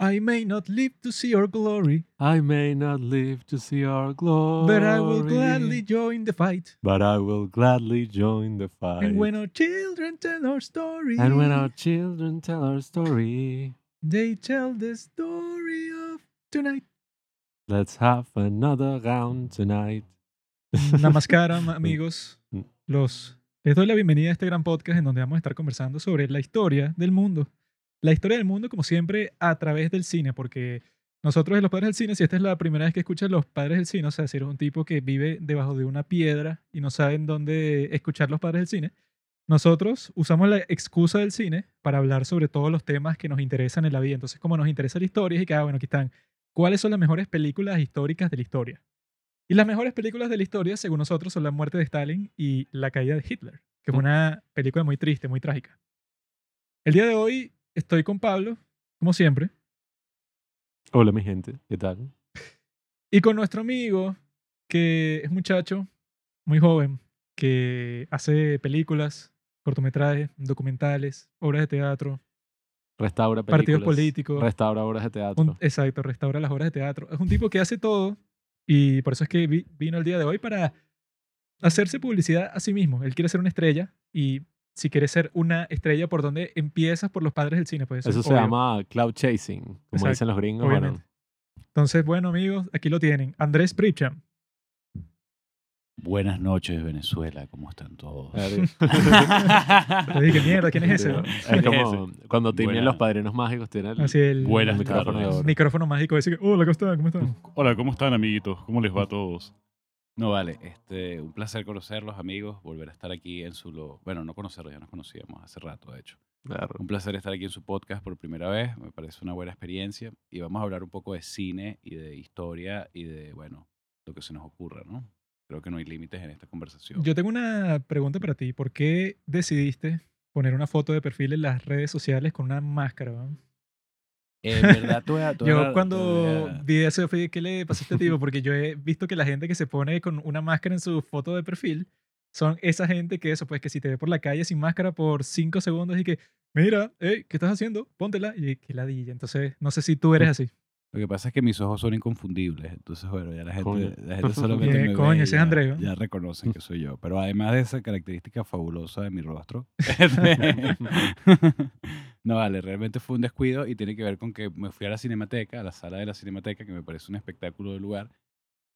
I may not live to see your glory, I may not live to see our glory. but I will gladly join the fight. But I will gladly join the fight. And when our children tell our story, And when our children tell our story, they tell the story of tonight. let's have another round tonight. Namaskaram, amigos. Mm. Los, les doy la bienvenida a este gran podcast en donde vamos a estar conversando sobre la historia del mundo. La historia del mundo, como siempre, a través del cine, porque nosotros los padres del cine, si esta es la primera vez que escuchas los padres del cine, o sea, si eres un tipo que vive debajo de una piedra y no saben dónde escuchar los padres del cine, nosotros usamos la excusa del cine para hablar sobre todos los temas que nos interesan en la vida. Entonces, como nos interesa la historia, y que, ah, bueno, aquí están, ¿cuáles son las mejores películas históricas de la historia? Y las mejores películas de la historia, según nosotros, son La muerte de Stalin y La caída de Hitler, que es una película muy triste, muy trágica. El día de hoy estoy con Pablo, como siempre, Hola, mi gente. ¿Qué tal? y con nuestro amigo, que es muchacho, muy joven, que hace películas, cortometrajes, documentales, obras de teatro, Restaura partidos películas, políticos. Restaura obras de teatro. Un- exacto, restaura las obras de teatro. Es un tipo que hace todo y por eso es que vi- vino el día de hoy para hacerse publicidad a sí mismo. Él quiere ser una estrella y si quieres ser una estrella, ¿por dónde empiezas? Por los padres del cine. Pues Eso es se obvio. llama cloud chasing, como Exacto, dicen los gringos. obviamente. bueno. Entonces, bueno, amigos, aquí lo tienen. Andrés Pritcham. Buenas noches, Venezuela, ¿cómo están todos? Te dije, mierda, ¿quién es ese? Es como cuando tienen Buena- los padrinos mágicos, tienen el, Así el Buenas el micrófono de tardes. oro. micrófono mágico. Que, hola, ¿cómo están? ¿Cómo están? Hola, ¿cómo están, amiguitos? ¿Cómo les va a todos? No, vale, este, un placer conocerlos, amigos, volver a estar aquí en su... lo- Bueno, no conocerlos, ya nos conocíamos hace rato, de hecho. Claro. Un placer estar aquí en su podcast por primera vez, me parece una buena experiencia y vamos a hablar un poco de cine y de historia y de, bueno, lo que se nos ocurra, ¿no? Creo que no hay límites en esta conversación. Yo tengo una pregunta para ti. ¿Por qué decidiste poner una foto de perfil en las redes sociales con una máscara? weón? En verdad, tú tú Yo cuando tú vi eso fui, ¿qué le pasó a este tipo? Porque yo he visto que la gente que se pone con una máscara en su foto de perfil son esa gente que eso, pues que si te ve por la calle sin máscara por cinco segundos y que, mira, hey, ¿qué estás haciendo? Póntela. Y qué ladilla. Entonces, no sé si tú eres así. Lo que pasa es que mis ojos son inconfundibles, entonces bueno, ya la Coño. gente, la gente solamente me coño, ve ese es ya, Andrés, ¿no? ya reconocen que soy yo. Pero además de esa característica fabulosa de mi rostro, no vale, realmente fue un descuido y tiene que ver con que me fui a la cinemateca, a la sala de la cinemateca, que me parece un espectáculo de lugar.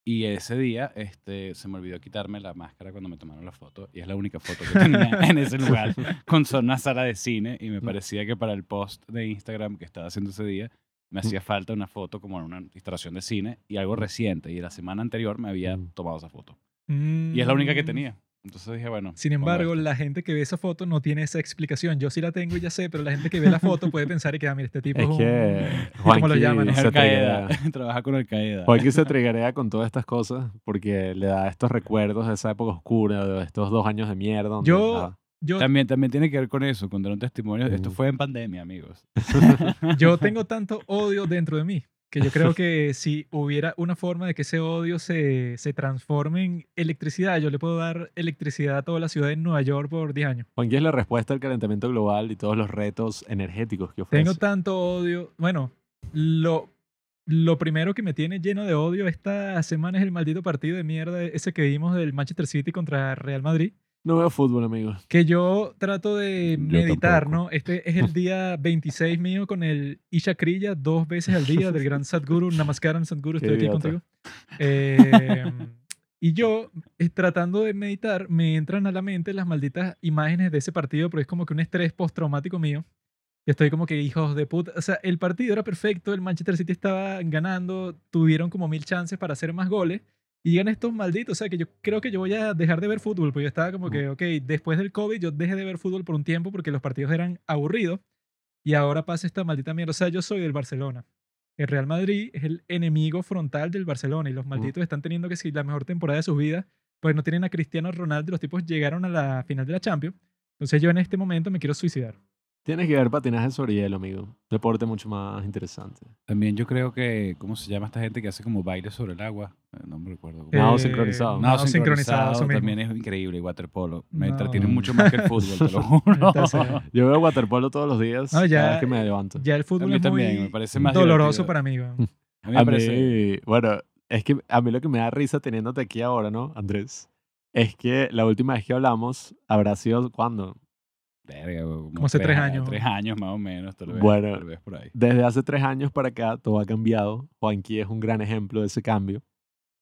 Y ese día este, se me olvidó quitarme la máscara cuando me tomaron la foto. Y es la única foto que tenía en ese lugar con solo una sala de cine. Y me parecía que para el post de Instagram que estaba haciendo ese día, me hacía falta una foto como en una instalación de cine y algo reciente. Y la semana anterior me había Mm. tomado esa foto. Y es la única que Mm. tenía. Entonces dije, bueno. Sin embargo, la gente que ve esa foto no tiene esa explicación. Yo sí la tengo y ya sé, pero la gente que ve la foto puede pensar que, ah, mira, este tipo es, Es un... que ¿Cómo lo llaman? Es Al Qaeda. Trabaja con Al Qaeda. Juanqui se triguea con todas estas cosas porque le da estos recuerdos de esa época oscura, de estos dos años de mierda. donde Yo- nada. Yo, También, también tiene que ver con eso, con dar un testimonio. Esto fue en pandemia, amigos. yo tengo tanto odio dentro de mí que yo creo que si hubiera una forma de que ese odio se, se transforme en electricidad, yo le puedo dar electricidad a toda la ciudad de Nueva York por 10 años. Juanqui es la respuesta al calentamiento global y todos los retos energéticos que ofrece. Tengo tanto odio. Bueno, lo, lo primero que me tiene lleno de odio esta semana es el maldito partido de mierda ese que vimos del Manchester City contra Real Madrid. No veo fútbol, amigo. Que yo trato de Yo meditar, tampoco. ¿no? Este es el día 26 mío con el Isha Kriya dos veces al día del gran Sadhguru. Namaskaram, Sadhguru, Qué estoy aquí contigo. Eh, y yo, eh, tratando de meditar, me entran a la mente las malditas imágenes de ese partido, porque es como que un estrés postraumático mío. Y estoy como que hijos de puta. O sea, el partido era perfecto, el Manchester City estaba ganando, tuvieron como mil chances para hacer más goles. Y llegan estos malditos. O sea, que yo creo que yo voy a dejar de ver fútbol, porque yo estaba como que, ok, después del COVID yo dejé de ver fútbol por un tiempo porque los partidos eran aburridos. Y ahora pasa esta maldita mierda. O sea, yo soy del Barcelona. El Real Madrid es el enemigo frontal del Barcelona y los malditos están teniendo que si la mejor temporada de sus vidas, pues no tienen a Cristiano Ronaldo, los tipos llegaron a la final de la Champions. Entonces yo en este momento me quiero suicidar. Tienes que ver patinaje sobre hielo, amigo. Deporte mucho más interesante. También yo creo que, ¿cómo se llama esta gente que hace como baile sobre el agua? Eh, No me recuerdo. Nado Eh, sincronizado. Nado nado sincronizado, eso mismo. también es increíble, y waterpolo. Me No. entretiene mucho más que el fútbol, te lo juro. Entonces, Yo veo waterpolo todos los días. No, ya- cada vez que me levanto. Ya el A fútbol mí es también, muy me parece más doloroso divertido. para mí. weón. A mí me A parece... mí, bueno, es que a mí lo que me da risa teniéndote aquí ahora, ¿no, Andrés? Es que la última vez que hablamos habrá sido cuando. Verga, como, Como hace tres años. Tres años más o menos, tal vez. Bueno. tal vez por ahí. Desde hace tres años para acá todo ha cambiado. Juanqui es un gran ejemplo de ese cambio.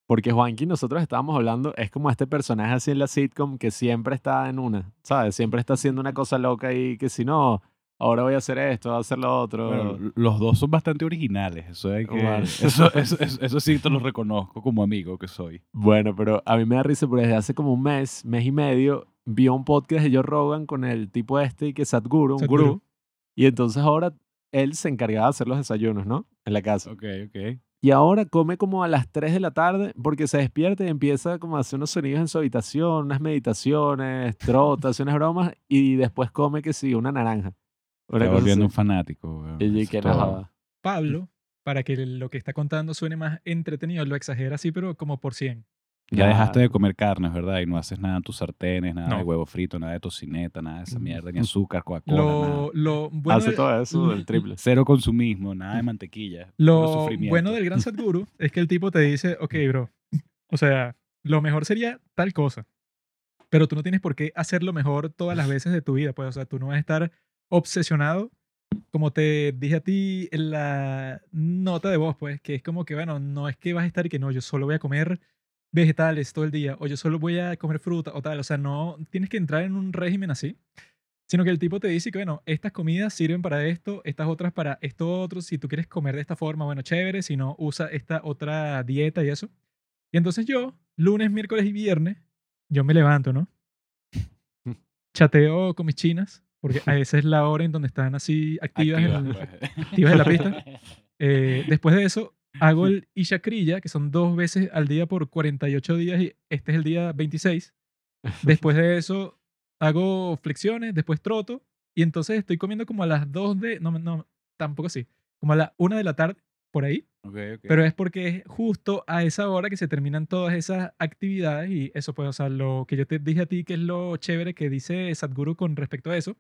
Porque Juanqui, nosotros estábamos hablando, es como este personaje así en la sitcom que siempre está en una, ¿sabes? Siempre está haciendo una cosa loca y que si no, ahora voy a hacer esto, voy a hacer lo otro. Bueno, los dos son bastante originales. Eso, hay que, Bueno. eso, eso, eso, eso sí te lo reconozco como amigo que soy. Bueno, pero a mí me da risa porque desde hace como un mes, mes y medio, vi un podcast de Joe Rogan con el tipo este y que Sadhguru, un Sadhguru. gurú. Y entonces ahora él se encargaba de hacer los desayunos, ¿no? En la casa. Ok, ok. Y ahora come como a las 3 de la tarde porque se despierta y empieza como a hacer unos sonidos en su habitación, unas meditaciones, trota, hace unas bromas y después come que sí, una naranja. Una Está volviendo un así. fanático. weón. Y que es. Pablo, para que lo que está contando suene más entretenido, lo exagera así, pero como por 100. Ya dejaste de comer carnes, ¿verdad? Y no haces nada en tus sartenes, nada de huevo frito, nada de tocineta, nada de esa Mm. mierda, ni azúcar, Coca-Cola. Lo, lo bueno, Hace de- todo eso, l- el triple. Cero consumismo, nada de mantequilla. lo bueno del gran Sadhguru es que el tipo te dice, ok, bro, o sea, lo mejor sería tal cosa, pero tú no tienes por qué hacerlo mejor todas las veces de tu vida, pues, o sea, tú no vas a estar obsesionado, como te dije a ti en la nota de voz, pues, que es como que, bueno, no es que vas a estar y que no, yo solo voy a comer vegetales todo el día, o yo solo voy a comer fruta o tal, o sea, no tienes que entrar en un régimen así, sino que el tipo te dice que, bueno, estas comidas sirven para esto, estas otras para esto otro, si tú quieres comer de esta forma, bueno, chévere, si no, usa esta otra dieta y eso. Y entonces yo, lunes, miércoles y viernes, yo me levanto, ¿no? Chateo con mis chinas, porque a esa es la hora en donde están así activas, en, Activas, el- pues. activas en la pista. Eh, después de eso, hago el Ishakrilla, que son dos veces al día por 48 días y este es el día 26. Después de eso, hago flexiones, después troto y entonces estoy comiendo como a las 2 de... No, no, tampoco así. Como a la 1 de la tarde, por ahí. Ok, ok. Pero es porque es justo a esa hora que se terminan todas esas actividades y eso pues, o sea, lo que yo te dije a ti que es lo chévere que dice Sadhguru con respecto a eso,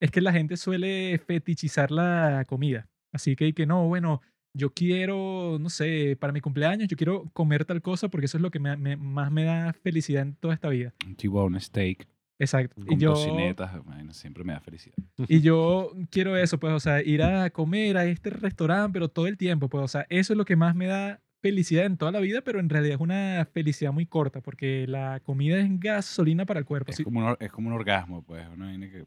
es que la gente suele fetichizar la comida. Así que, que no, bueno, yo quiero, no sé, para mi cumpleaños, yo quiero comer tal cosa porque eso es lo que me- me- más me da felicidad en toda esta vida. Un T-bone steak Exacto. con Y yo, tocinetas, bueno, siempre me da felicidad. y yo quiero eso, pues, o sea, ir a comer a este restaurante, pero todo el tiempo, pues, o sea, eso es lo que más me da felicidad en toda la vida, pero en realidad es una felicidad muy corta, porque la comida es gasolina para el cuerpo. Es Sí, como, un, es como un orgasmo, pues. Uno tiene que...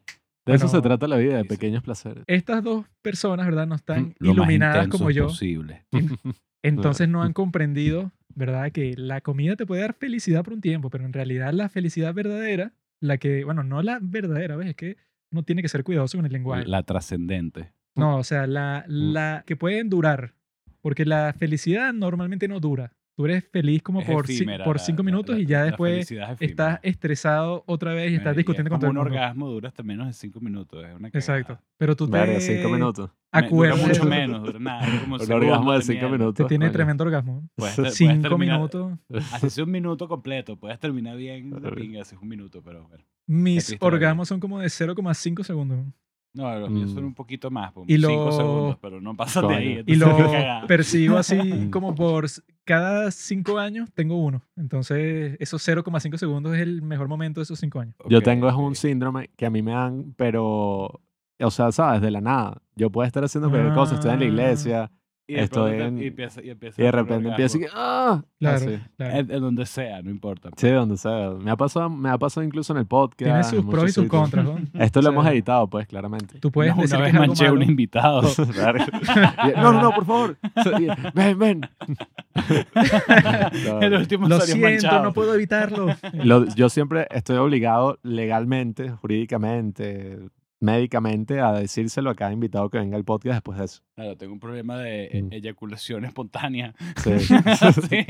De eso se trata la vida, de pequeños placeres. Estas dos personas, ¿verdad? No están lo iluminadas como yo, posible. entonces no han comprendido, ¿verdad? Que la comida te puede dar felicidad por un tiempo, pero en realidad la felicidad verdadera, la que, bueno, no la verdadera, ¿ves? Es que uno tiene que ser cuidadoso con el lenguaje. La trascendente. No, o sea, la, la que pueden durar. Porque la felicidad normalmente no dura. Tú eres feliz como Es por, efímera, por cinco la- minutos la- y ya después es estás estresado otra vez y estás Eh, discutiendo es con todo el un mundo. orgasmo dura hasta menos de cinco minutos. Es una Exacto. Pero tú te Verga, cinco minutos. Acuerdas. mucho menos, dura nada. dura como Un orgasmo de cinco minutos. Te tiene coño. tremendo orgasmo. Puedes Cinco terminar- minutos. Haces un minuto completo, puedes terminar bien haces un minuto, pero bueno. Mis orgasmos son como de 0,5 segundos. No, los míos son Mm. un poquito más, como Y cinco lo- segundos, pero no pasan de ahí. Y lo percibo así como por cada cinco años tengo uno. Entonces, esos 0,5 segundos es el mejor momento de esos cinco años. Yo Ok, tengo es un síndrome que a mí me dan, pero, o sea, ¿sabes? De la nada. Yo puedo estar haciendo cualquier cosa, estoy en la Ah. iglesia Y de estoy en- y empieza, y empieza y de repente empiezo y que. ¡ah! Claro, Así. claro. En, en donde sea, no importa. Sí, donde sea. Me ha pasado, me ha pasado incluso en el podcast. Tiene sus pros y sus contras. ¿no? Esto lo hemos editado, pues, claramente. Tú puedes No, decir una que vez algo manché a un invitado. No, no, no, por favor. Ven, ven. el último Lo salió siento, manchado. no puedo evitarlo. Lo- yo siempre estoy obligado legalmente, jurídicamente, médicamente a decírselo a cada invitado que venga al podcast después de eso. Claro, tengo un problema de e- Mm. eyaculación espontánea. Sí. Sí.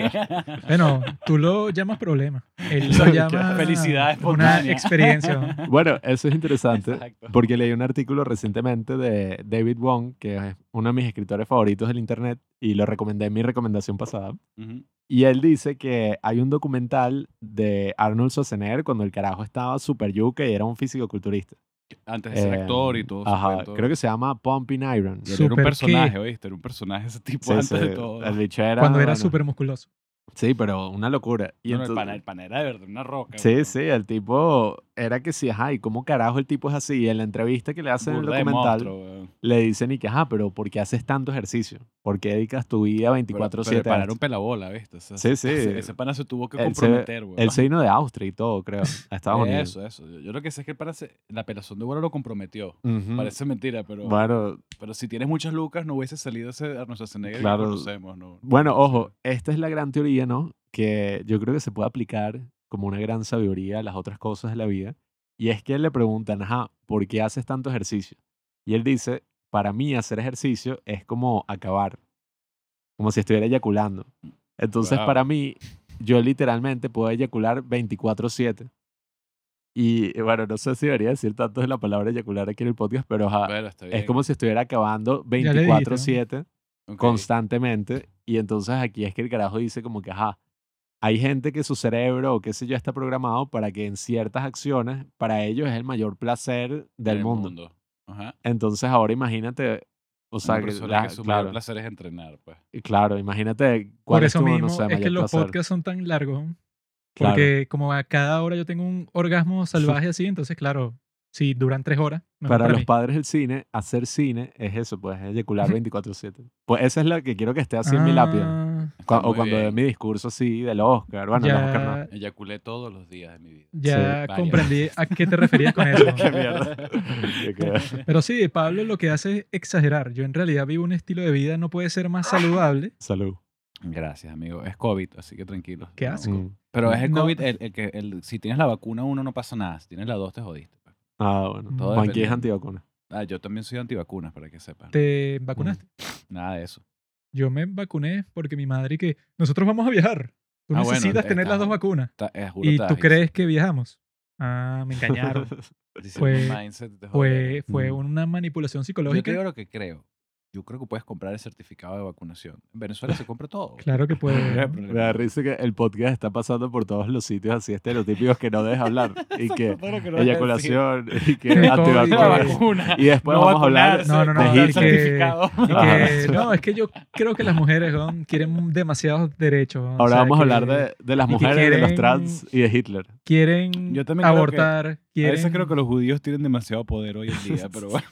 Bueno, tú lo llamas problema. Él lo llama Felicidad una espontánea. experiencia. Bueno, eso es interesante Exacto. porque leí un artículo recientemente de David Wong, que es uno de mis escritores favoritos del internet, y lo recomendé en mi recomendación pasada. Ujú. Y él dice que hay un documental de Arnold Schwarzenegger cuando el carajo estaba super yuca y era un físico-culturista. Antes de ser Eh, actor y todo. Ajá, creo que se llama Pumping Iron. Y él era un personaje, qué. ¿oíste? Era un personaje ese tipo Sí, antes sí, de todo. El bicho era. Cuando era bueno, súper musculoso. Sí, pero una locura. Y No, no, el, pana, el pana era de verdad una roca. Sí, sí, el tipo era que sí, ajá, y cómo carajo el tipo es así. Y en la entrevista que le hacen en el documental, monstruo, le dicen y que, ajá, pero ¿por qué haces tanto ejercicio? ¿Por qué dedicas tu vida Pero- Pero, 24-7 el pana a era un esto? pelabola, ¿viste? O sea, Sí, sí. Ese, ese pana se tuvo que comprometer, weón. Él se vino de Austria y todo, creo, a Estados Unidos. Eso, eso. Yo, yo lo que sé es que el pana se- la pelazón de bola lo comprometió. Ujú. Parece mentira, pero, Bueno, pero si tienes muchas lucas, no hubiese salido ese Arnold Schwarzenegger Claro. que conocemos, ¿no? bueno, ojo, esta es la gran teoría, ¿no? Que yo creo que se puede aplicar como una gran sabiduría a las otras cosas de la vida. Y es que le preguntan, ajá, ¿por qué haces tanto ejercicio? Y él dice, para mí hacer ejercicio es como acabar, como si estuviera eyaculando. Entonces, Wow. para mí, yo literalmente puedo eyacular 24/7. Y bueno, no sé si debería decir tanto de la palabra eyacular aquí en el podcast, pero ajá, Bueno, está bien. es como si estuviera acabando Ya le dijiste, ¿no? 24/7 Ok. constantemente. Y entonces aquí es que el carajo dice como que, ajá, hay gente que su cerebro o qué sé yo está programado para que en ciertas acciones, para ellos es el mayor placer del mundo. Ajá. Entonces ahora imagínate, o sea, que, la- que su mayor claro, placer es entrenar, pues. claro, imagínate cuál Por es tu, mismo no sé, es que mayor los placer. podcasts son tan largos. Claro. Porque como a cada hora yo tengo un orgasmo salvaje así, entonces claro, si duran tres horas, Para para los mí. padres del cine, hacer cine es eso, pues, es eyacular 24/7. Pues esa es la que quiero que esté así en mi lápida. Está o cuando bien. mi discurso así del Oscar. Bueno, el Oscar no. ya Eyaculé todos los días de mi vida. ya Sí. Varias comprendí a qué te referías con eso. Qué mierda. Pero sí, Pablo lo que hace es exagerar. Yo en realidad vivo un estilo de vida, no puede ser más saludable. Salud. Gracias, amigo. Es COVID, así que tranquilo. Qué asco. Mm. Pero es el No. COVID, el, el que el- si tienes la vacuna uno no pasa nada. Si tienes la dos te jodiste. pues. Ah, bueno. Todo Juanqui es antivacuna. Ah, yo también soy antivacunas, para que sepan. ¿Te vacunaste? Nada de eso. Yo me vacuné porque mi madre que nosotros vamos a viajar. Tú Ah, bueno, necesitas tener está- las dos vacunas. Eh, juro Y tú crees que viajamos. Ah, me engañaron. fue- fue fue Mm. una manipulación Yo psicológica. digo lo que creo. Yo creo que puedes comprar el certificado de vacunación. En Venezuela se compra todo. Claro que No puede. hay ¿no? problema. Me da risa que el podcast está pasando por todos los sitios así estereotípicos que no dejes hablar. Y que que no eyaculación, y que antivacuna. Y después no vamos a hablar No, no, no, de y que-. Y que- no, es que yo creo que las mujeres ¿no? quieren demasiados derechos. ¿no? O Ahora sea, vamos a hablar de, de las mujeres, de los quieren- trans y de Hitler. Quieren Yo también creo que- abortar. A quieren... veces creo que los judíos tienen demasiado poder hoy en día, pero bueno,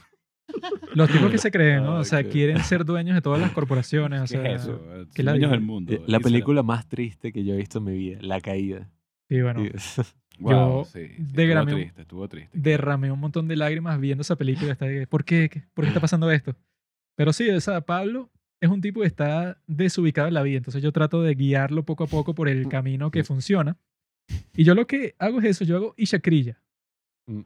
Los tipos que se creen, ¿no? Ah, O sea, quieren ser dueños de todas las corporaciones. O ¿qué sea, es eso? la dueños del mundo. Eh, La película más triste que yo he visto en mi vida, La Caída. Y bueno, Wow, yo sí, Estuvo triste, estuvo triste. derramé un montón de lágrimas viendo esa película. Está de, ¿Por qué? ¿Qué- ¿Por qué está pasando esto? Pero sí, o sea, Pablo es un tipo que está desubicado en la vida. Entonces yo trato de guiarlo poco a poco por el camino que funciona. Y yo lo que hago es eso, yo hago Isha Kriya. Mm.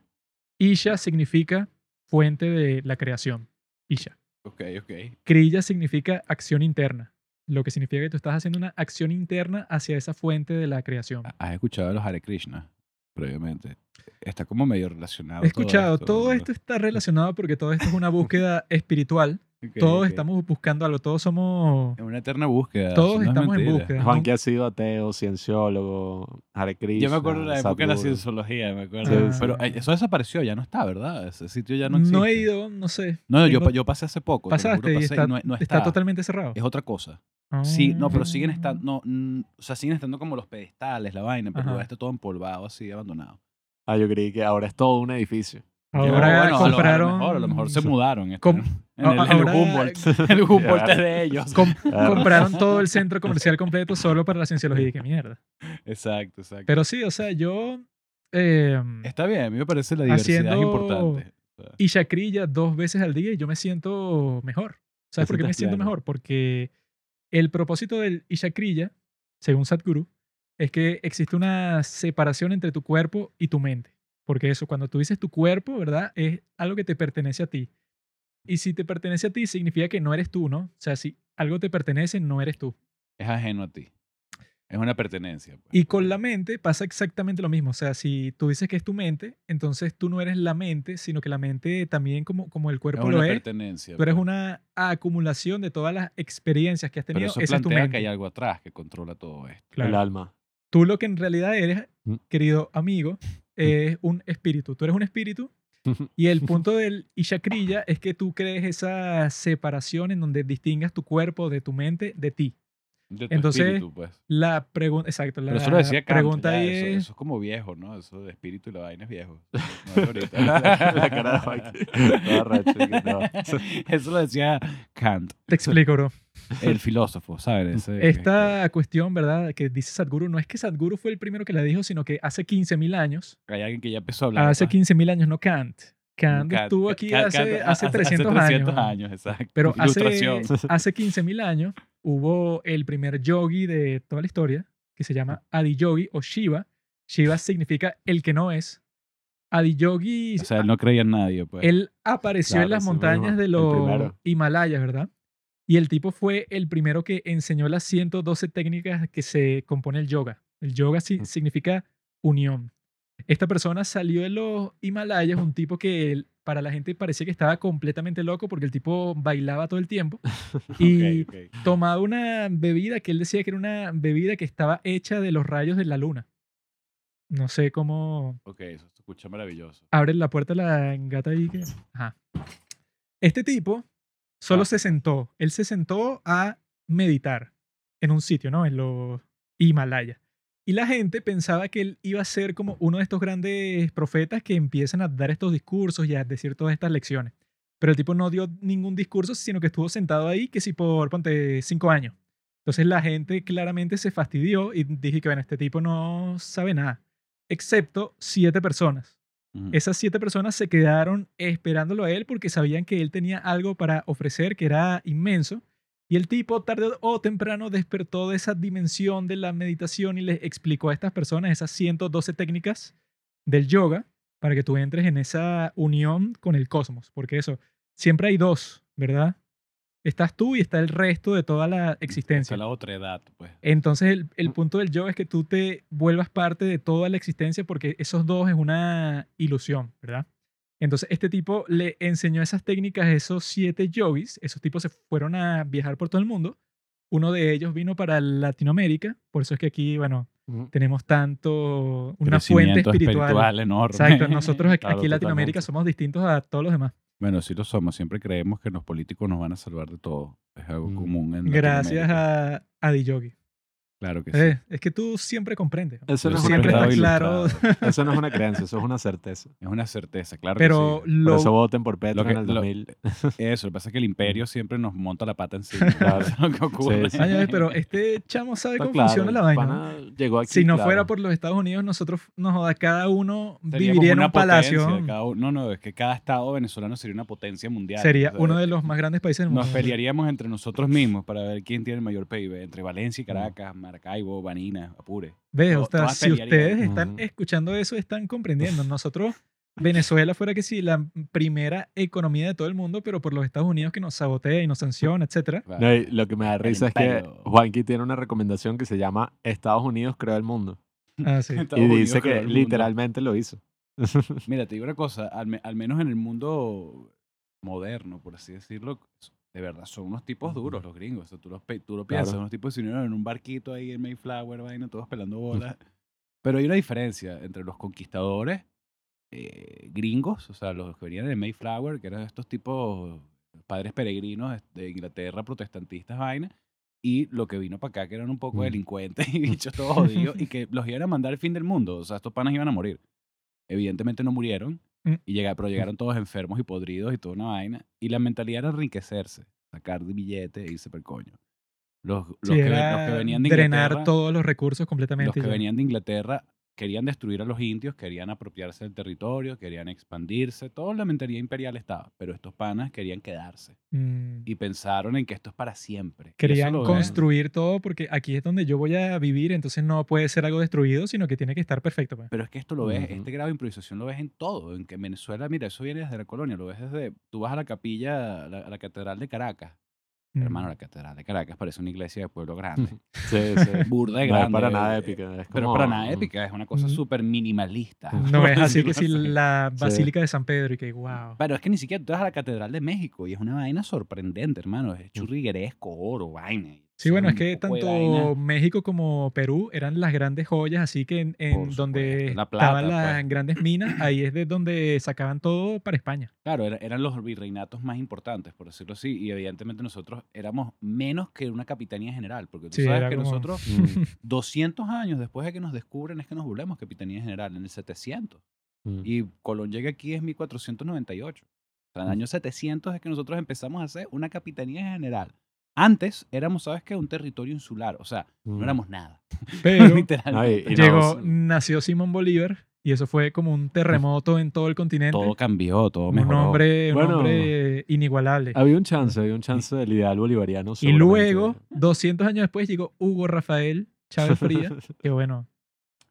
Isha significa fuente de la creación. Isha. Ok, ok. Kriya significa acción interna. Lo que significa que tú estás haciendo una acción interna hacia esa fuente de la creación. ¿Has escuchado de los Hare Krishna previamente? Está como medio relacionado. He escuchado, todo esto está relacionado porque todo esto es una búsqueda espiritual. Todos estamos buscando algo, todos somos... En una eterna búsqueda. Todos no es estamos en búsqueda. Juan que ha sido ateo, cienciólogo, Hare Krishna, Yo me acuerdo de la época de la cienciología, me acuerdo. Sí, sí. Pero eh, eso desapareció, ya no está, ¿verdad? Ese sitio ya no No, existe. he ido, no sé. No, yo, Tengo- yo pasé hace poco. juro, Pasaste y está, no, no está está. totalmente cerrado. Es otra cosa. Sí, no, pero siguen estando, Ah. no, mm, o sea, siguen estando como los pedestales, la vaina, pero Ajá. está todo empolvado, así, abandonado. Ah, yo creí que ahora es todo un edificio. Ahora a lo- compraron... A lo, mejor, a lo mejor se mudaron. este, en el, ahora- Humboldt. El Humboldt es de ellos. com- compraron todo el centro comercial completo solo para la cienciología. y ¡Qué mierda! Exacto, exacto. Pero sí, o sea, yo... Eh, Está bien, a mí me parece la diversidad es importante. Y Shakrilla dos veces al día y yo me siento mejor. ¿Sabes por qué me siento mejor? Porque el propósito del Ishakrilla, según Sadhguru, es que existe una separación entre tu cuerpo y tu mente. Porque eso, cuando tú dices tu cuerpo, ¿verdad? Es algo que te pertenece a ti. Y si te pertenece a ti, significa que no eres tú, ¿no? O sea, si algo te pertenece, no eres tú. Es ajeno a ti. Es una pertenencia. pues. Y con la mente pasa exactamente lo mismo. O sea, si tú dices que es tu mente, entonces tú no eres la mente, sino que la mente también como, como el es cuerpo una lo es, pertenencia. tú eres pues. una acumulación de todas las experiencias que has Pero tenido. eso Esa es tu plantea mente. que hay algo atrás que controla todo esto. Claro. El alma. Tú lo que en realidad eres, Mm. querido amigo, es un espíritu. Tú eres un espíritu y el punto del Ishakriya es que tú crees esa separación en donde distingas tu cuerpo de tu mente de ti. De tu Entonces, espíritu, pues. La pregunta, exacto, la Pero eso lo decía Kant, pregunta ya, eso, es, eso es como viejo, ¿no? Eso de espíritu y la vaina es viejo. No ahorita. La cara de no. Eso lo decía Kant, te explico, bro. El filósofo, ¿sabes? Ese- Esta cuestión, ¿verdad? Que dice Sadhguru, no es que Sadhguru fue el primero que la dijo, sino que hace 15.000 años, hay alguien que ya empezó a hablar. hace pues. 15.000 años, no Kant. Kant Kant, estuvo aquí Kant, hace, Kant, hace 300 años. años, exacto. Pero hace, Ilustración. hace 15.000 años hubo el primer yogi de toda la historia, que se llama Adiyogi o Shiva. Shiva significa el que no es. Adiyogi, O sea, él no creía en nadie, pues. él apareció Claro, en las montañas de los. Himalayas, ¿verdad? Y el tipo fue el primero que enseñó las 112 técnicas que se compone el yoga. El yoga si- Mm. significa unión. Esta persona salió de los Himalayas, un tipo que para la gente parecía que estaba completamente loco porque el tipo bailaba todo el tiempo y Ok, ok. tomaba una bebida que él decía que era una bebida que estaba hecha de los rayos de la luna. No sé cómo Ok, eso escucha maravilloso. abre la puerta la gata ahí que... Ajá. Este tipo solo Ah. se sentó. Él se sentó a meditar en un sitio, ¿no? En los Himalayas. Y la gente pensaba que él iba a ser como uno de estos grandes profetas que empiezan a dar estos discursos y a decir todas estas lecciones. Pero el tipo no dio ningún discurso, sino que estuvo sentado ahí, que si por, ponte, cinco años. Entonces la gente claramente se fastidió y dije que, bueno, este tipo no sabe nada. Excepto siete personas. Esas siete personas se quedaron esperándolo a él porque sabían que él tenía algo para ofrecer que era inmenso. Y el tipo tarde o temprano despertó de esa dimensión de la meditación y les explicó a estas personas esas 112 técnicas del yoga para que tú entres en esa unión con el cosmos. Porque eso, siempre hay dos, ¿verdad? Estás tú y está el resto de toda la existencia. es la otra edad, pues. Entonces el, el punto del yoga es que tú te vuelvas parte de toda la existencia porque esos dos es una ilusión, ¿verdad? Entonces este tipo le enseñó esas técnicas a esos siete yogis. Esos tipos se fueron a viajar por todo el mundo. Uno de ellos vino para Latinoamérica. Por eso es que aquí, bueno, Ujú. tenemos tanto una fuente Crecimiento espiritual. enorme. Exacto. Nosotros aquí, Claro, aquí en Latinoamérica totalmente. somos distintos a todos los demás. Bueno, sí lo somos. Siempre creemos que los políticos nos van a salvar de todo. Es algo Mm. común en Gracias a Adi Yogi. Claro que sí. Eh, es que tú siempre comprendes. Eso no es siempre una claro. Eso no es una creencia, eso es una certeza. Es una certeza, claro Pero que sí. Por lo, eso voten por Petro Lo que- en el lo- 2000. Eso, lo que pasa es que el imperio siempre nos monta la pata encima. Claro. Eso es lo que ocurre. Sí, sí. Ay, pero este chamo sabe Está cómo claro, funciona la vaina. llegó aquí, si no claro. fuera por los Estados Unidos, nosotros, nos joda, cada uno Seríamos viviría en un palacio. cada uno- no, no, es que cada estado venezolano sería una potencia mundial. Sería O sea, uno de los más grandes países del mundo. Nos pelearíamos entre nosotros mismos para ver quién tiene el mayor PIB. Entre Valencia y Caracas, Maracaibo, Vanina, Apure. Ve, o sea, si ustedes están escuchando eso, están comprendiendo. Nosotros, Venezuela fuera que sí, la primera economía de todo el mundo, pero por los Estados Unidos que nos sabotea y nos sanciona, etcétera. Claro. No, y lo que me da El risa es que. Juanqui tiene una recomendación que se llama Estados Unidos creó el mundo. Ah, sí. Y dice que literalmente lo hizo. Mira, te digo una cosa, al, me- al menos en el mundo moderno, por así decirlo, de verdad, son unos tipos duros los gringos. O sea, tú, los, tú lo piensas, Claro. unos tipos que se unieron en un barquito ahí en Mayflower, vaina, todos pelando bolas. Pero hay una diferencia entre los conquistadores eh, gringos, o sea, los que venían de Mayflower, que eran estos tipos padres peregrinos de- Inglaterra, protestantistas, vaina, y lo que vino para acá, que eran un poco delincuentes y bichos todos jodidos, y que los iban a mandar al fin del mundo. O sea, estos panas iban a morir. Evidentemente no murieron, Mm. y llega, pero llegaron todos enfermos y podridos y toda una vaina. Y la mentalidad era enriquecerse, sacar de billete e irse per coño. Los, los, Sí, que, los que venían de drenar Inglaterra, todos los recursos los completamente. que ya. venían de Inglaterra querían destruir a los indios, querían apropiarse del territorio, querían expandirse, toda la mentalidad imperial estaba, pero estos panas querían quedarse Mm, y pensaron en que esto es para siempre. Querían construir todo porque aquí es donde yo voy a vivir, entonces no puede ser algo destruido, sino que tiene que estar perfecto. pues. Pero es que esto lo ves, Ujú. este grado de improvisación lo ves en todo. En que en Venezuela, mira, eso viene desde la colonia, lo ves desde. Tú vas a la capilla, a la, a la catedral de Caracas. Mm. Hermano, la catedral de Caracas parece una iglesia de pueblo grande. Sí, sí. Burda de No grande. es para nada épica. es Pero para nada épica, es una cosa Ujú. súper minimalista. No es así que si la Sí. Basílica de San Pedro y que wow. Pero es que ni siquiera tú vas a la catedral de México y es una vaina sorprendente, hermano. Es churrigueresco, oro, vaina. Sí, bueno, es que tanto. México como Perú eran las grandes joyas, así que en, en donde la plata, estaban las pues. grandes minas, ahí es de donde sacaban todo para España. Claro, era- eran los virreinatos más importantes, por decirlo así, y evidentemente nosotros éramos menos que una capitanía general, porque tú Sí, sabes que como- nosotros, Mm, 200 años después de que nos descubren, es que nos volvemos capitanía general, en el 700. mm. Y Colón llega aquí en 1498. O sea, en el año 700 es que nosotros empezamos a hacer una capitanía general. Antes éramos, ¿sabes qué? Un territorio insular, o sea, no Mm. éramos nada. Pero Literalmente. Ay, y no, llegó, sí. nació Simón Bolívar y eso fue como un terremoto en todo el continente. Todo cambió, todo un mejoró. hombre, un Bueno, hombre inigualable. Había un chance, había un chance del ideal bolivariano. Y luego, 200 años después, llegó Hugo Rafael Chávez Fría, que bueno,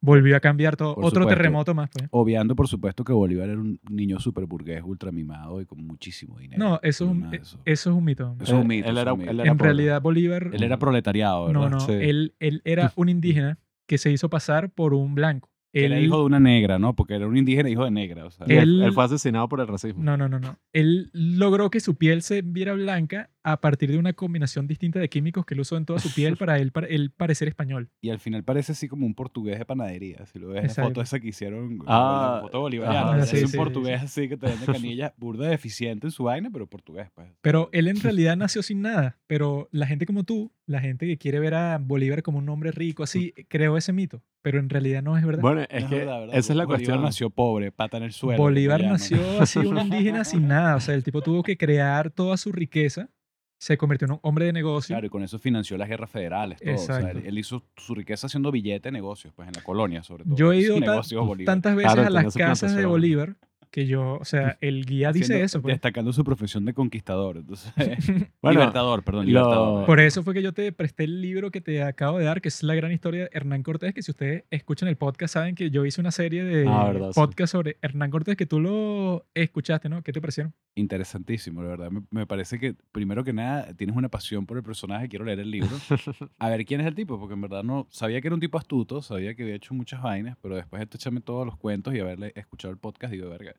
volvió a cambiar todo. Por Otro supuesto. terremoto más, pues. Obviando, por supuesto, que Bolívar era un niño súper burgués, ultra mimado y con muchísimo dinero. No, eso es un, eh, eso. eso es un mito. Eso es un mito, Él era, es un mito. él era En realidad, Bolívar, Él era proletariado, ¿verdad? no, no, Sí. él, él era un indígena que se hizo pasar por un blanco. Él, Era hijo de una negra, ¿no? Porque era un indígena hijo de negra. O sea, él, Él- fue asesinado por el racismo. No, no, no, no. Él logró que su piel se viera blanca a partir de una combinación distinta de químicos que él usó en toda su piel para él, para él parecer español. Y al final parece así como un portugués de panadería. Si lo ves, la Exacto. foto esa que hicieron, Ah, la foto bolivariana. ajá, es un sí, portugués sí. así que te vende canilla, burda deficiente en su vaina, pero portugués, pues. Pero él en realidad nació sin nada. Pero la gente como tú, la gente que quiere ver a Bolívar como un hombre rico, así, creó ese mito. Pero en realidad no es verdad. Bueno, es que verdad, ¿verdad? esa es la Bolívar cuestión. nació pobre, pata en el suelo. Bolívar nació así un indígena sin nada. O sea, el tipo tuvo que crear toda su riqueza. Se convirtió en un hombre de negocio. Claro, y con eso financió las guerras federales. Todo. O sea, Exacto. él, él hizo su riqueza haciendo billete de negocios, pues en la colonia, sobre todo. Yo he ido ta- negocios Bolívar. tantas veces Claro, a las casas de. Bolívar que yo, o sea, el guía dice eso. pues. Destacando su profesión de conquistador. Entonces, Bueno, libertador, perdón, lo- libertador. Por eso fue que yo te presté el libro que te acabo de dar, que es la gran historia de Hernán Cortés, que si ustedes escuchan el podcast saben que yo hice una serie de Ah, verdad, sí. podcast sobre Hernán Cortés que tú lo escuchaste, ¿no? ¿Qué te parecieron? Interesantísimo, la verdad. Me, me parece que, primero que nada, tienes una pasión por el personaje. Quiero leer el libro. A ver quién es el tipo, porque en verdad no sabía que era un tipo astuto, sabía que había hecho muchas vainas, pero después de echarme todos los cuentos y haberle escuchado el podcast, digo, verga.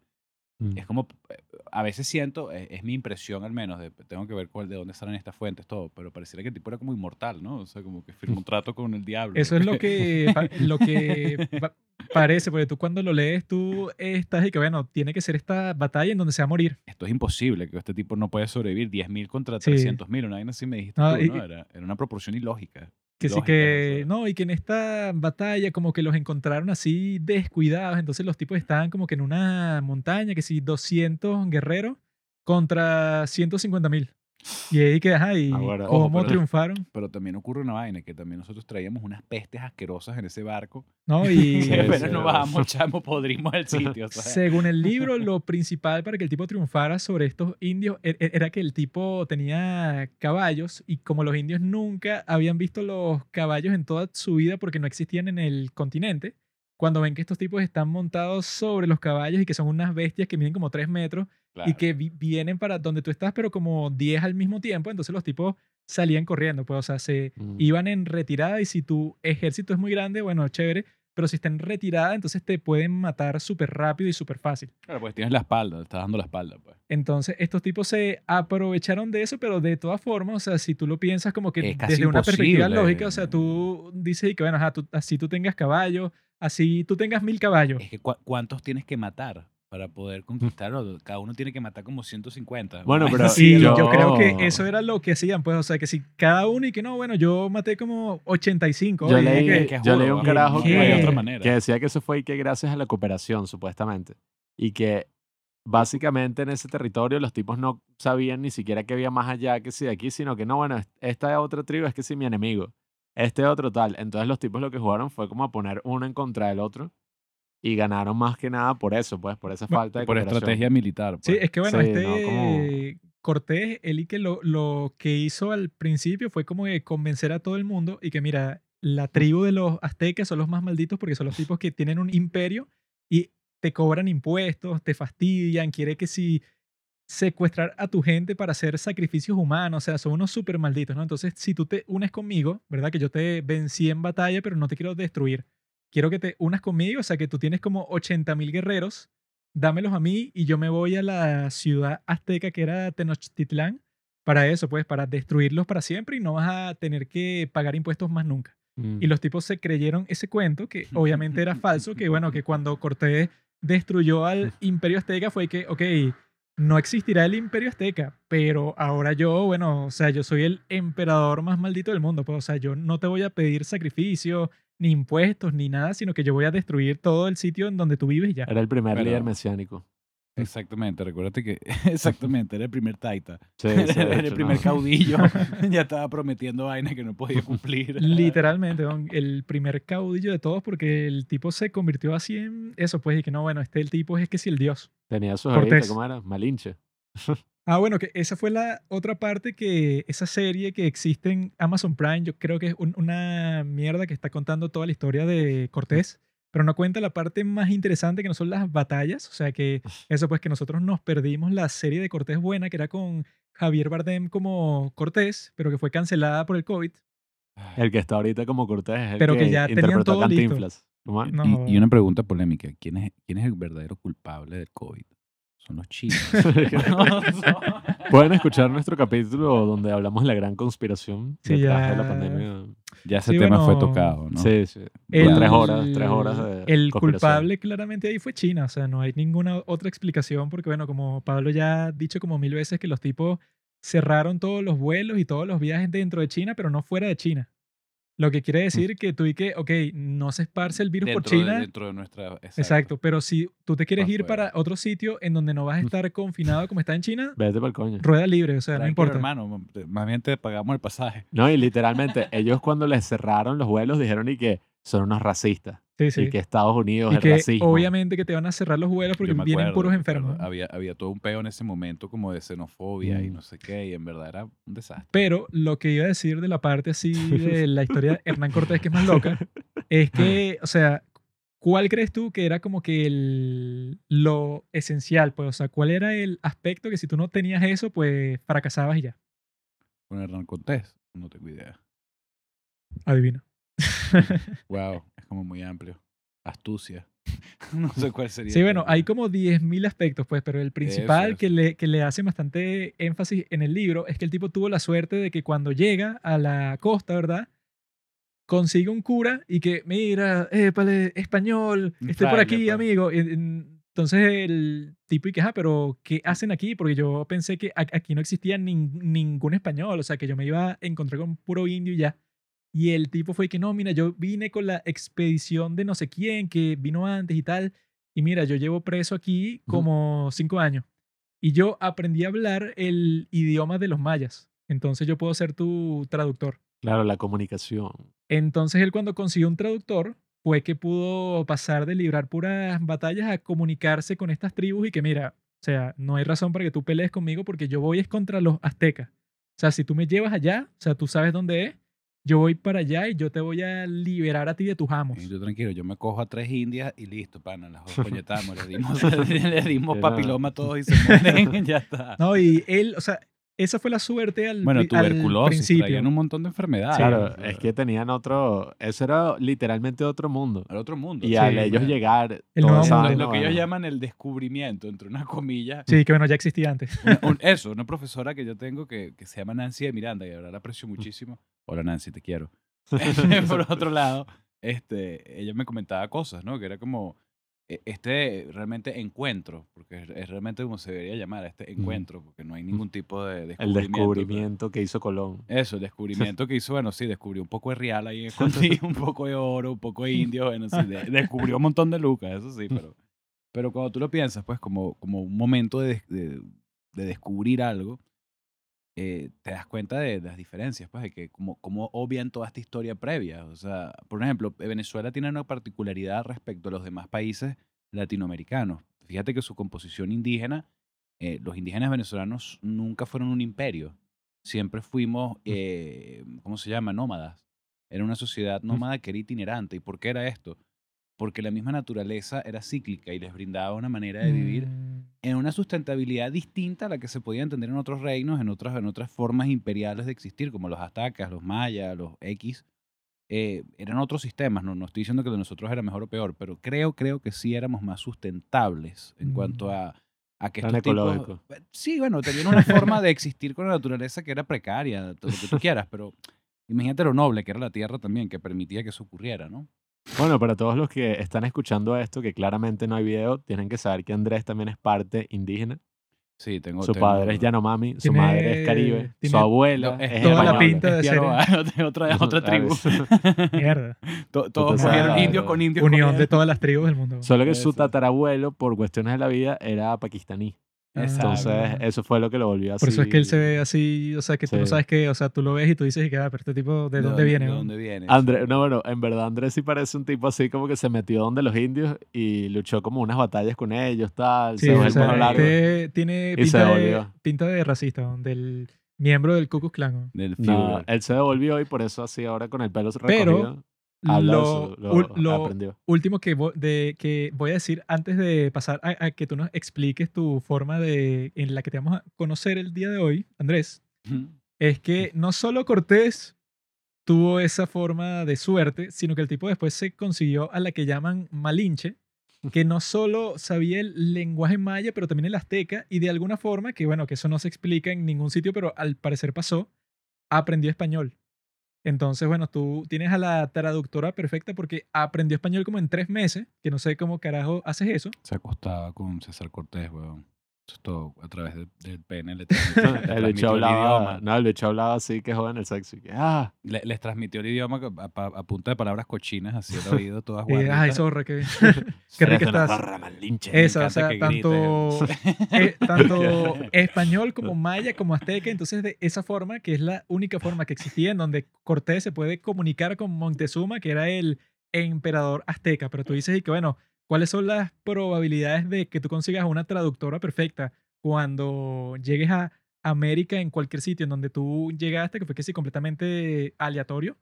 Mm. Es como, eh, a veces siento, eh, es mi impresión al menos, de, tengo que ver cuál, de dónde salen estas fuentes, todo, pero pareciera que el tipo era como inmortal, ¿no? O sea, como que firmó un trato con el diablo. Eso es lo que, lo que pa- parece, porque tú cuando lo lees, tú estás y que, bueno, tiene que ser esta batalla en donde se va a morir. Esto es imposible, que este tipo no puede sobrevivir 10.000 contra Sí. 300.000, una vaina así me dijiste No, tú, y- ¿no? Era, era una proporción ilógica. Que sí que, no, y que en esta batalla como que los encontraron así descuidados, entonces los tipos estaban como que en una montaña, que sí, 200 guerreros contra 150 mil. Y ahí que, ajá, y Ah, bueno. cómo Ojo, pero- triunfaron, Pero también ocurre una vaina, que también nosotros traíamos unas pestes asquerosas en ese barco. ¿no? Y Sí, pero no bajamos, chamo, podrimos el sitio. sea. según el libro, lo principal para que el tipo triunfara sobre estos indios e- e- era que el tipo tenía caballos y como los indios nunca habían visto los caballos en toda su vida porque no existían en el continente, cuando ven que estos tipos están montados sobre los caballos y que son unas bestias que miden como 3 metros y que vi- vienen para donde tú estás, pero como 10 al mismo tiempo, entonces los tipos salían corriendo, pues, o sea, se Mm. iban en retirada y si tu ejército es muy grande, bueno, chévere, pero si está en retirada, entonces te pueden matar súper rápido y súper fácil. Claro, pues tienes la espalda, te estás dando la espalda, pues. Entonces, estos tipos se aprovecharon de eso, pero de todas formas, o sea, si tú lo piensas como que desde una perspectiva lógica, o sea, tú dices y que, bueno, ajá, tú- así tú tengas caballos, así tú tengas mil caballos. Es que cu- ¿cuántos tienes que matar para poder conquistarlo? Cada uno tiene que matar como 150. Bueno, pero Sí, yo, yo- creo que eso era lo que hacían, pues, o sea, que si cada uno y que no, bueno, yo maté como 85. Yo leí, que- que yo leí un ¿no? carajo que, No hay otra manera. que decía que eso fue y que gracias a la cooperación, supuestamente. Y que básicamente en ese territorio los tipos no sabían ni siquiera que había más allá que si de aquí, sino que no, bueno, esta otra tribu es que si mi enemigo. este otro tal. Entonces los tipos lo que jugaron fue como a poner uno en contra del otro y ganaron más que nada por eso, pues, por esa Bueno, falta de Por estrategia militar. Sí, pues. es que bueno, Sí, este no, como- Cortés, él y que lo, lo que hizo al principio fue como que convencer a todo el mundo y que mira, la tribu de los aztecas son los más malditos porque son los tipos que tienen un imperio y te cobran impuestos, te fastidian, quiere que si secuestrar a tu gente para hacer sacrificios humanos, o sea, son unos súper malditos, ¿no? Entonces, si tú te unes conmigo, ¿verdad? Que yo te vencí en batalla, pero no te quiero destruir. Quiero que te unas conmigo, o sea, que tú tienes como 80 mil guerreros dámelos a mí y yo me voy a la ciudad azteca que era Tenochtitlán para eso, pues, para destruirlos para siempre y no vas a tener que pagar impuestos más nunca. Mm. Y los tipos se creyeron ese cuento, que obviamente era falso, que bueno, que cuando Cortés destruyó al imperio azteca fue que, ok, no existirá el imperio azteca, pero ahora yo, bueno, o sea, yo soy el emperador más maldito del mundo, pues, o sea, yo no te voy a pedir sacrificio, ni impuestos, ni nada, sino que yo voy a destruir todo el sitio en donde tú vives ya. Era el primer Pero- líder mesiánico. Exactamente, recuérdate que exactamente era el primer taita. Sí, era el primer no. caudillo. ya estaba prometiendo vainas que no podía cumplir. Literalmente, don, el primer caudillo de todos, porque el tipo se convirtió así en eso, pues, y que no, bueno, este el tipo es que si el dios. Tenía su Cortés. jevita, ¿cómo era? Malinche. Ah, bueno, que esa fue la otra parte que esa serie que existe en Amazon Prime, yo creo que es un- una mierda que está contando toda la historia de Cortés, pero no cuenta la parte más interesante que no son las batallas, o sea que eso pues que nosotros nos perdimos la serie de Cortés buena que era con Javier Bardem como Cortés, pero que fue cancelada por el COVID. El que está ahorita como Cortés es el Pero que que, ya tenían interpretó a todo listo. Y, y una pregunta polémica. ¿Quién es, ¿Quién es el verdadero culpable del COVID? Son los chinos. Pueden escuchar nuestro capítulo donde hablamos de la gran conspiración Sí, detrás de ya. la pandemia. ya ese Sí, tema fue tocado, ¿no? Sí, sí. El- Fue tres horas, tres horas de El culpable claramente ahí fue China, o sea, no hay ninguna otra explicación porque, bueno, como Pablo ya ha dicho como mil veces que los tipos cerraron todos los vuelos y todos los viajes dentro de China, pero no fuera de China. Lo que quiere decir que tú y que, ok, no se esparce el virus por Dentro de- China. dentro de nuestra... Exacto. pero si tú te quieres ir para otro sitio en donde no vas a estar confinado como está en China, Vete para el coño. rueda libre, o sea, no Tranquilo, importa. hermano, más bien te pagamos el pasaje. No, y literalmente, ellos cuando les cerraron los vuelos dijeron y que son unos racistas. Sí, sí. Y que Estados Unidos Y es que racismo. obviamente que te van a cerrar los vuelos porque vienen acuerdo, puros enfermos. Había, había todo un peo en ese momento como de xenofobia y Mm. no sé qué, y en verdad era un desastre. Pero lo que iba a decir de la parte así de la historia de Hernán Cortés, que es más loca, es que, o sea, ¿cuál crees tú que era como que el, lo esencial? Pues, o sea, ¿cuál era el aspecto que si tú no tenías eso, pues fracasabas y ya? Con Hernán Cortés, no tengo idea. Adivina. Wow, es como muy amplio. Astucia. no sé cuál sería. Sí, bueno, hay como 10.000 aspectos, pues, pero el principal que le, que le hace bastante énfasis en el libro es que el tipo tuvo la suerte de que cuando llega a la costa, ¿verdad? Consigue un cura y que, mira, épale, español, estoy por aquí, pues. amigo. Entonces el tipo y que, ah, pero ¿qué hacen aquí? Porque yo pensé que aquí no existía nin- ningún español, o sea, que yo me iba a encontrar con puro indio y ya. Y el tipo fue que no, mira, yo vine con la expedición de no sé quién, que vino antes y tal. Y mira, yo llevo preso aquí como cinco años. Y yo aprendí a hablar el idioma de los mayas. Entonces yo puedo ser tu traductor. Claro, la comunicación. Entonces él cuando consiguió un traductor fue que pudo pasar de librar puras batallas a comunicarse con estas tribus y que mira, o sea, no hay razón para que tú pelees conmigo porque yo voy es contra los aztecas. O sea, si tú me llevas allá, o sea, tú sabes dónde es, yo voy para allá y yo te voy a liberar a ti de tus amos. Y yo tranquilo, yo me cojo a tres indias y listo, pana, las coñetamos, le dimos, le dimos papiloma a todos y se mueren, ya está. No, y él, o sea, esa fue la suerte al, bueno, al tuberculosis, principio. traían un montón de enfermedades. claro, es que tenían otro. Eso era literalmente otro mundo. al otro mundo. Y Sí, al ellos bueno. llegar. El esa mundo. Lo, lo que ellos llaman el descubrimiento, entre unas comillas. Sí, que bueno, ya existía antes. Una- un- eso, una profesora que yo tengo que, que se llama Nancy de Miranda, y ahora la aprecio muchísimo. Hola Nancy, te quiero. Por otro lado, este, ella me comentaba cosas, ¿no? Que era como este realmente encuentro, porque es, realmente como se debería llamar, este encuentro, porque no hay ningún tipo de El descubrimiento. descubrimiento que hizo Colón. Eso, el descubrimiento que hizo, bueno, sí, descubrió un poco de real ahí escondido, un poco de oro, un poco de indio, bueno, sí, de- descubrió un montón de lucas, eso sí, pero, pero cuando tú lo piensas, pues como, como un momento de, de descubrir algo, eh, te das cuenta de, las diferencias, pues, de que cómo, cómo obvian toda esta historia previa. O sea, por ejemplo, Venezuela tiene una particularidad respecto a los demás países latinoamericanos. Fíjate que su composición indígena, eh, los indígenas venezolanos nunca fueron un imperio. Siempre fuimos, eh, ¿cómo se llama? Nómadas. Era una sociedad nómada que era itinerante. ¿Y por qué era esto? Porque la misma naturaleza era cíclica y les brindaba una manera de vivir Mm, en una sustentabilidad distinta a la que se podía entender en otros reinos, en otras, en otras formas imperiales de existir, como los aztecas, los mayas, los X. Eh, eran otros sistemas, no, no estoy diciendo que de nosotros era mejor o peor, pero creo, creo que sí éramos más sustentables en cuanto Mm. a, a que Tan estos tipos- ecológico. eh, Sí, bueno, tenían una forma de existir con la naturaleza que era precaria, todo lo que tú quieras, pero imagínate lo noble que era la tierra también, que permitía que eso ocurriera, ¿no? Bueno, para todos los que están escuchando esto, que claramente no hay video, tienen que saber que Andrés también es parte indígena. Sí, tengo... Su tengo- padre es Yanomami, su madre es Caribe, su abuela es es toda la española. pinta de ser- de otra, de otra tribu. Mierda. To- Todos murieron indios con indios. Unión de corriendo. todas las tribus del mundo. Solo que su tatarabuelo, por cuestiones de la vida, era pakistaní. Exacto. Entonces, eso fue lo que lo volvió así. Por eso es que él se ve así, o sea, que tú no sabes qué, o sea, tú lo ves y tú dices, y que, ah, pero este tipo, ¿de, dónde viene? ¿De no? dónde viene? Andrés, no, bueno, en verdad Andrés sí parece un tipo así como que se metió donde los indios y luchó como unas batallas con ellos, tal, Sí, se o el sea, largo. este tiene Y se pinta de, pinta de racista, ¿no? del miembro del Ku Klux Klan. ¿no? Del No, Führer. él se devolvió y por eso así ahora con el pelo Pero recogido. de Lo, lo, ul- lo aprendió. último que, vo- de, que voy a decir antes de pasar a, a que tú nos expliques tu forma de en la que te vamos a conocer el día de hoy, Andrés, es que no solo Cortés tuvo esa forma de suerte, sino que el tipo después se consiguió a la que llaman Malinche, que no solo sabía el lenguaje maya, pero también el azteca, y de alguna forma, que bueno, que eso no se explica en ningún sitio, pero al parecer pasó, aprendió español. Entonces, bueno, tú tienes a la traductora perfecta porque aprendió español como en tres meses, que no sé cómo carajo haces eso. Se acostaba con César Cortés, weón. Eso es todo a través de- del pene. Le, el el hablaba, idioma. no, el bicho hablaba así que joven el sexo. y que, ah, Le- les transmitió el idioma a, a- a punta de palabras cochinas, así el oído, todas Y, guarditas. ay, zorra, qué, qué rica "Eres de estás. barra malinche". Esa, o sea, tanto, eh, tanto español como maya como azteca. Entonces, de esa forma, que es la única forma que existía en donde Cortés se puede comunicar con Montezuma, que era el emperador azteca. Pero tú dices, y que bueno, ¿cuáles son las probabilidades de que tú consigas una traductora perfecta cuando llegues a América en cualquier sitio en donde tú llegaste, que fue que sí, completamente aleatorio?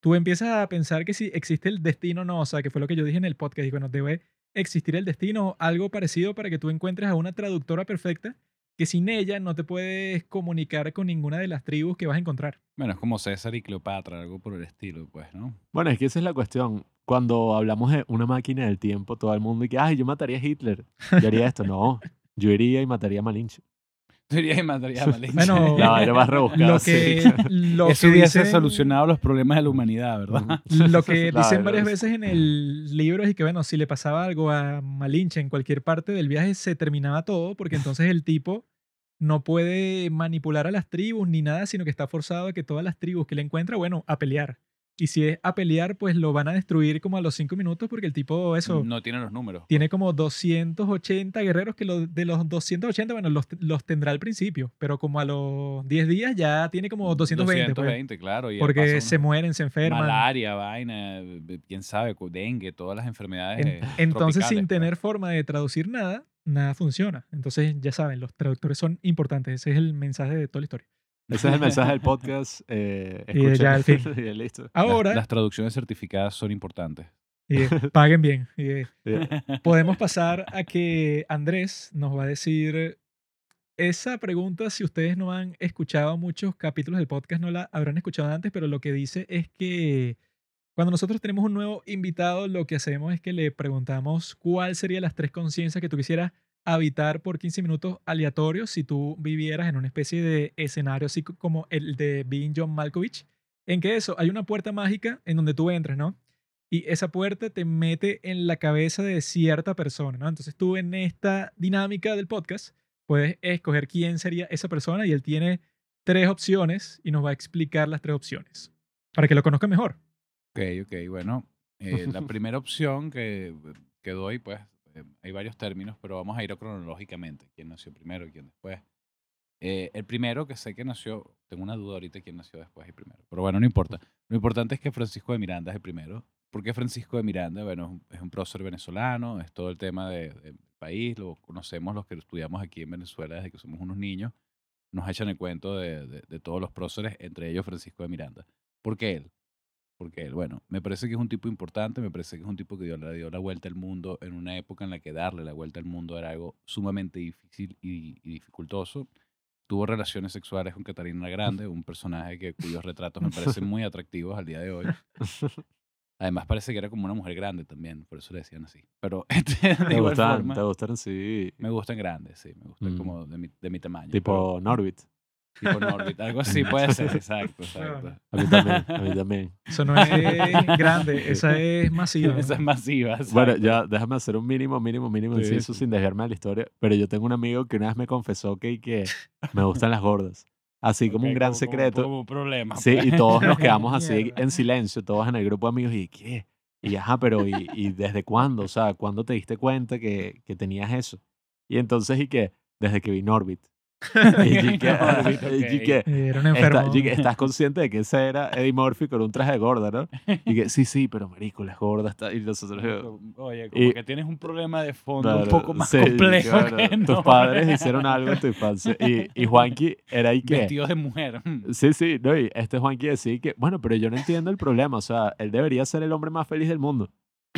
Tú empiezas a pensar que si existe el destino o no, o sea, que fue lo que yo dije en el podcast, y bueno, debe existir el destino, algo parecido para que tú encuentres a una traductora perfecta que sin ella no te puedes comunicar con ninguna de las tribus que vas a encontrar. Bueno, es como César y Cleopatra, algo por el estilo, pues, ¿no? Bueno, es que esa es la cuestión. Cuando hablamos de una máquina del tiempo, todo el mundo dice, ay, yo mataría a Hitler. Yo haría esto. No, yo iría y mataría a Malinche. Sería y mataría a Valencia. Bueno, La vaina más rebuscada. Lo sí. que, lo Eso que hubiese dicen- solucionado los problemas de la humanidad, ¿verdad? Lo que dicen varias es- veces en el libro es que, bueno, si le pasaba algo a Malinche en cualquier parte del viaje, se terminaba todo, porque entonces el tipo no puede manipular a las tribus ni nada, sino que está forzado a que todas las tribus que le encuentra, bueno, a pelear. Y si es a pelear, pues lo van a destruir como a los cinco minutos, porque el tipo, eso, No tiene los números. tiene como 280 guerreros que lo- de los 280, bueno, los, los tendrá al principio, pero como a los 10 días ya tiene como 220. pues, 220, claro. y porque se mueren, se enferman. Malaria, vaina, eh, quién sabe, dengue, todas las enfermedades. En- eh, entonces, sin pues. tener forma de traducir nada, nada funciona. Entonces, ya saben, los traductores son importantes. Ese es el mensaje de toda la historia. Ese es el mensaje del podcast. Eh, Y ya, al escuchen. fin. y listo. Las- Ahora, Las, traducciones certificadas son importantes. y, eh, paguen bien. y, eh, Sí. podemos pasar a que Andrés nos va a decir esa pregunta. Si ustedes no han escuchado muchos capítulos del podcast, no la habrán escuchado antes, pero lo que dice es que cuando nosotros tenemos un nuevo invitado, lo que hacemos es que le preguntamos cuál serían las tres conciencias que tú quisieras habitar por 15 minutos aleatorios si tú vivieras en una especie de escenario así co- como el de Being John Malkovich, en que eso, hay una puerta mágica en donde tú entras, ¿no? Y esa puerta te mete en la cabeza de cierta persona, ¿no? Entonces tú en esta dinámica del podcast puedes escoger quién sería esa persona y él tiene tres opciones y nos va a explicar las tres opciones para que lo conozca mejor. Ok, ok, bueno. eh, la primera opción que, que doy, pues, eh, hay varios términos, pero vamos a ir cronológicamente. ¿Quién nació primero, quién después? Eh, el primero que sé que nació, tengo una duda ahorita quién nació después el primero, pero bueno, no importa. Lo importante es que Francisco de Miranda es el primero. ¿Por qué Francisco de Miranda? Bueno, es un- es un prócer venezolano, es todo el tema de- del país, lo conocemos los que estudiamos aquí en Venezuela desde que somos unos niños, nos echan el cuento de, de- de todos los próceres, entre ellos Francisco de Miranda. ¿Por qué él? Porque él, bueno, me parece que es un tipo importante, me parece que es un tipo que dio, le dio la vuelta al mundo en una época en la que darle la vuelta al mundo era algo sumamente difícil y, y dificultoso. Tuvo relaciones sexuales con Catarina la Grande, un personaje que, cuyos retratos me parecen muy atractivos al día de hoy. Además parece que era como una mujer grande también, por eso le decían así. Pero este, de ¿Te igual gustan, forma, ¿Te gustan sí? me gustan grandes, sí, me gustan Mm. como de mi, de mi tamaño. Tipo Norbit. Tipo Norbit, algo así puede ser, exacto, exacto. A mí también, a mí también. Eso no es grande, esa es masiva. Esa es masiva. Bueno, exacto. ya déjame hacer un mínimo, mínimo, mínimo Sí, inciso sí. sin desviarme de la historia. Pero yo tengo un amigo que una vez me confesó que, que me gustan las gordas. Así como Ok, un gran como- secreto. Como, un problema. Sí, pues. y todos nos quedamos así en silencio, todos en el grupo de amigos. ¿Y qué? Y ajá, pero ¿y, y desde cuándo? O sea, ¿cuándo te diste cuenta que, que tenías eso? Y entonces, ¿y qué? Desde que vi Norbit. Y que, estás consciente de que ese era Eddie Murphy con un traje de gorda, ¿no? Y que sí, sí, pero marico, la es gorda. Está, y nosotros, Oye, como Y- que tienes un problema de fondo Claro, un poco más sí, complejo claro. que Tus no. padres hicieron algo en tu infancia. Y, y Juanqui era ahí que... Vestido de mujer. Sí, sí, no, y este Juanqui decía que, bueno, pero yo no entiendo el problema. O sea, él debería ser el hombre más feliz del mundo.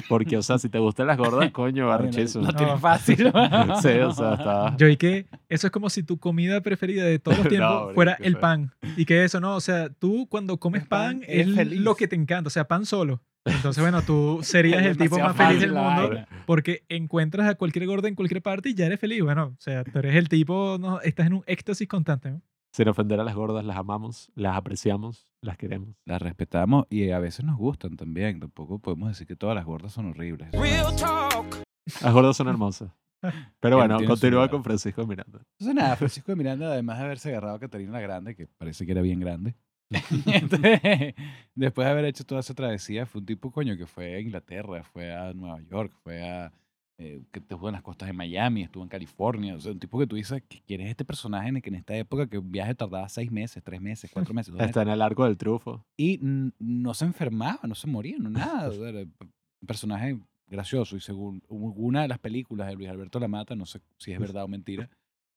Porque, o sea, si te gustan las gordas, coño, arrechísimo. Lo tiene No. fácil. Sí, o sea, está... Yo y que eso es como si tu comida preferida de todos los No, tiempos marico, fuera el feo. pan. Y que eso, ¿no? O sea, tú cuando comes pan pan, es feliz. lo que te encanta. O sea, pan solo. Entonces, bueno, tú serías el tipo más feliz del mundo porque encuentras a cualquier gorda en cualquier parte y ya eres feliz. Bueno, o sea, tú eres el tipo, no, estás en un éxtasis constante, ¿no? Sin ofender a las gordas, las amamos, las apreciamos, las queremos. Las respetamos y a veces nos gustan también. Tampoco podemos decir que todas las gordas son horribles. Las gordas son hermosas. Pero bueno, tiene su continúa lugar. con Francisco Miranda. Entonces nada, Francisco de Miranda, además de haberse agarrado a Catarina la Grande, que parece que era bien grande, este, después de haber hecho toda esa travesía, fue un tipo, coño, que fue a Inglaterra, fue a Nueva York, fue a... eh, que estuvo en las costas de Miami, estuvo en California, o sea, un tipo que tú dices, que ¿quién es este personaje en el que en esta época que un viaje tardaba seis meses, tres meses, cuatro meses, dos meses, Está en el arco del trufo. y no se enfermaba, no se moría, no nada. o sea, era un personaje gracioso y según una de las películas de Luis Alberto Lamata, no sé si es verdad o mentira,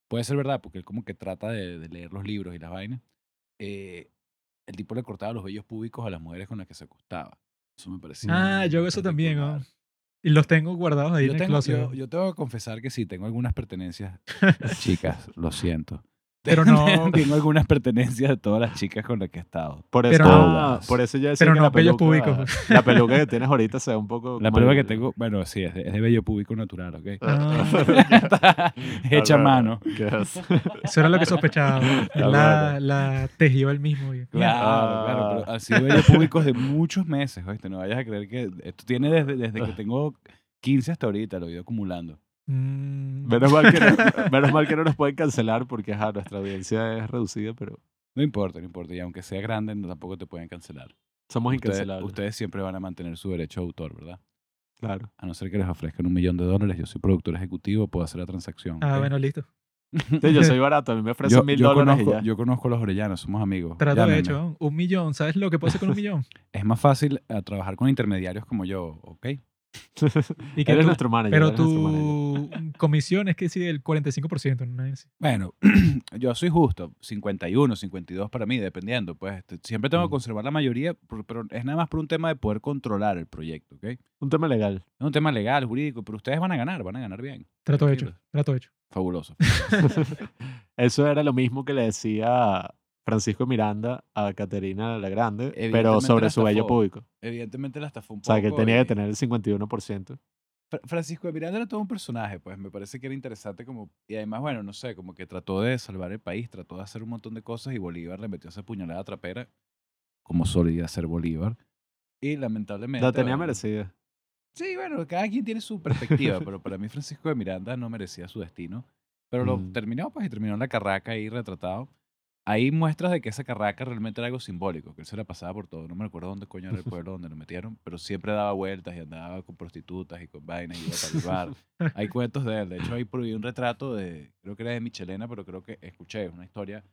puede ser verdad porque él como que trata de, de leer los libros y las vainas, eh, el tipo le cortaba los vellos públicos a las mujeres con las que se acostaba. Eso me parecía. Ah, yo eso también, ¿no? Y los tengo guardados ahí Yo en el tengo, closet. yo, ¿no? yo tengo que confesar que sí, tengo algunas pertenencias. Chicas, lo siento. Pero no- tengo algunas pertenencias de todas las chicas con las que he estado. Por eso, Pero no- ah, por eso yo decía pero que no la vellos peluca, públicos. la peluca que tienes ahorita se ve un poco... La el- que tengo, bueno, sí, es de, es de vello público natural, ¿ok? Ah. Hecha a mano. Eso era lo que sospechaba. La, la tejió él mismo. Claro, Ah. claro, pero han sido vellos públicos de muchos meses, ¿oíste? No vayas a creer que esto tiene desde, desde que tengo 15 hasta ahorita, lo he ido acumulando. Mm, Menos mal, que no, menos mal que no nos pueden cancelar porque ajá, nuestra audiencia es reducida, pero No importa, no importa. Y aunque sea grande, no, tampoco te pueden cancelar. somos Ustedes, incancelables. ustedes siempre van a mantener su derecho de autor, ¿verdad? Claro. A no ser que les ofrezcan un millón de dólares, yo soy productor ejecutivo, puedo hacer la transacción. Ah, ¿ok? bueno, listo. Sí, yo soy barato, a mí me ofrecen yo, mil yo dólares y conozco, ya. yo conozco a los orellanos, somos amigos. Trato Llámenme. de hecho. Un millón. ¿Sabes lo que puedo hacer con un millón? Es más fácil eh, trabajar con intermediarios como yo, ¿ok? Y que Eres tú- nuestro manager. pero manager. tu comisión es que sí, el 45%. ¿no? Es- Bueno, yo soy justo, 51, 52 para mí, dependiendo. Pues este, siempre tengo que conservar la mayoría, pero es nada más por un tema de poder controlar el proyecto, ¿ok? Es Un tema legal. un tema legal, jurídico, pero ustedes van a ganar, van a ganar bien. Trato hecho. Trato hecho. Fabuloso. Eso era lo mismo que le decía Francisco Miranda a Caterina la Grande, pero sobre su estafó. público. Evidentemente la estafó un O poco. sea, que tenía que tener el 51%. Fra- Francisco de Miranda era todo un personaje, pues me parece que era interesante como, y además, bueno, no sé, como que trató de salvar el país, trató de hacer un montón de cosas y Bolívar le metió esa puñalada trapera, como solía ser Bolívar. Y lamentablemente... La tenía bueno, merecida. Sí, bueno, cada quien tiene su perspectiva, pero para mí Francisco de Miranda no merecía su destino. Pero lo Mm. terminó, pues, y terminó en la carraca ahí retratado. Hay muestras de que esa carraca realmente era algo simbólico, que él se la pasaba por todo. No me recuerdo dónde coño era el pueblo donde lo metieron, pero siempre daba vueltas y andaba con prostitutas y con vainas y iba el bar. Hay cuentos de él. De hecho, hay por ahí un retrato de, creo que era de Michelena, pero creo que escuché una historia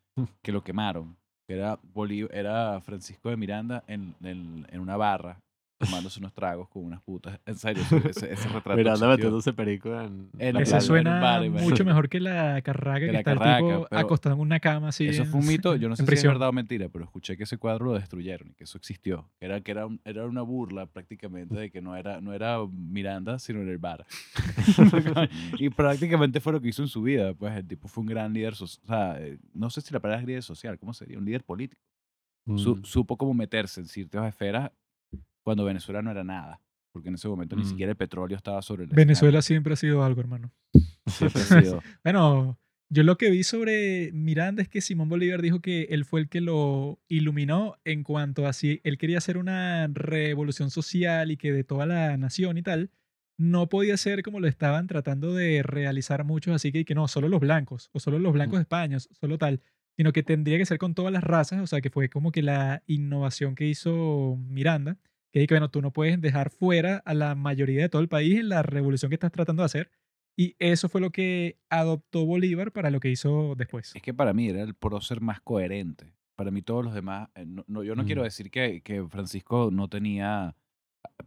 que lo quemaron. Que era, Bolí- era Francisco de Miranda en, en, en una barra tomándose unos tragos con unas putas. En serio, ese, ese, ese retrato. Mirando existió. metiéndose perico en. En la Ese playa, playa. en un suena bar, mucho mejor que la carraca que, Que la está el carraca, tipo pero- acostado en una cama así. Eso fue un mito, yo no sé si es verdad o mentira, pero escuché que ese cuadro lo destruyeron y que eso existió. Que era, que era, un- era una burla prácticamente de que no era, no era Miranda, sino en el bar. y prácticamente fue lo que hizo en su vida. Pues el tipo fue un gran líder, o sea, eh, no sé si la palabra es líder social, ¿cómo sería? Un líder político. Su- Mm. supo cómo meterse en ciertas esferas cuando Venezuela no era nada. Porque en ese momento ni Mm. siquiera el petróleo estaba sobre el Venezuela siempre ha sido algo, hermano. escenario. Siempre ha sido- Bueno, yo lo que vi sobre Miranda es que Simón Bolívar dijo que él fue el que lo iluminó en cuanto a si él quería hacer una revolución social y que de toda la nación y tal, no podía ser como lo estaban tratando de realizar muchos, así que, que no, solo los blancos, o solo los blancos de España, solo tal, sino que tendría que ser con todas las razas, o sea, que fue como que la innovación que hizo Miranda, que que bueno, tú no puedes dejar fuera a la mayoría de todo el país en la revolución que estás tratando de hacer. Y eso fue lo que adoptó Bolívar para lo que hizo después. Es que para mí era el prócer más coherente. Para mí todos los demás, eh, no, no, yo no quiero Mm. decir que, que Francisco no tenía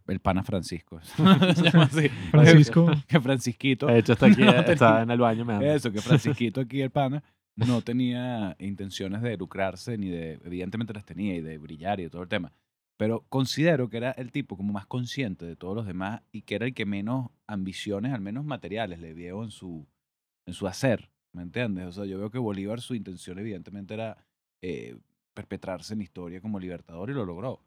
el pana Francisco. Francisco. Que Francisquito. De hecho, está aquí, No está tenía- en el baño. Me Eso, que Francisquito aquí, el pana, no tenía intenciones de lucrarse, ni de, evidentemente las tenía, y de brillar y de todo el tema. Pero considero que era el tipo como más consciente de todos los demás y que era el que menos ambiciones, al menos materiales, le vio en su, en su hacer. ¿Me entiendes? O sea, yo veo que Bolívar, su intención evidentemente era eh, perpetrarse en la historia como libertador y lo logró.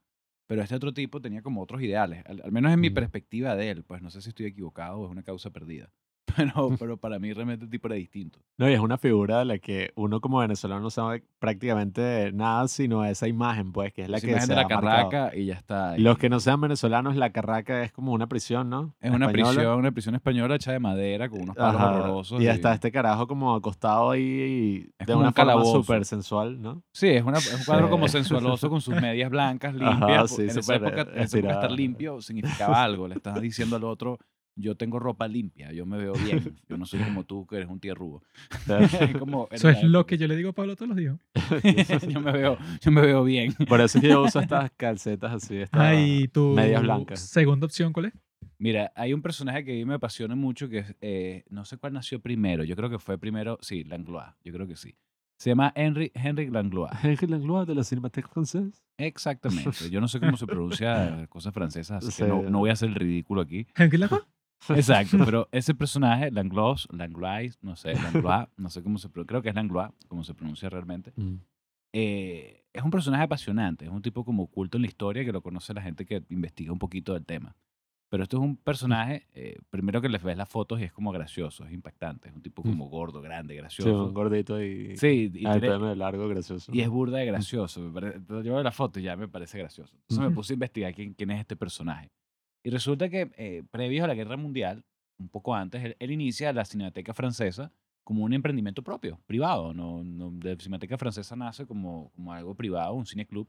Pero este otro tipo tenía como otros ideales, al, al menos en mi perspectiva de él. Pues no sé si estoy equivocado o es una causa perdida. Pero, pero para mí realmente el tipo era distinto. No, y es una figura de la que uno como venezolano no sabe prácticamente nada, sino esa imagen, pues, que es la Esa que imagen se de la ha marcado. carraca y ya está. Los Y que no sean venezolanos, la carraca es como una prisión, ¿no? Es una Española. prisión, una prisión española hecha de madera con unos palos Ajá, horrorosos. Y está este carajo como acostado ahí Es de una un forma súper sensual, ¿no? Sí, es, una, es un cuadro Sí. como sensualoso con sus medias blancas, Ajá, limpias. sí, en esa época, estar limpio significaba algo. Le estás diciendo al otro, yo tengo ropa limpia, yo me veo bien. Yo no soy como tú, que eres un tierrugo. Como, Eso es lo que yo le digo a Pablo todos los días. yo, me veo, yo me veo bien. Por eso es que yo uso estas calcetas así, estas Ay, tu medias blancas. segunda opción, ¿cuál es? Mira, hay un personaje que a mí me apasiona mucho que es, eh, no sé cuál nació primero. Yo creo que fue primero, sí, Langlois. Yo creo que sí. Se llama Henry, Henry Langlois. Henry Langlois de la Cinémathèque Française. Exactamente. Yo no sé cómo se pronuncia cosas francesas, así Sí. que no, no voy a hacer el ridículo aquí. ¿Henry Lapa? Exacto, pero ese personaje, Langlois, Langlois, no sé, Langlois, no sé cómo se pronuncia, creo que es Langlois, como se pronuncia realmente. eh, es un personaje apasionante, es un tipo como oculto en la historia que lo conoce la gente que investiga un poquito del tema. Pero esto es un personaje, eh, primero que les ves las fotos y es como gracioso, es impactante, es un tipo Mm. como gordo, grande, Sí, gracioso. un gordito y, Sí, y, ah, tiene- largo, gracioso. y es burda de gracioso. yo veo la foto y ya me parece gracioso. Entonces me puse a investigar quién, quién es este personaje. Y resulta que eh, previo a la Guerra Mundial, un poco antes, él, él inicia la Cinemateca Francesa como un emprendimiento propio, privado. No, no, la Cinemateca Francesa nace como, como algo privado, un cineclub.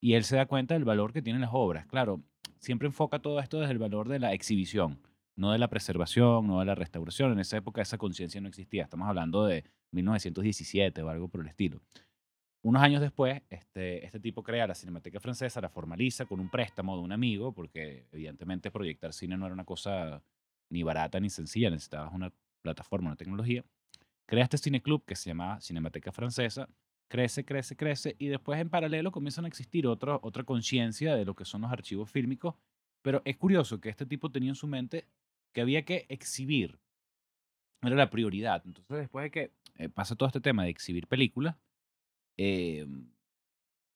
Y él se da cuenta del valor que tienen las obras. Claro, siempre enfoca todo esto desde el valor de la exhibición, no de la preservación, no de la restauración. En esa época esa conciencia no existía. Estamos hablando de 1917 o algo por el estilo. Unos años después, este, este tipo crea la Cinemateca Francesa, la formaliza con un préstamo de un amigo, porque evidentemente proyectar cine no era una cosa ni barata ni sencilla, necesitabas una plataforma, una tecnología. Crea este cineclub que se llamaba Cinemateca Francesa, crece, crece, crece, y después en paralelo comienzan a existir otro, otra conciencia de lo que son los archivos fílmicos, pero es curioso que este tipo tenía en su mente que había que exhibir, era la prioridad. Entonces después de que eh, pasa todo este tema de exhibir películas, eh,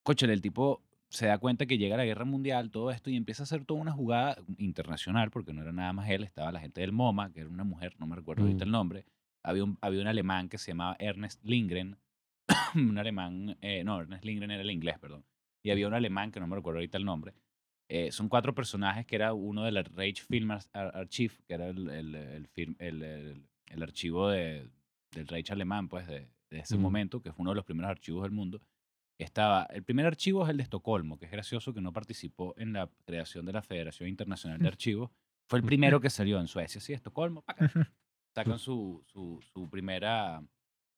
cóchale, el tipo se da cuenta que llega la guerra mundial, todo esto, y empieza a hacer toda una jugada internacional, porque no era nada más él, estaba la gente del MoMA, que era una mujer, no me recuerdo ahorita Mm. el nombre. Había un, había un alemán que se llamaba Ernest Lindgren, un alemán, eh, no, Ernest Lindgren era el inglés, perdón. Y había un alemán que no me recuerdo ahorita el nombre. Eh, son cuatro personajes que era uno del Reich Film Ar- Ar- Archive, que era el, el, el, film- el- archivo de, del Reich alemán, pues, de, de ese Mm. momento, que fue uno de los primeros archivos del mundo, estaba, el primer archivo es el de Estocolmo, que es gracioso que no participó en la creación de la Federación Internacional de Archivos. Fue el primero que salió en Suecia, sí, Estocolmo. Sacan su, su, su primera,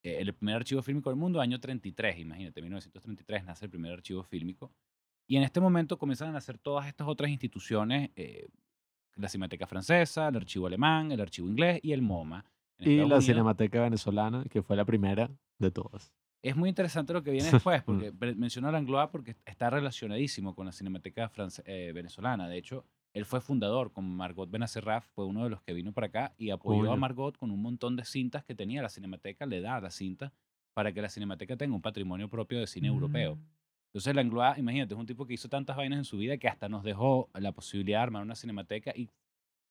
eh, el primer archivo fílmico del mundo, año 33, imagínate, 1933 nace el primer archivo fílmico. Y en este momento comienzan a nacer todas estas otras instituciones, eh, la Cinemateca Francesa, el Archivo Alemán, el Archivo Inglés y el MoMA. Y la Unidos. Cinemateca Venezolana, que fue la primera de todas. Es muy interesante lo que viene después, porque pre- menciono a Langlois porque está relacionadísimo con la Cinemateca France- eh, venezolana. De hecho, él fue fundador con Margot Benacerraf, fue uno de los que vino para acá y apoyó a. Margot con un montón de cintas que tenía la Cinemateca, le da a la cinta para que la Cinemateca tenga un patrimonio propio de cine europeo. Mm. Entonces Langlois, imagínate, es un tipo que hizo tantas vainas en su vida que hasta nos dejó la posibilidad de armar una cinemateca y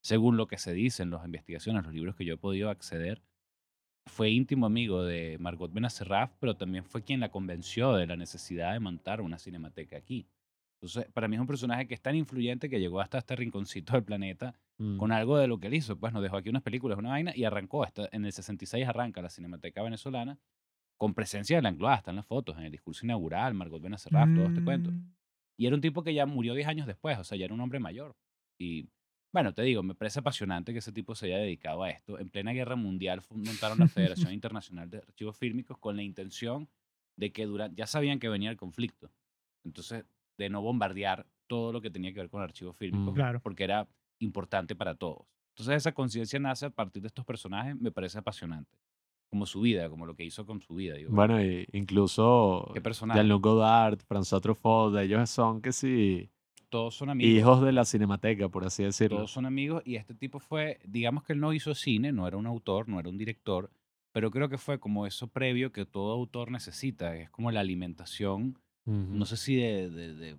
según lo que se dice en las investigaciones, los libros que yo he podido acceder, fue íntimo amigo de Margot Benacerraf, pero también fue quien la convenció de la necesidad de montar una cinemateca aquí. Entonces, para mí es un personaje que es tan influyente que llegó hasta este rinconcito del planeta Mm. con algo de lo que él hizo. Pues nos dejó aquí unas películas, una vaina, y arrancó. Esta, en el 66 arranca la Cinemateca Venezolana con presencia de Langlois, están las fotos, en el discurso inaugural, Margot Benacerraf, todo este cuento. Mm. Y era un tipo que ya murió 10 años después, o sea, ya era un hombre mayor. Y bueno, te digo, me parece apasionante que ese tipo se haya dedicado a esto. En plena guerra mundial montaron la Federación Internacional de Archivos Fílmicos con la intención de que durante, ya sabían que venía el conflicto. Entonces, de no bombardear todo lo que tenía que ver con archivos fílmicos, Mm. Claro. porque era importante para todos. Entonces, esa conciencia nace a partir de estos personajes, me parece apasionante. Como su vida, como lo que hizo con su vida. Digo, Bueno, y incluso qué personaje. Jean-Luc Godard, François Truffaut, ellos son que sí, Todos son amigos. hijos de la cinemateca, por así decirlo. Todos son amigos y este tipo fue, digamos que él no hizo cine, no era un autor, no era un director, pero creo que fue como eso previo que todo autor necesita, es como la alimentación, Ujú. no sé si de, de- de-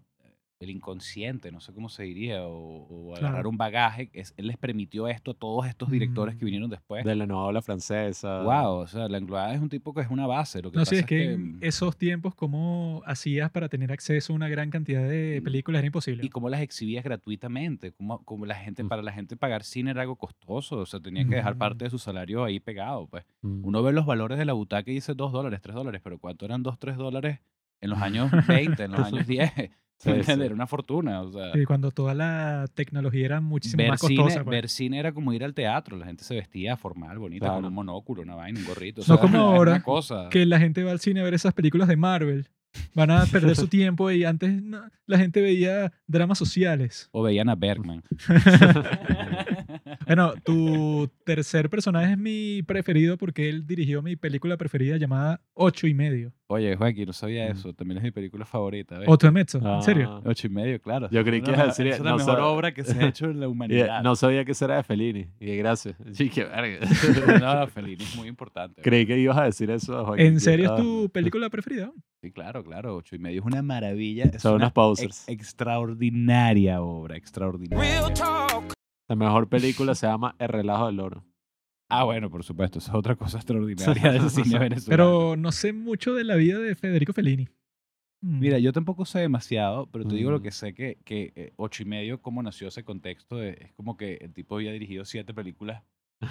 del inconsciente, no sé cómo se diría, o, o agarrar Claro. un bagaje, es, él les permitió esto a todos estos directores que Mm. vinieron después. De la nueva ola francesa. Wow, o sea, Langlois es un tipo que es una base. Lo que No, pasa sí, es es que que, en esos tiempos, ¿cómo hacías para tener acceso a una gran cantidad de Mm. películas? Era imposible. y cómo las exhibías gratuitamente, como, como la gente, Mm. para la gente pagar cine era algo costoso, o sea, tenían que dejar Mm. parte de su salario ahí pegado, pues. Mm. Uno ve los valores de la butaca y dice 2 dólares, 3 dólares, pero ¿cuánto eran 2, 3 dólares en los años 20, en los años 10? Sí, sí. Una fortuna, o sea. Y cuando toda la tecnología era muchísimo Ver más cine, costosa. pues. ver cine era como ir al teatro, la gente se vestía formal, bonita, con Claro. un monóculo, una vaina, un gorrito. O No sea, como era ahora, Una cosa. Que la gente va al cine a ver esas películas de Marvel. Van a perder su tiempo y antes no, la gente veía dramas sociales. O veían a Bergman. Bueno, tu tercer personaje es mi preferido porque él dirigió mi película preferida llamada Ocho y medio. Oye, Joaquín, no sabía Mm. eso. También es mi película favorita. ¿ves? Otro Mezzo, ¿en serio? Ah. Ocho y medio, claro. Yo creí Es que una ibas a me- decir, Es la no mejor obra que se ha hecho en la Y, eh, humanidad. no sabía que era de Fellini. Y gracias. Sí, qué verga. no, Fellini es muy importante. Creí que ibas a decir eso, Joaquín. ¿En serio es tu película preferida? Sí, claro, claro. Ocho y medio es una maravilla. Es Son una unos posers. ex- extraordinaria obra, extraordinaria. La mejor película se llama El relajo del oro. Ah, bueno, por supuesto. Esa es otra cosa extraordinaria del cine venezolano. Pero no sé mucho de la vida de Federico Fellini. Mm. Mira, yo tampoco sé demasiado, pero te digo lo Mm. que sé que, que eh, ocho y medio, cómo nació ese contexto, de- es como que el tipo había dirigido siete películas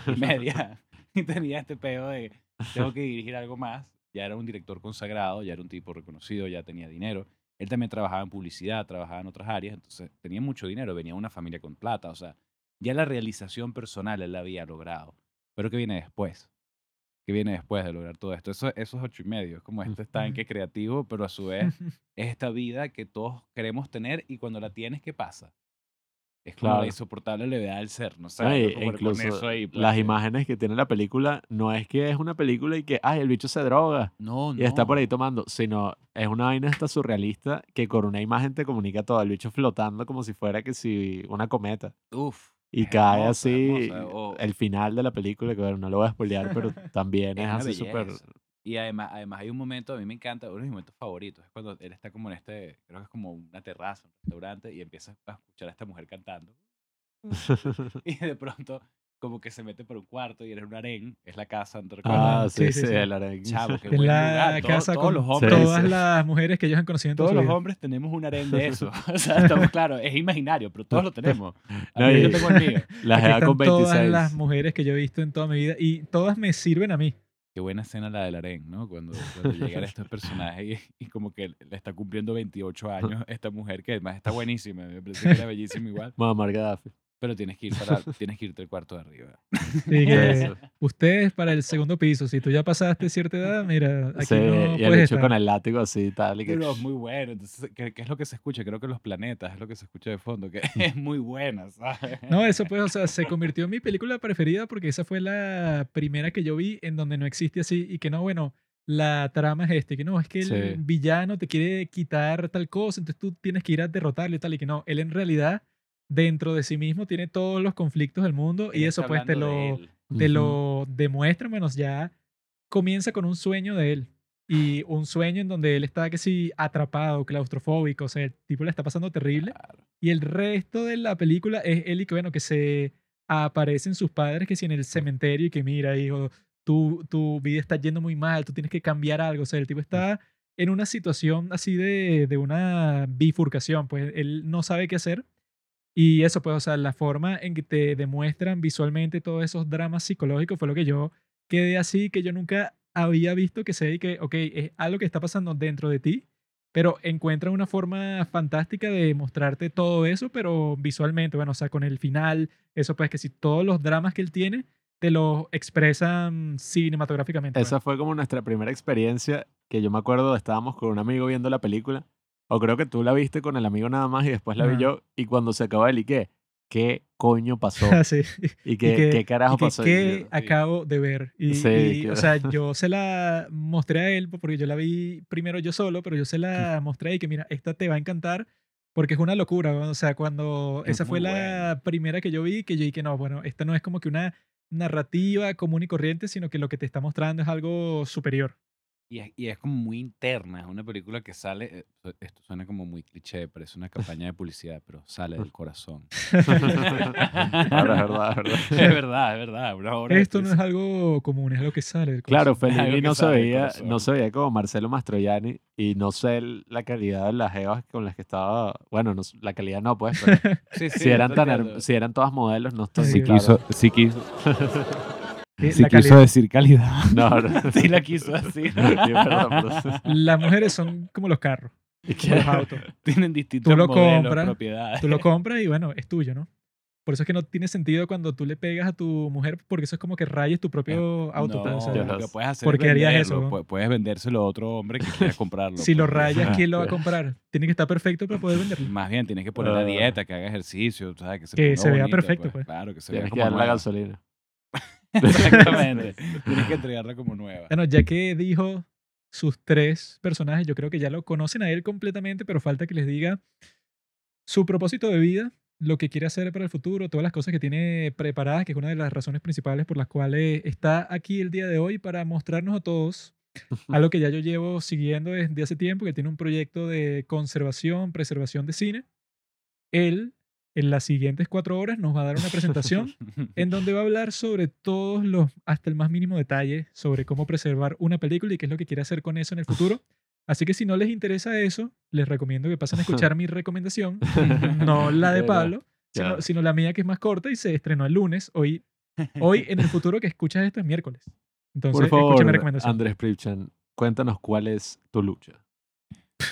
y media y tenía este pedo de tengo que dirigir algo más. Ya era un director consagrado, ya era un tipo reconocido, ya tenía dinero. Él también trabajaba en publicidad, trabajaba en otras áreas, entonces tenía mucho dinero, venía de una familia con plata, o sea, ya la realización personal él la había logrado. Pero ¿qué viene después? ¿Qué viene después de lograr todo esto? Eso, eso es ocho y medio, es como este estanque creativo, pero a su vez es esta vida que todos queremos tener y cuando la tienes, ¿qué pasa? Es como Claro. la insoportable levedad del ser, no poner incluso eso ahí, las imágenes que tiene la película no es que es una película y que, ay, el bicho se droga No, no. y está por ahí tomando, sino es una vaina esta surrealista que con una imagen te comunica todo. El bicho flotando como si fuera que si una cometa. Uf. Y es cae hermosa, así hermosa, o- el final de la película, que bueno, no lo voy a spoilear, pero también es, una así súper... Y además, además hay un momento, a mí me encanta, uno de mis momentos favoritos, es cuando él está como en este, creo que es como una terraza, un restaurante, y empieza a escuchar a esta mujer cantando. Y de pronto, como que se mete por un cuarto y era un harén, es la casa, ¿no ah, sí, Sí, sí, sí, el arenque. Chavo, qué Es buen la lugar. Todo- casa todos con los hombres, todas sí. las mujeres que ellos han conocido en toda todos su los vida. hombres tenemos un harén de eso. o sea, estamos claros, es imaginario, pero todos lo tenemos. A No, mí y- yo tengo el mío. La Aquí jeva están con todas 26. las mujeres que yo he visto en toda mi vida y todas me sirven a mí. Qué buena escena la del harén, ¿no? Cuando, cuando llegan estos personajes y, y como que le está cumpliendo 28 años esta mujer que además está buenísima, me parece que era bellísima igual, Muammar Gaddafi. Pero tienes que ir para, tienes que irte al cuarto de arriba. Sí, que ustedes para el segundo piso, si tú ya pasaste cierta edad, mira, aquí Sí, no y puedes estar. con el látigo así tal. Y que, Pero es muy bueno. Entonces, ¿qué, qué es lo que se escucha? Creo que los planetas es lo que se escucha de fondo, que es muy buena, ¿sabes? No, eso pues, o sea, se convirtió en mi película preferida porque esa fue la primera que yo vi en donde no existe así y que no, bueno, la trama es este, que no, es que el Sí. villano te quiere quitar tal cosa, entonces tú tienes que ir a derrotarlo y tal, y que no, él en realidad dentro de sí mismo tiene todos los conflictos del mundo y eso pues te lo, te lo demuestra, menos ya comienza con un sueño de él. Y un sueño en donde él está que sí atrapado, claustrofóbico, o sea, el tipo le está pasando terrible. Claro. Y el resto de la película es él y que, bueno, que se aparecen sus padres que si en el cementerio y que mira, hijo, tu, tu vida está yendo muy mal, tú tienes que cambiar algo. O sea, el tipo está en una situación así de, de una bifurcación, pues él no sabe qué hacer. Y eso, pues, o sea, la forma en que te demuestran visualmente todos esos dramas psicológicos fue lo que yo quedé así, que yo nunca había visto que se que, ok, es algo que está pasando dentro de ti, pero encuentran una forma fantástica de mostrarte todo eso, pero visualmente, bueno, o sea, con el final, eso pues que si todos los dramas que él tiene, te los expresan cinematográficamente. pues. Esa fue como nuestra primera experiencia que yo me acuerdo, estábamos con un amigo viendo la película, o creo que tú la viste con el amigo nada más y después la vi yo, y cuando se acabó el y qué, ¿qué coño pasó? Sí. ¿Y qué, que- qué carajo y que, pasó? Y ¿qué yo- acabo de ver? Y, Sí, y, que- o sea, yo se la mostré a él porque yo la vi primero yo solo, pero yo se la mostré y que mira, esta te va a encantar porque es una locura. ¿no? O sea, cuando Es esa fue muy la buena. primera que yo vi, que yo dije, no, bueno, esta no es como que una narrativa común y corriente, sino que lo que te está mostrando es algo superior. Y es, y es como muy interna, es una película que sale, eh, esto suena como muy cliché, parece una campaña de publicidad, pero sale del corazón. Claro, es verdad, es verdad. es verdad, es verdad. Esto no es algo común, es lo que sale del Claro, corazón. Fellini no se veía, no se veía como Marcelo Mastroianni y no sé la calidad de las jevas con las que estaba, bueno, no la calidad no pues, pero Sí, sí, si eran tan si eran todas modelos, no estoy Sí, claro. quiso, sí quiso, sí la quiso calidad- decir calidad. No, no. sí la quiso decir. Las mujeres son como los carros, ¿Y como los autos. Tienen distintos Tú lo modelos, compras, propiedades. Tú lo compras y bueno, es tuyo, ¿no? Por eso es que no tiene sentido cuando tú le pegas a tu mujer, porque eso es como que rayes tu propio auto. no, o sea, lo que puedes hacer ¿Por qué harías eso, Puedes vendérselo a otro hombre que quiera comprarlo. si lo pues. rayas, ¿quién lo va a Claro. comprar? Tiene que estar perfecto para poder venderlo. Más bien, tienes que poner la Ah. dieta, que haga ejercicio, ¿sabes? Que se, Que se vea perfecto, pues. Claro, que se vea Tienes que como darle la gasolina. Exactamente. tienes que entregarla como nueva. Bueno, ya que dijo sus tres personajes, yo creo que ya lo conocen a él completamente, pero falta que les diga su propósito de vida, lo que quiere hacer para el futuro, todas las cosas que tiene preparadas, que es una de las razones principales por las cuales está aquí el día de hoy para mostrarnos a todos algo que ya yo llevo siguiendo desde hace tiempo, que tiene un proyecto de conservación, preservación de cine. Él, en las siguientes cuatro horas, nos va a dar una presentación en donde va a hablar sobre todos los, hasta el más mínimo detalle, sobre cómo preservar una película y qué es lo que quiere hacer con eso en el futuro. Así que si no les interesa eso, les recomiendo que pasen a escuchar mi recomendación, no la de. Pablo, sino, la mía que es más corta y se estrenó el lunes. Hoy, hoy en el futuro que escuchas esto es miércoles. Entonces, Por escucha mi favor, recomendación. Andrés Pripchan, cuéntanos cuál es tu lucha.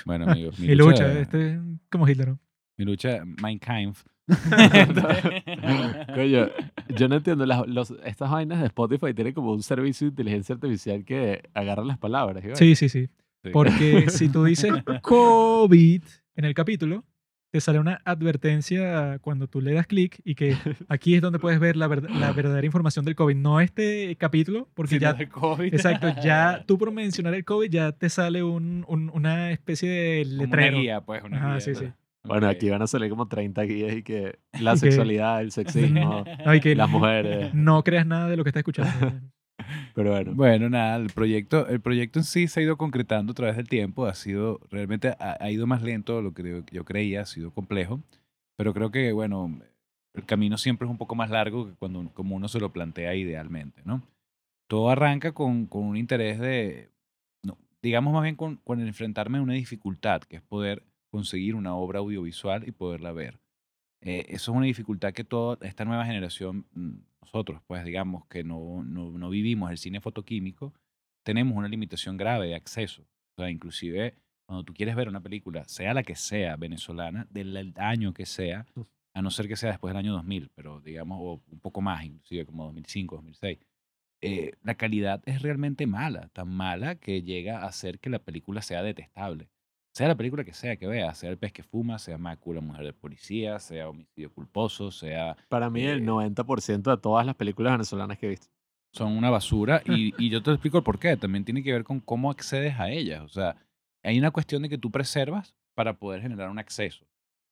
Bueno, amigos, mi, Mi lucha, lucha, este es como Hitler. ¿no? Mi lucha, Mein Kampf. Coño, yo no entiendo, las, los- estas vainas de Spotify tienen como un servicio de inteligencia artificial que agarra las palabras. ¿sí? Sí, sí, sí. Sí. Porque si tú dices COVID en el capítulo, te sale una advertencia cuando tú le das clic y que aquí es donde puedes ver la, verd- la verdadera información del COVID. No este capítulo, porque ya... COVID. Exacto, ya tú por mencionar el COVID ya te sale un, un- una especie de Como letrero. Una guía, pues, una Ajá, guía. sí, sí. Bueno, Ok. aquí van a salir como 30 guías y que la sexualidad, el sexismo, No, y que las mujeres. no creas nada de lo que estás escuchando. Pero bueno, Bueno, nada, el proyecto, el proyecto en sí se ha ido concretando a través del tiempo, ha sido, realmente ha, ha ido más lento de lo que yo creía, ha sido complejo, pero creo que, bueno, el camino siempre es un poco más largo que cuando como uno se lo plantea idealmente, ¿no? Todo arranca con, con un interés de, no, digamos más bien con, con el enfrentarme a una dificultad, que es poder conseguir una obra audiovisual y poderla ver. Eh, eso es una dificultad que toda esta nueva generación, mm, nosotros, pues digamos que no, no, no vivimos el cine fotoquímico, tenemos una limitación grave de acceso. O sea, inclusive cuando tú quieres ver una película, sea la que sea venezolana, del año que sea, a no ser que sea después del año 2000, pero digamos, o un poco más, inclusive como 2005, 2006, eh, la calidad es realmente mala, tan mala que llega a hacer que la película sea detestable. Sea la película que sea que vea, sea el pez que fuma, sea Mácula, Mujer de Policía, sea Homicidio Culposo, sea... Para mí el Eh, 90% de todas las películas venezolanas que he visto. son una basura y, y yo te explico el por qué. También tiene que ver con cómo accedes a ellas. O sea, hay una cuestión de que tú preservas para poder generar un acceso.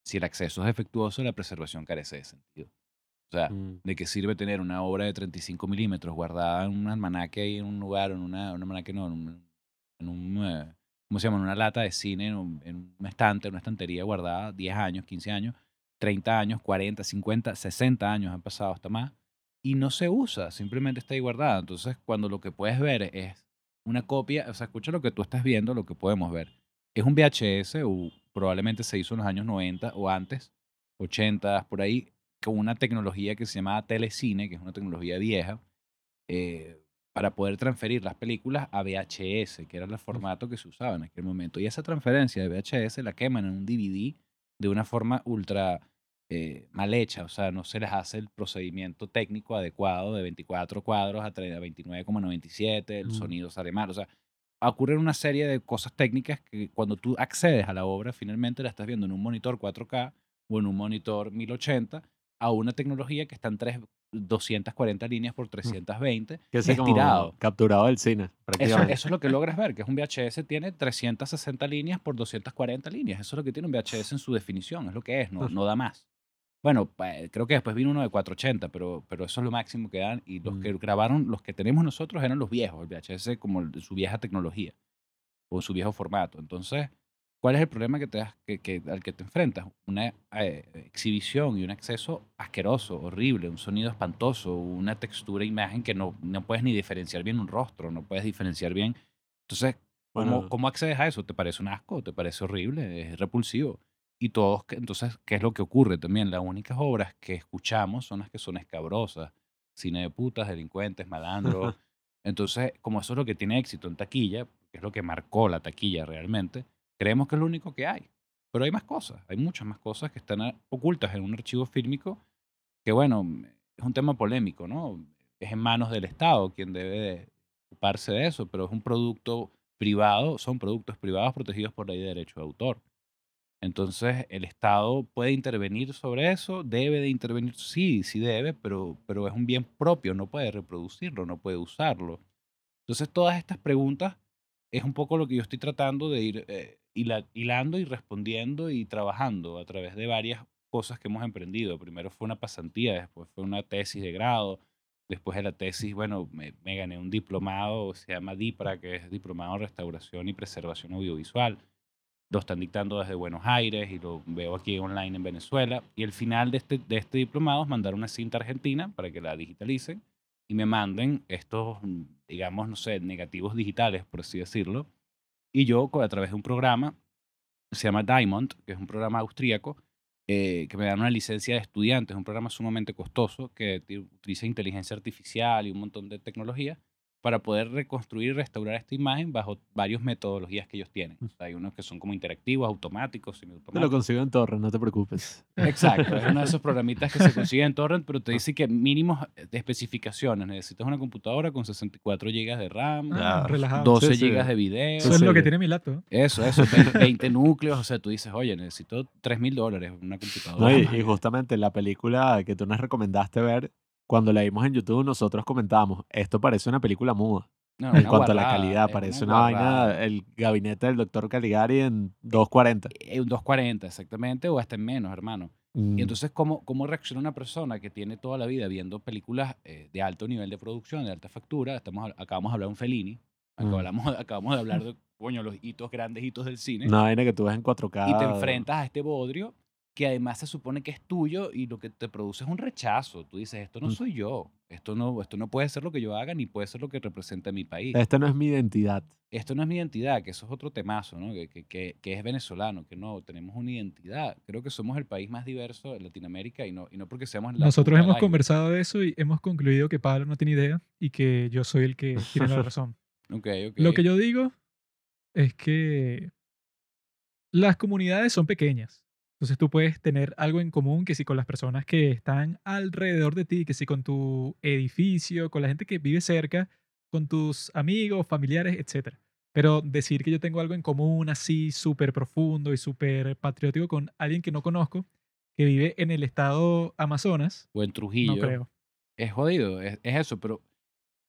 Si el acceso es defectuoso, la preservación carece de sentido. O sea, Mm. ¿de qué sirve tener una obra de 35 milímetros guardada en un almanaque ahí en un lugar, en una, un almanaque no, en un, en un, eh, ¿cómo se llama? En una lata de cine, en un, estante, una estantería guardada 10 años, 15 años, 30 años, 40, 50, 60 años han pasado hasta más y no se usa, simplemente está ahí guardada. Entonces, cuando lo que puedes ver es una copia, o sea, escucha lo que tú estás viendo, lo que podemos ver. Es un VHS, o probablemente se hizo en los años 90 o antes, 80, por ahí, con una tecnología que se llamaba telecine, que es una tecnología vieja, eh, para poder transferir las películas a VHS, que era el formato que se usaba en aquel momento. Y esa transferencia de VHS la queman en un DVD de una forma ultra eh, mal hecha, o sea, no se les hace el procedimiento técnico adecuado de 24 cuadros a tre- a 29,97, el Mm. sonido sale mal, o sea, ocurren una serie de cosas técnicas que cuando tú accedes a la obra, finalmente la estás viendo en un monitor 4K o en un monitor 1080 a una tecnología que está en tres- 240 líneas por 320, Que es estirado. capturado del cine, Eso, es lo que logras ver, que es un VHS tiene 360 líneas por 240 líneas. Eso es lo que tiene un VHS en su definición, es lo que es, no, da más. Bueno, pa- creo que después vino uno de 480, pero, pero eso es lo máximo que dan. Y los que Mm. grabaron, los que tenemos nosotros eran los viejos, el VHS como su vieja tecnología o su viejo formato. Entonces, ¿cuál es el problema que te que, que- al que te enfrentas? Una eh, exhibición y un acceso asqueroso, horrible, un sonido espantoso, una textura, imagen que no, no puedes ni diferenciar bien un rostro, no puedes diferenciar bien. Entonces, ¿cómo, Bueno. cómo accedes a eso? ¿Te parece un asco? ¿Te parece horrible? ¿Es repulsivo? Y todos, entonces, ¿qué es lo que ocurre también? Las únicas obras que escuchamos son las que son escabrosas. Cine de putas, delincuentes, malandros. Entonces, como eso es lo que tiene éxito en taquilla, que es lo que marcó la taquilla realmente, creemos que es lo único que hay. Pero hay más cosas, hay muchas más cosas que están ah, ocultas en un archivo fílmico que, bueno, es un tema polémico, ¿no? Es en manos del Estado quien debe de ocuparse de eso, pero es un producto privado, son productos privados protegidos por ley de derecho de autor. Entonces, el Estado puede intervenir sobre eso, debe de intervenir, sí, sí debe, pero, pero es un bien propio, no puede reproducirlo, no puede usarlo. Entonces, todas estas preguntas es un poco lo que yo estoy tratando de ir eh, hilando y respondiendo y trabajando a través de varias cosas que hemos emprendido. Primero fue una pasantía, después fue una tesis de grado, después de la tesis, bueno, me, me gané un diplomado, se llama DIPRA, que es Diplomado en Restauración y Preservación Audiovisual. Lo están dictando desde Buenos Aires y lo veo aquí online en Venezuela. Y el final de este, de este diplomado es mandar una cinta argentina para que la digitalicen y me manden estos, digamos, no sé, negativos digitales, por así decirlo. Y yo, a través de un programa, se llama Diamond, que es un programa austríaco, eh, que me dan una licencia de estudiante, es un programa sumamente costoso que ti- utiliza inteligencia artificial y un montón de tecnología para poder reconstruir y restaurar esta imagen bajo varias metodologías que ellos tienen. O sea, hay unos que son como interactivos, automáticos, Te lo semiautomáticos. consigo en Torre, no te preocupes. Exacto, es uno de esos programitas que se consigue en torrent, pero te dice que mínimos de especificaciones. Necesitas una computadora con 64 GB de RAM, Ah, Ya. relajado. 12 sí, sí. GB de video. Eso es lo que tiene mi laptop. Eso, eso, 20, 20 núcleos. O sea, tú dices, oye, necesito 3 mil dólares en una computadora. No, y, y justamente la película que tú nos recomendaste ver, cuando la vimos en YouTube, nosotros comentábamos, esto parece una película muda. No, En una cuanto a la calidad, parece una, vaina, guarrada. el gabinete del doctor Caligari en 240. Eh, Un 240, exactamente, o hasta en menos, hermano. Mm, Y entonces, ¿cómo, ¿cómo reacciona una persona que tiene toda la vida viendo películas eh, de alto nivel de producción, de alta factura? Estamos, acabamos de hablar de un Fellini, Mm. acabamos, acabamos de hablar de, coño, los hitos, grandes hitos del cine. Una vaina que tú ves en 4K. y te enfrentas a este bodrio que además se supone que es tuyo y lo que te produce es un rechazo. Tú dices, esto no Mm. soy yo, esto no, esto no puede ser lo que yo haga ni puede ser lo que representa mi país. Esta no es mi identidad. Esto no es mi identidad, que eso es otro temazo, ¿no? que, que, que, que es venezolano, que no, tenemos una identidad. Creo que somos el país más diverso de Latinoamérica y no, y no porque seamos la Nosotros hemos conversado de eso y hemos concluido que Pablo no tiene idea y que yo soy el que tiene la razón. Lo que yo digo es que las comunidades son pequeñas. Entonces tú puedes tener algo en común que si con las personas que están alrededor de ti, que si con tu edificio, con la gente que vive cerca, con tus amigos, familiares, etc. Pero decir que yo tengo algo en común así súper profundo y súper patriótico con alguien que no conozco, que vive en el estado Amazonas, O en Trujillo. no creo. Es jodido, es, es eso, pero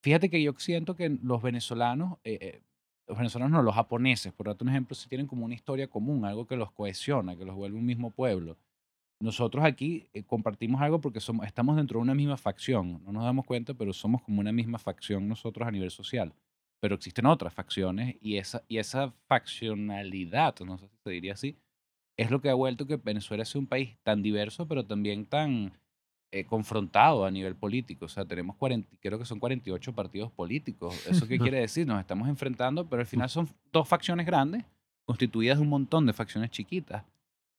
fíjate que yo siento que los venezolanos, eh, eh, los venezolanos no, los japoneses, por darte un ejemplo, sí tienen como una historia común, algo que los cohesiona, que los vuelve un mismo pueblo. Nosotros aquí eh, compartimos algo porque somos, estamos dentro de una misma facción, no nos damos cuenta, pero somos como una misma facción nosotros a nivel social. Pero existen otras facciones y esa, y esa faccionalidad, no sé si se diría así, es lo que ha vuelto que Venezuela sea un país tan diverso, pero también tan eh, confrontado a nivel político. O sea, tenemos 40, creo que son 48 partidos políticos. ¿Eso qué quiere decir? Nos estamos enfrentando, pero al final son dos facciones grandes, constituidas de un montón de facciones chiquitas.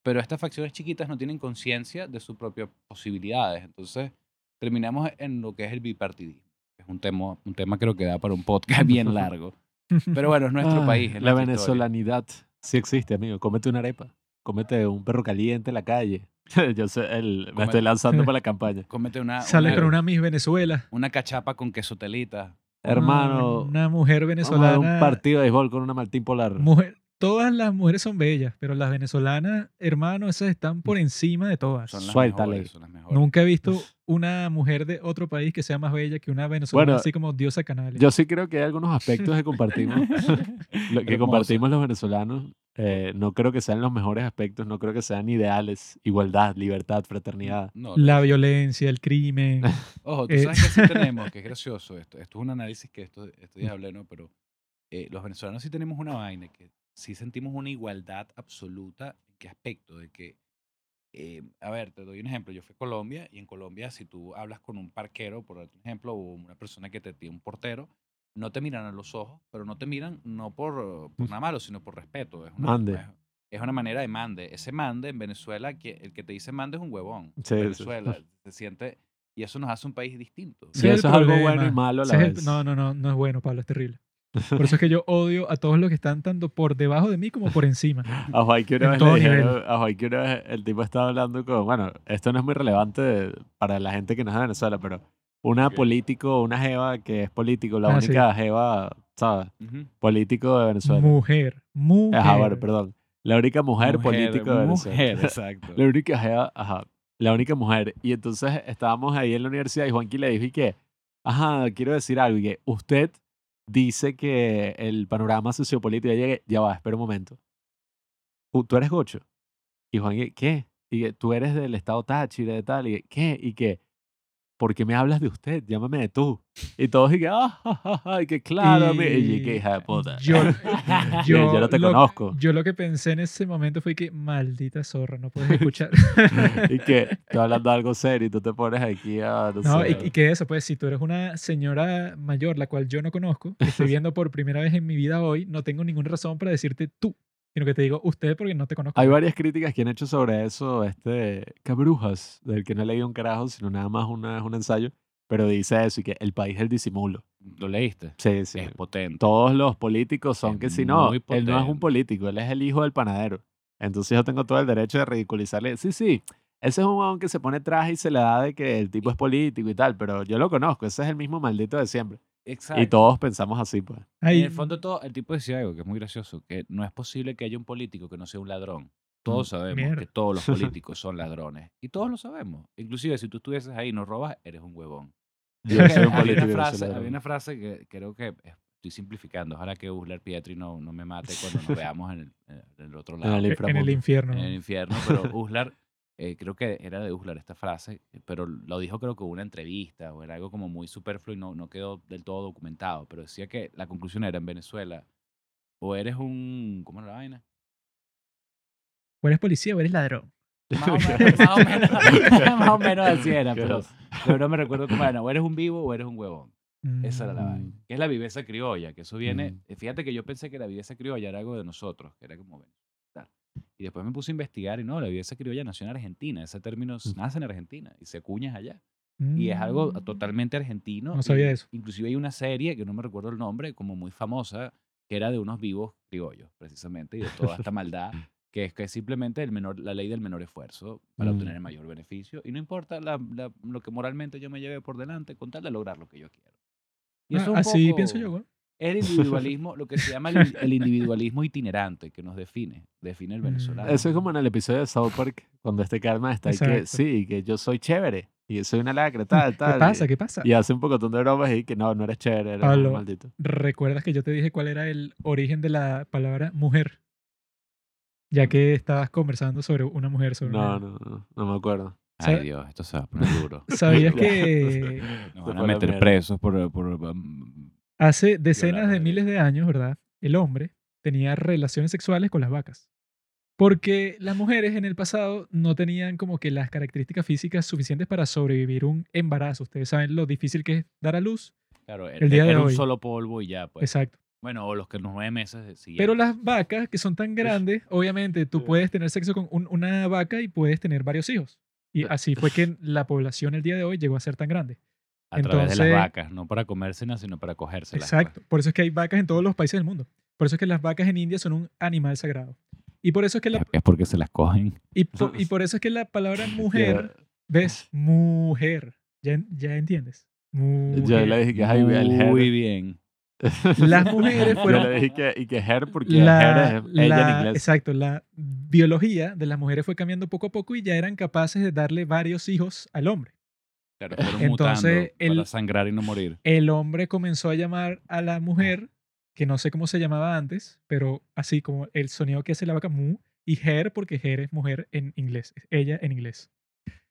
Pero estas facciones chiquitas no tienen conciencia de sus propias posibilidades. Entonces, terminamos en lo que es el bipartidismo. Es un tema, un tema creo que da para un podcast bien largo. Pero bueno, es nuestro Ay, país. es La historia. venezolanidad sí existe, amigo. Cómete una arepa. Cómete un perro caliente en la calle. Yo sé, el, me estoy lanzando para la campaña. Cómete una, Sale una, con una Miss Venezuela. una cachapa con queso telita. Hermano, Una mujer vamos a dar venezolana. un partido de béisbol con una Martín Polar. mujer- todas las mujeres son bellas, pero las venezolanas, hermano, esas están por encima de todas. Son las Suéltale. mejores, son las mejores. Nunca he visto una mujer de otro país que sea más bella que una venezolana, Bueno, así como diosa canal. Yo sí creo que hay algunos aspectos que compartimos, lo que Hermosa. compartimos los venezolanos. eh, no creo que sean los mejores aspectos, no creo que sean ideales. Igualdad, libertad, fraternidad. No, La violencia, el crimen. Ojo, tú Eh. sabes que sí tenemos, que es gracioso esto. Esto es un análisis que esto, estos días hablé, ¿no? Pero eh, los venezolanos sí tenemos una vaina que sí sentimos una igualdad absoluta. ¿En qué aspecto? De que, eh, a ver, te doy un ejemplo. Yo fui a Colombia y en Colombia si tú hablas con un parquero, por ejemplo, o una persona que te tiene un portero, no te miran a los ojos, pero no te miran no por, por nada malo, sino por respeto. Es una, Mande. es- es una manera de mande. Ese mande en Venezuela, que, el que te dice mande es un huevón. Sí, sí. Venezuela se siente y eso nos hace un país distinto. Y el eso es algo bueno y malo a la el- vez. no, no, no, no es bueno, Pablo, es terrible. Por eso es que yo odio a todos los que están tanto por debajo de mí como por encima. A Juan que una En vez a una vez el tipo estaba hablando con, bueno, esto no es muy relevante para la gente que no es de Venezuela, pero una Ok. político, una jeva que es político, la Ah, sí. única jeva, ¿sabes? Ujú. Político de Venezuela. Mujer, mujer. Ajá, bueno, perdón. La única mujer, político de Venezuela. Mujer, exacto. La única jeva, ajá, la única mujer. Y entonces estábamos ahí en la universidad y Juanqui le dijo y que, ajá, quiero decir algo y que usted dice que el panorama sociopolítico, ya llegué, ya va, espera un momento. Tú eres gocho. Y Juanqui, ¿qué? Y que tú eres del estado Táchira, de tal, y ¿qué? Y que, ¿por qué me hablas de usted? Llámame de tú. Y todos y que, ah, ja, ja, ja", y que claro, mi-". y que hija de puta. Yo, Yo, yo no te lo- conozco. Yo lo que pensé en ese momento fue que, maldita zorra, no puedes escuchar. y que estoy hablando de algo serio y tú te pones aquí a, no, No, sé. y, y que eso, pues si tú eres una señora mayor, la cual yo no conozco, que estoy viendo por primera vez en mi vida hoy, no tengo ninguna razón para decirte tú, sino que te digo usted porque no te conozco. Hay varias críticas que han hecho sobre eso, este Cabrujas, del que no he leído un carajo, sino nada más una, un ensayo, pero dice eso y que el país es el disimulo. ¿Lo leíste? Sí, sí. Es potente. Todos los políticos son Es que si no, muy él no es un potente. político, él es el hijo del panadero. Entonces yo tengo todo el derecho de ridiculizarle. Sí, sí, ese es un huevón que se pone traje y se le da de que el tipo es político y tal, pero yo lo conozco, ese es el mismo maldito de siempre. Exacto. Y todos pensamos así, pues. En el fondo, todo, el tipo decía algo que es muy gracioso, que no es posible que haya un político que no sea un ladrón. Todos sabemos Mierda. que todos los políticos son ladrones. Y todos lo sabemos. Inclusive, si tú estuvieses ahí y no robas, eres un huevón. Yo soy un había, político una y no soy frase, había una frase que creo que eh, estoy simplificando. Ojalá que Uslar Pietri no, no me mate cuando nos veamos en el, en el otro En lado. el en el infierno. en el infierno, pero Uslar, eh, creo que era de Uslar esta frase, pero lo dijo creo que en una entrevista o era algo como muy superfluo y no, no quedó del todo documentado, pero decía que la conclusión era en Venezuela, o eres un, ¿cómo era la vaina? O eres policía o eres ladrón. Más o menos, más o menos, más o menos así era, pero, no me recuerdo cómo era, o eres un vivo o eres un huevón. Esa era la vaina. Mm. Que es la viveza criolla, que eso viene. Mm. Fíjate que yo pensé que la viveza criolla era algo de nosotros, que era como. Y después me puse a investigar y no, la viveza criolla nació en Argentina. Ese término Mm. nace en Argentina y se acuña allá. Y es algo Mm. totalmente argentino. No sabía y eso. Inclusive hay una serie, que no me recuerdo el nombre, como muy famosa, que era de unos vivos criollos, precisamente, y de toda esta maldad, que es que es simplemente el menor, la ley del menor esfuerzo para Mm. obtener el mayor beneficio. Y no importa la- la- lo que moralmente yo me lleve por delante, con tal de lograr lo que yo quiero. Y Ah, eso es un así poco pienso yo, güey. El individualismo, lo que se llama el, el individualismo itinerante, que nos define, define el Mm. venezolano. Eso es como en el episodio de South Park, cuando este Carmen está ahí que sí, que yo soy chévere y soy una lacra, tal, tal. ¿Qué pasa? y- ¿Qué pasa? Y hace un poco de bromas y que no, no eres chévere, eres un Pablo. maldito. ¿Recuerdas que yo te dije cuál era el origen de la palabra mujer? Ya que estabas conversando sobre una mujer. Sobre No, una- no, no, no me acuerdo. Ay, ¿Sabe- Dios, esto se va a poner duro. ¿Sabías que Nos van a meter presos por... por hace decenas de miles de años, ¿verdad? El hombre tenía relaciones sexuales con las vacas. Porque las mujeres en el pasado no tenían como que las características físicas suficientes para sobrevivir un embarazo. Ustedes saben lo difícil que es dar a luz. claro, El día de era un hoy. solo polvo y ya, pues. Exacto. Bueno, o los que nueve meses siguientes. Pero las vacas, que son tan grandes, obviamente tú Sí. puedes tener sexo con un- una vaca y puedes tener varios hijos. Y Sí. así fue que la población el día de hoy llegó a ser tan grande. A través de entonces- las vacas, no para comérselas, sino para cogérselas. pues. Exacto. Por eso es que hay vacas en todos los países del mundo. Por eso es que las vacas en India son un animal sagrado. Y por eso es que la, Es- porque se las cogen. y por, y por eso es que la palabra mujer, ¿ves? Mujer. ¿Ya, ya entiendes? Yo Mujer. le dije que es Muy bien. Las mujeres Yo fueron le dije que, y que hair porque la, hair es ella la- en inglés. exacto, la biología de las mujeres fue cambiando poco a poco y ya eran capaces de darle varios hijos al hombre. Claro, fueron Entonces, mutando el- para sangrar y no morir. El hombre comenzó a llamar a la mujer, que no sé cómo se llamaba antes, pero así como el sonido que hace la vaca mu, y her porque her es mujer en inglés, ella en inglés.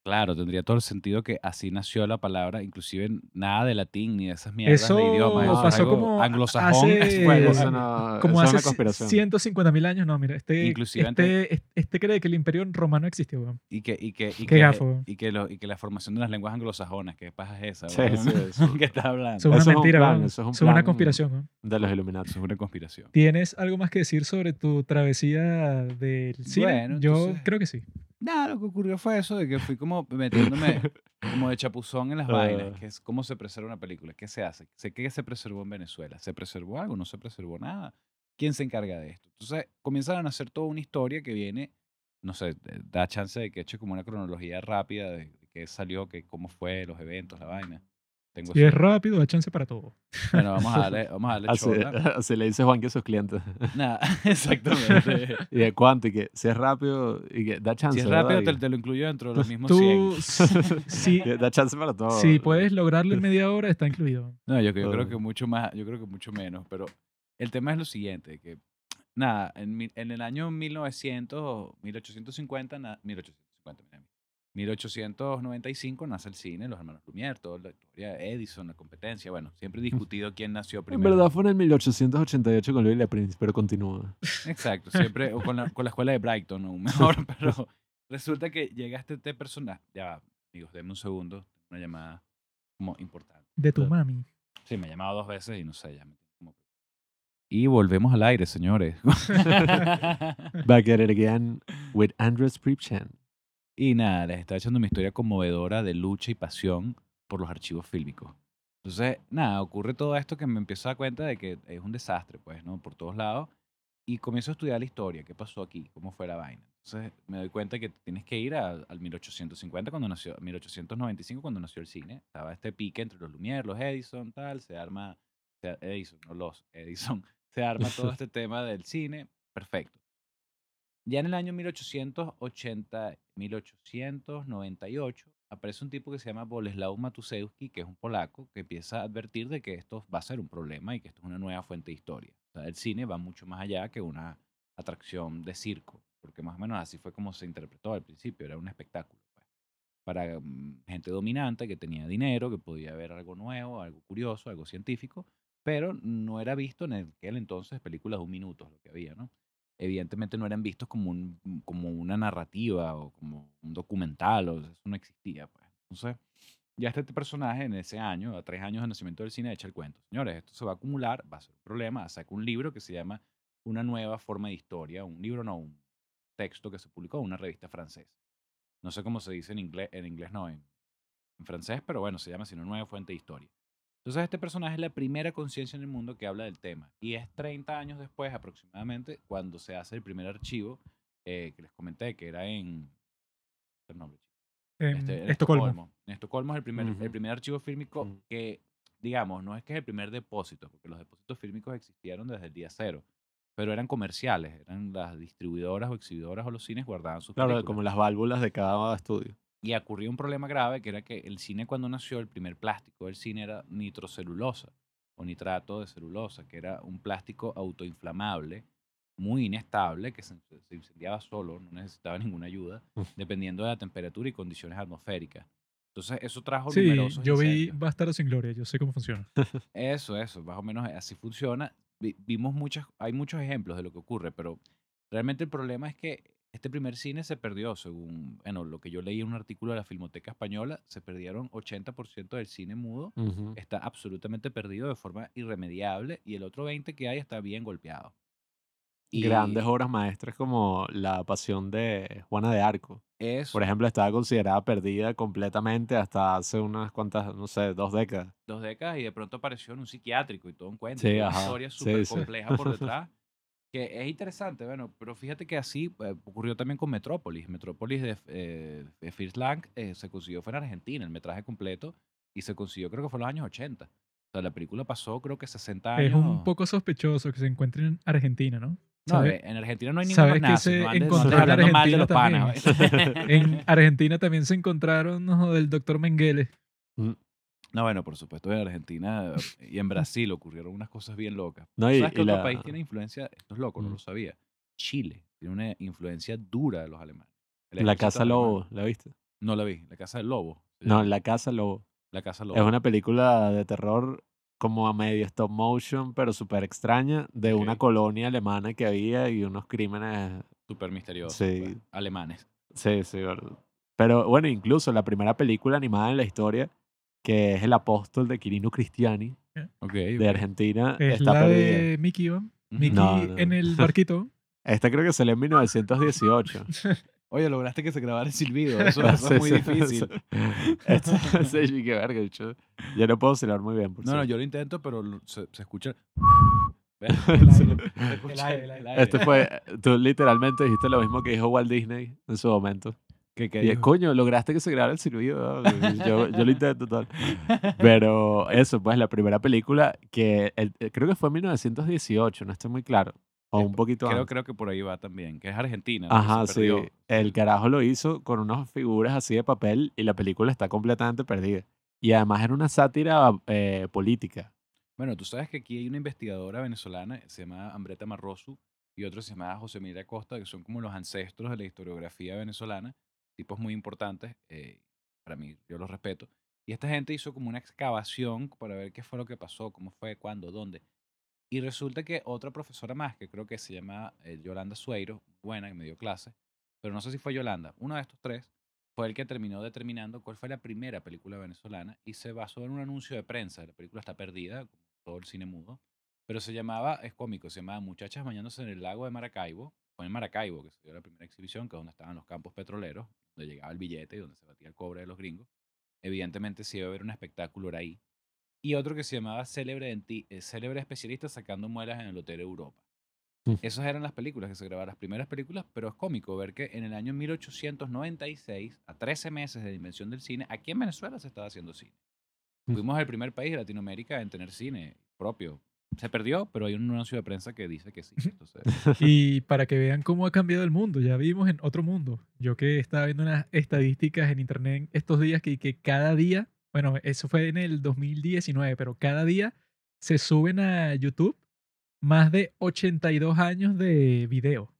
Claro, tendría todo el sentido que así nació la palabra, inclusive nada de latín ni de esas mierdas Eso de idiomas. eso es pasó algo como anglosajón. hace- bueno, Eso no, Como eso hace una conspiración. 150 mil años, no, mira, este, Inclusive este, este cree que el imperio romano existió, y que y que y Qué que, gafo, y que, lo- y que la formación de las lenguas anglosajonas, que paja es esa, Sí, sí, eso. ¿Qué estás hablando? Eso es una Eso es un mentira, plan, es un Eso es una conspiración. De los Illuminati. Eso es una conspiración. ¿Tienes algo más que decir sobre tu travesía del cine? Bueno, Yo entonces- creo que sí. Nada, lo que ocurrió fue eso, de que fui como metiéndome como de chapuzón en las vainas, Ah. que es cómo se preserva una película, qué se hace, sé que se preservó en Venezuela, se preservó algo, no se preservó nada, quién se encarga de esto. Entonces comienzan a nacer toda una historia que viene, no sé, da chance de que eche como una cronología rápida de, de qué salió, que cómo fue, los eventos, la vaina. Tengo Si eso. es rápido, da chance para todo. Bueno, vamos a darle, vamos a darle Así, chorra. así le dice Juan que a sus clientes. Nada, exactamente. ¿Y de cuánto? Y que si es rápido y que da chance. si es rápido, te, lo incluyo dentro de los mismos Tú, 100. si, da chance para todo. si puedes lograrlo en media hora, está incluido. No, yo, yo creo que mucho más, yo creo que mucho menos, pero el tema es lo siguiente, que nada, en, el año 1900, o 1850, na- 1850, mira, 1895 nace el cine, los hermanos Lumière, toda la historia, Edison, la competencia, bueno, siempre he discutido quién nació En primero. verdad fue en el 1888 con Louis Le Prince, pero continúa. Exacto, siempre, o con la, con la escuela de Brighton, aún mejor, pero resulta que llega este, personaje, ya va, amigos, denme un segundo, una llamada como importante. De tu mami. Sí, me ha llamado dos veces y no sé, ya me. Y volvemos al aire, señores. Back at it again with Andres Pripchan. Y nada, les estaba echando mi historia conmovedora de lucha y pasión por los archivos fílmicos. Entonces, nada, ocurre todo esto que me empiezo a dar cuenta de que es un desastre, pues, ¿no? Por todos lados. Y comienzo a estudiar la historia, qué pasó aquí, cómo fue la vaina. Entonces, me doy cuenta que tienes que ir a- al 1850 cuando nació, 1895 cuando nació el cine. Estaba este pique entre los Lumière, los Edison, tal, se arma, se- Edison, no los Edison, se arma todo este tema del cine, perfecto. Ya en el año 1880, 1898 aparece un tipo que se llama Bolesław Matuszewski, que es un polaco, que empieza a advertir de que esto va a ser un problema y que esto es una nueva fuente de historia. O sea, el cine va mucho más allá que una atracción de circo, porque más o menos así fue como se interpretó al principio, era un espectáculo. pues, Para mm, gente dominante que tenía dinero, que podía ver algo nuevo, algo curioso, algo científico, pero no era visto en aquel entonces películas de un minuto, lo que había, ¿no? Evidentemente no eran vistos como, un, como una narrativa o como un documental, o eso no existía. Pues. Entonces, ya este personaje en ese año, a tres años de nacimiento del cine, echa el cuento. Señores, esto se va a acumular, va a ser un problema, saca un libro que se llama Una nueva forma de historia, un libro no, un texto que se publicó en una revista francesa. No sé cómo se dice en inglés, en inglés no, en en francés, pero bueno, se llama sino Nueva Fuente de Historia. Entonces este personaje es la primera conciencia en el mundo que habla del tema. Y es 30 años después aproximadamente cuando se hace el primer archivo eh, que les comenté, que era en... el nombre? En Este, en Estocolmo. En Estocolmo es el primer, el primer archivo fílmico Ujú. que, digamos, no es que es el primer depósito, porque los depósitos fílmicos existieron desde el día cero, pero eran comerciales, eran las distribuidoras o exhibidoras o los cines guardaban sus Claro, películas. como las válvulas de cada estudio. Y ocurrió un problema grave que era que el cine cuando nació, el primer plástico del cine era nitrocelulosa o nitrato de celulosa, que era un plástico autoinflamable, muy inestable, que se, se incendiaba solo, no necesitaba ninguna ayuda, Uf. dependiendo de la temperatura y condiciones atmosféricas. Entonces eso trajo Sí, numerosos yo vi incendios. Bastardo sin Gloria, yo sé cómo funciona. Eso, eso, más o menos así funciona. Vi- vimos muchas, hay muchos ejemplos de lo que ocurre, pero realmente el problema es que este primer cine se perdió, según, bueno, lo que yo leí en un artículo de la Filmoteca Española, se perdieron 80% del cine mudo, Ujú. está absolutamente perdido de forma irremediable y el otro 20 que hay está bien golpeado. Y Grandes obras maestras como La Pasión de Juana de Arco. eso, Por ejemplo, estaba considerada perdida completamente hasta hace unas cuantas, no sé, dos décadas. dos décadas y de pronto apareció en un psiquiátrico y todo un cuento, Sí, una ajá, historia sí, súper sí. compleja por detrás, que es interesante, bueno, pero fíjate que así eh, ocurrió también con Metrópolis. Metrópolis de, eh, de Fritz Lang eh, se consiguió, fue en Argentina, el metraje completo, y se consiguió creo que fue en los años 80. O sea, la película pasó creo que 60 años. Es un poco sospechoso que se encuentre en Argentina, ¿no? No, en Argentina no hay ¿Sabes ningún que nazi, se no andes, no encontró andes en hablando mal de los Argentina panas. En Argentina también se encontraron ¿no? del doctor Mengele. No, bueno, por supuesto, en Argentina y en Brasil ocurrieron unas cosas bien locas. No, y- ¿Sabes qué y otro la- país tiene influencia? Esto es loco, no lo sabía. Chile tiene una influencia dura de los alemanes. El La Casa alemán. Lobo, ¿la viste? No la vi, La Casa del Lobo. No. La Casa Lobo. La Casa Lobo. Es una película de terror como a medio stop motion, pero súper extraña, de una colonia alemana que había y unos crímenes. Súper misterioso. Sí. pues, Alemanes. Sí, sí, verdad. Pero bueno, incluso la primera película animada en la historia, que es El Apóstol de Quirino Cristiani, Ok. de Argentina, Es está la perdida. de Mickey. Mickey No, no, en el barquito. Esta creo que salió en 1918. Oye, lograste que se grabara el silbido. Eso, eso Sí, es muy sí, difícil. sí. Esto, sí, qué verga, yo, yo no puedo silbar muy bien. Por No, no, yo lo intento, pero se, se escucha. Este fue, tú literalmente dijiste lo mismo que dijo Walt Disney en su momento. ¿Qué, qué Y es, dijo? coño, lograste que se grabara el silbido. Yo, yo lo intento tal. Pero eso, pues la primera película que el- eh, creo que fue en 1918, no estoy muy claro. O un poquito Creo, antes. creo que por ahí va también, que es Argentina. Ajá, sí. perdió. El carajo lo hizo con unas figuras así de papel y la película está completamente perdida. Y además era una sátira eh, política. Bueno, tú sabes que aquí hay una investigadora venezolana, se llama Ambreta Marrosu, y otro se llama José Miguel Acosta, que son como los ancestros de la historiografía venezolana, tipos muy importantes, eh, para mí, yo los respeto. Y esta gente hizo como una excavación para ver qué fue lo que pasó, cómo fue, cuándo, dónde. Y resulta que otra profesora más, que creo que se llama eh, Yolanda Sueiro, buena, que me dio clase, pero no sé si fue Yolanda, uno de estos tres, fue el que terminó determinando cuál fue la primera película venezolana y se basó en un anuncio de prensa. La película está perdida, como todo el cine mudo, pero se llamaba, es cómico, se llamaba Muchachas bañándose en el lago de Maracaibo. Fue en Maracaibo que se dio la primera exhibición, que es donde estaban los campos petroleros, donde llegaba el billete y donde se batía el cobre de los gringos. Evidentemente, si iba a haber un espectáculo ahí. Y otro que se llamaba Célebre, Denti- eh, Célebre Especialista sacando muelas en el Hotel Europa. Mm. Esas eran las películas que se grabaron, las primeras películas, pero es cómico ver que en el año 1896, a 13 meses de la invención del cine, aquí en Venezuela se estaba haciendo cine. Mm. Fuimos el primer país de Latinoamérica en tener cine propio. Se perdió, pero hay un anuncio de prensa que dice que sí. Entonces, Y para que vean cómo ha cambiado el mundo, ya vivimos en otro mundo. Yo que estaba viendo unas estadísticas en internet estos días que, que cada día, bueno, eso fue en el 2019, pero cada día se suben a YouTube más de 82 años de video.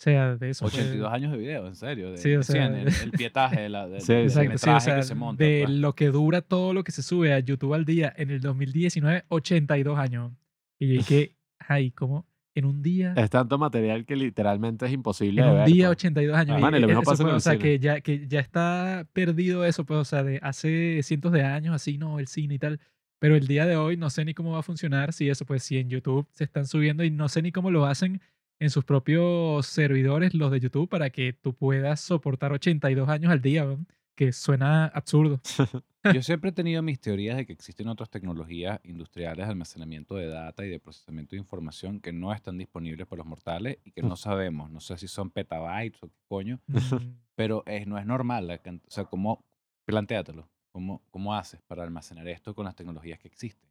O sea, de eso. fue- 82 años de video, en serio. De, Sí, o de sea, cien, el, el pietaje, de la, de- Sí, Exacto, sí, o sea, que se monta. de pues. lo que dura todo lo que se sube a YouTube al día en el 2019, 82 años. Y yo que, ay, como en un día, Es tanto material que literalmente es imposible en de un ver. día pues. 82 años. Ah, y mano, y lo e- mismo eso pasa fue, con o el sea, cine. que ya, que ya está perdido eso, pues, o sea, de hace cientos de años, así, ¿no? El cine y tal. Pero el día de hoy no sé ni cómo va a funcionar si eso, pues, si en YouTube se están subiendo y no sé ni cómo lo hacen en sus propios servidores, los de YouTube, para que tú puedas soportar 82 años al día, ¿no? que suena absurdo. Yo siempre he tenido mis teorías de que existen otras tecnologías industriales de almacenamiento de data y de procesamiento de información que no están disponibles para los mortales y que no sabemos. No sé si son petabytes o qué coño, pero es, no es normal. o sea, ¿cómo, plantéatelo, ¿cómo, ¿cómo haces para almacenar esto con las tecnologías que existen?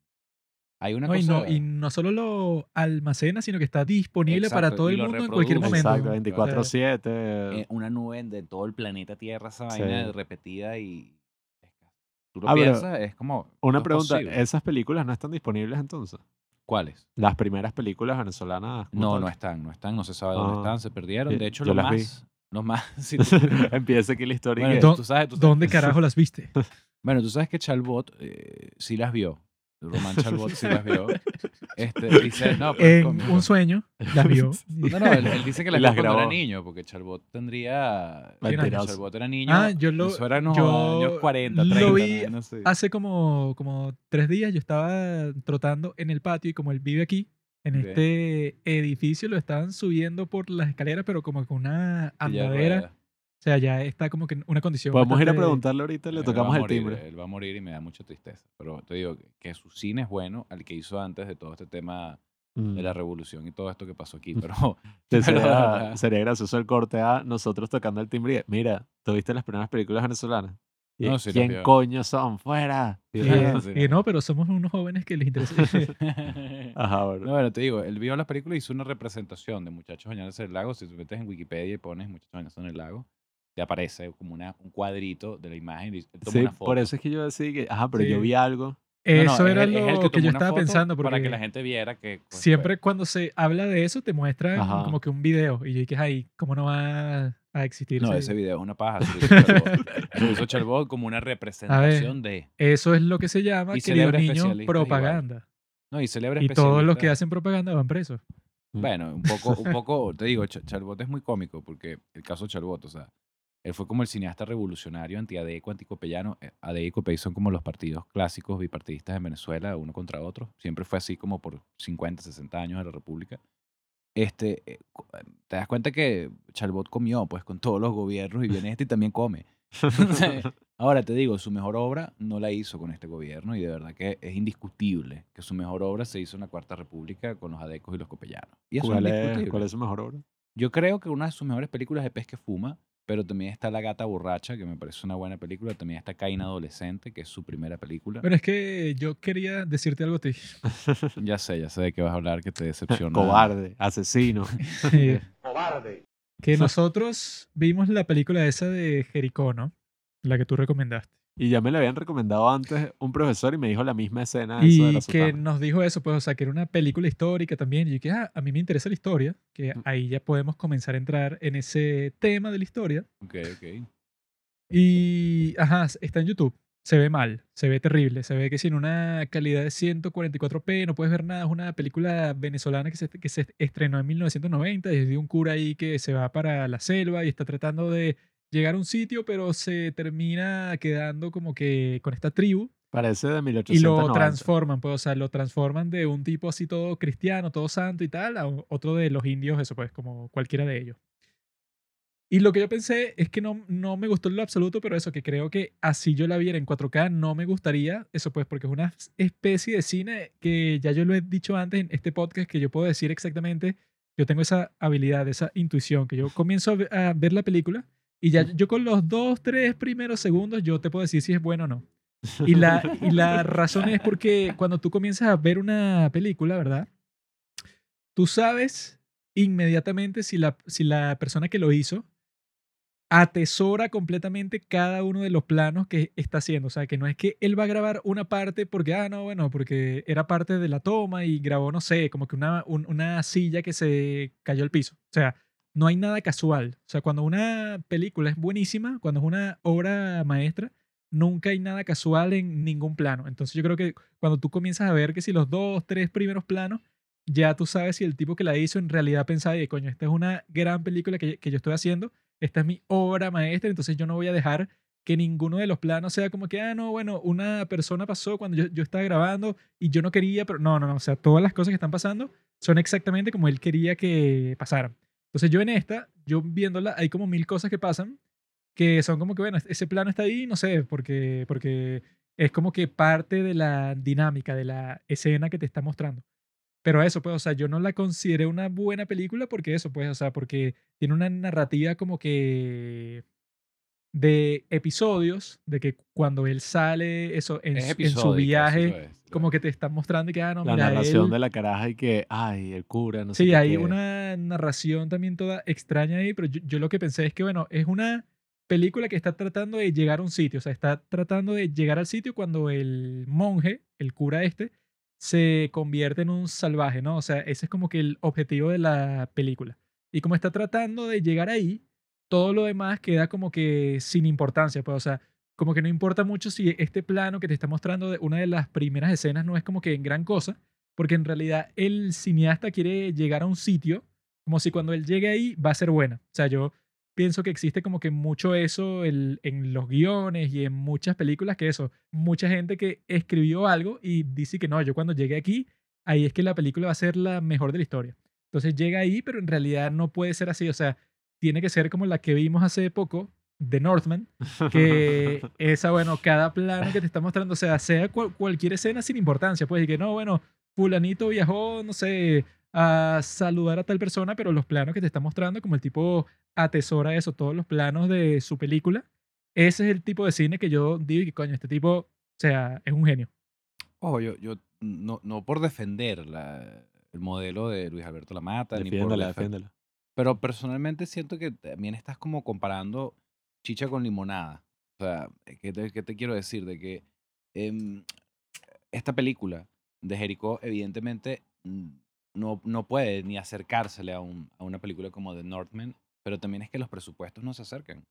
Hay una no, y, cosa... no, y no solo lo almacena, sino que está disponible para Exacto, todo y el lo mundo en cualquier momento. Exacto, O sea, 24-7. eh, una nube de todo el planeta Tierra, esa Sí. vaina repetida y... Tú lo Ah, piensas, es como... Una no es pregunta, posible. ¿esas películas no están disponibles entonces? ¿Cuáles? Las primeras películas venezolanas. No, tal. no están, no están, no se sabe dónde Ah, están, se perdieron. De hecho, yo los las vi. más, los más, sí, tú- Empieza aquí la historia. y bueno, que- tú sabes, tú sabes- ¿Dónde carajo las viste? bueno, tú sabes que Chalbot eh, sí las vio. Román Chalbot sí las vio. Este, dice, no, pero En con- un sueño las vio. No, no, él, él dice que las, las vio cuando era grabó. niño, porque Chalbot tendría... Chalbot era niño. Ah, yo lo- Eso era en los yo años 40, lo 30, vi no, no sé. Hace como, como tres días yo estaba trotando en el patio y como él vive aquí, en Ok. este edificio lo estaban subiendo por las escaleras, pero como con una andadera. O sea, ya está como que una condición. Podemos ir a preguntarle ahorita, le tocamos el morir, timbre. Él va a morir y me da mucha tristeza. Pero te digo que, su cine es bueno al que hizo antes de todo este tema Mm. de la revolución y todo esto que pasó aquí. Pero Te pero- sería, sería gracioso el corte a nosotros tocando el timbre. y, Mira, ¿tuviste las primeras películas venezolanas? Y, No, sí las ¿Quién coño son? ¡Fuera! Y- Y, Sí. y no, pero somos unos jóvenes que les interesa. Ajá, bueno. No, bueno, te digo, él vio la película y hizo una representación de Muchachos bañándose en el lago. Si tú metes en Wikipedia y pones Muchachos bañándose en el lago, te aparece como una, un cuadrito de la imagen y toma Sí, una foto. por eso es que yo decía que, ajá, pero yo Sí. vi algo. No, no, Eso es era es lo que que, tomó yo estaba pensando. Porque Para que la gente viera que... pues, siempre cuando se habla de eso te muestran Ajá. como que un video. Y yo dije, ay, ¿cómo no va a existir? No, ese ese video? es una paja. Se lo hizo Chalbot como una representación de... Eso es lo que se llama, Y querido celebra niño, especialistas igual. propaganda. No, y celebra Y todos los que hacen propaganda van presos. Bueno, un poco, un poco, te digo, Ch- Chalbot es muy cómico porque el caso de Chalbot, o sea, él fue como el cineasta revolucionario anti-ADECO, anticopellano. Eh, ADECO y son como los partidos clásicos bipartidistas en Venezuela, uno contra otro. Siempre fue así como por 50, 60 años de la República. Este, eh, te das cuenta que Chalbot comió pues con todos los gobiernos y viene este y también come. Ahora te digo, su mejor obra no la hizo con este gobierno y de verdad que es indiscutible que su mejor obra se hizo en la Cuarta República con los adecos y los copellanos. Y eso ¿Cuál es. ¿Cuál es su mejor obra? Yo creo que una de sus mejores películas es Pez que Fuma, pero también está La Gata Borracha, que me parece una buena película. También está Caín Adolescente, que es su primera película. Pero es que yo quería decirte algo a ti. Ya sé, ya sé de qué vas a hablar, que te decepciona. Cobarde, asesino. que nosotros vimos la película esa de Jericó, ¿no? La que tú recomendaste. Y ya me lo habían recomendado antes un profesor y me dijo la misma escena. eso de Y la que sotana. nos dijo eso, pues, o sea, que era una película histórica también. Y yo dije, ah, a mí me interesa la historia, que Mm. ahí ya podemos comenzar a entrar en ese tema de la historia. Ok, ok. Y, ajá, está en YouTube. Se ve mal, se ve terrible, se ve que sin una calidad de 144p no puedes ver nada. Es una película venezolana que se, que se estrenó en 1990 y es de un cura ahí que se va para la selva y está tratando de llegar a un sitio, pero se termina quedando como que con esta tribu Parece de y 1890. lo transforman, pues, o sea, lo transforman de un tipo así todo cristiano, todo santo y tal, a otro de los indios, eso pues, como cualquiera de ellos. Y lo que yo pensé es que no, no me gustó en lo absoluto, pero eso, que creo que así yo la viera en 4K no me gustaría, eso pues, porque es una especie de cine que ya yo lo he dicho antes en este podcast, que yo puedo decir exactamente, yo tengo esa habilidad, esa intuición, que yo comienzo a ver la película y ya yo con los dos, tres primeros segundos yo te puedo decir si es bueno o no. Y la, y la razón es porque cuando tú comienzas a ver una película, ¿verdad? Tú sabes inmediatamente si la, si la persona que lo hizo atesora completamente cada uno de los planos que está haciendo. O sea, que no es que él va a grabar una parte porque, ah, no, bueno, porque era parte de la toma y grabó, no sé, como que una, un- una silla que se cayó al piso. O sea, no hay nada casual. O sea, cuando una película es buenísima, cuando es una obra maestra, nunca hay nada casual en ningún plano. Entonces yo creo que cuando tú comienzas a ver que si los dos, tres primeros planos, ya tú sabes si el tipo que la hizo en realidad pensaba, "Oye, coño, esta es una gran película que, que yo estoy haciendo, esta es mi obra maestra, entonces yo no voy a dejar que ninguno de los planos sea como que, ah, no, bueno, una persona pasó cuando yo, yo estaba grabando y yo no quería, pero no, no, no, o sea, todas las cosas que están pasando son exactamente como él quería que pasaran. Entonces yo en esta, yo viéndola, hay como mil cosas que pasan que son como que, bueno, ese plano está ahí, no sé, porque, porque es como que parte de la dinámica, de la escena que te está mostrando. Pero eso, pues, o sea, yo no la consideré una buena película porque eso, pues, o sea, porque tiene una narrativa como que de episodios, de que cuando él sale, eso, en, Es su- en su episódico, sí viaje, es, sí como que te están mostrando que, ah, no, La mira, narración él- de la caraja y que, ay, el cura, no sé Sí, hay qué. una narración también toda extraña ahí, pero yo, yo lo que pensé es que, bueno, es una película que está tratando de llegar a un sitio, o sea, está tratando de llegar al sitio cuando el monje, el cura este, se convierte en un salvaje, ¿no? O sea, ese es como que el objetivo de la película. Y como está tratando de llegar ahí, todo lo demás queda como que sin importancia, pues, o sea, como que no importa mucho si este plano que te está mostrando de una de las primeras escenas no es como que en gran cosa, porque en realidad el cineasta quiere llegar a un sitio como si cuando él llegue ahí va a ser buena. O sea, yo pienso que existe como que mucho eso el- en los guiones y en muchas películas que eso, mucha gente que escribió algo y dice que no, yo cuando llegue aquí, ahí es que la película va a ser la mejor de la historia. Entonces llega ahí, pero en realidad no puede ser así, o sea, tiene que ser como la que vimos hace poco de Northman, que esa, bueno, cada plano que te está mostrando, o sea, sea cual- cualquier escena sin importancia, pues, y que no, bueno, fulanito viajó, no sé, a saludar a tal persona, pero los planos que te está mostrando, como el tipo atesora eso, todos los planos de su película, ese es el tipo de cine que yo digo y que, coño, este tipo, o sea, es un genio. Ojo, yo, yo no, no por defender la- el modelo de Luis Alberto Lamata, ni por defiéndela. Pero personalmente siento que también estás como comparando chicha con limonada. O sea, ¿qué te, qué te quiero decir? De que em, esta película de Jericó, evidentemente, mm, no, no puede ni acercársele a, un- a una película como The Northman, pero también es que los presupuestos no se acercan.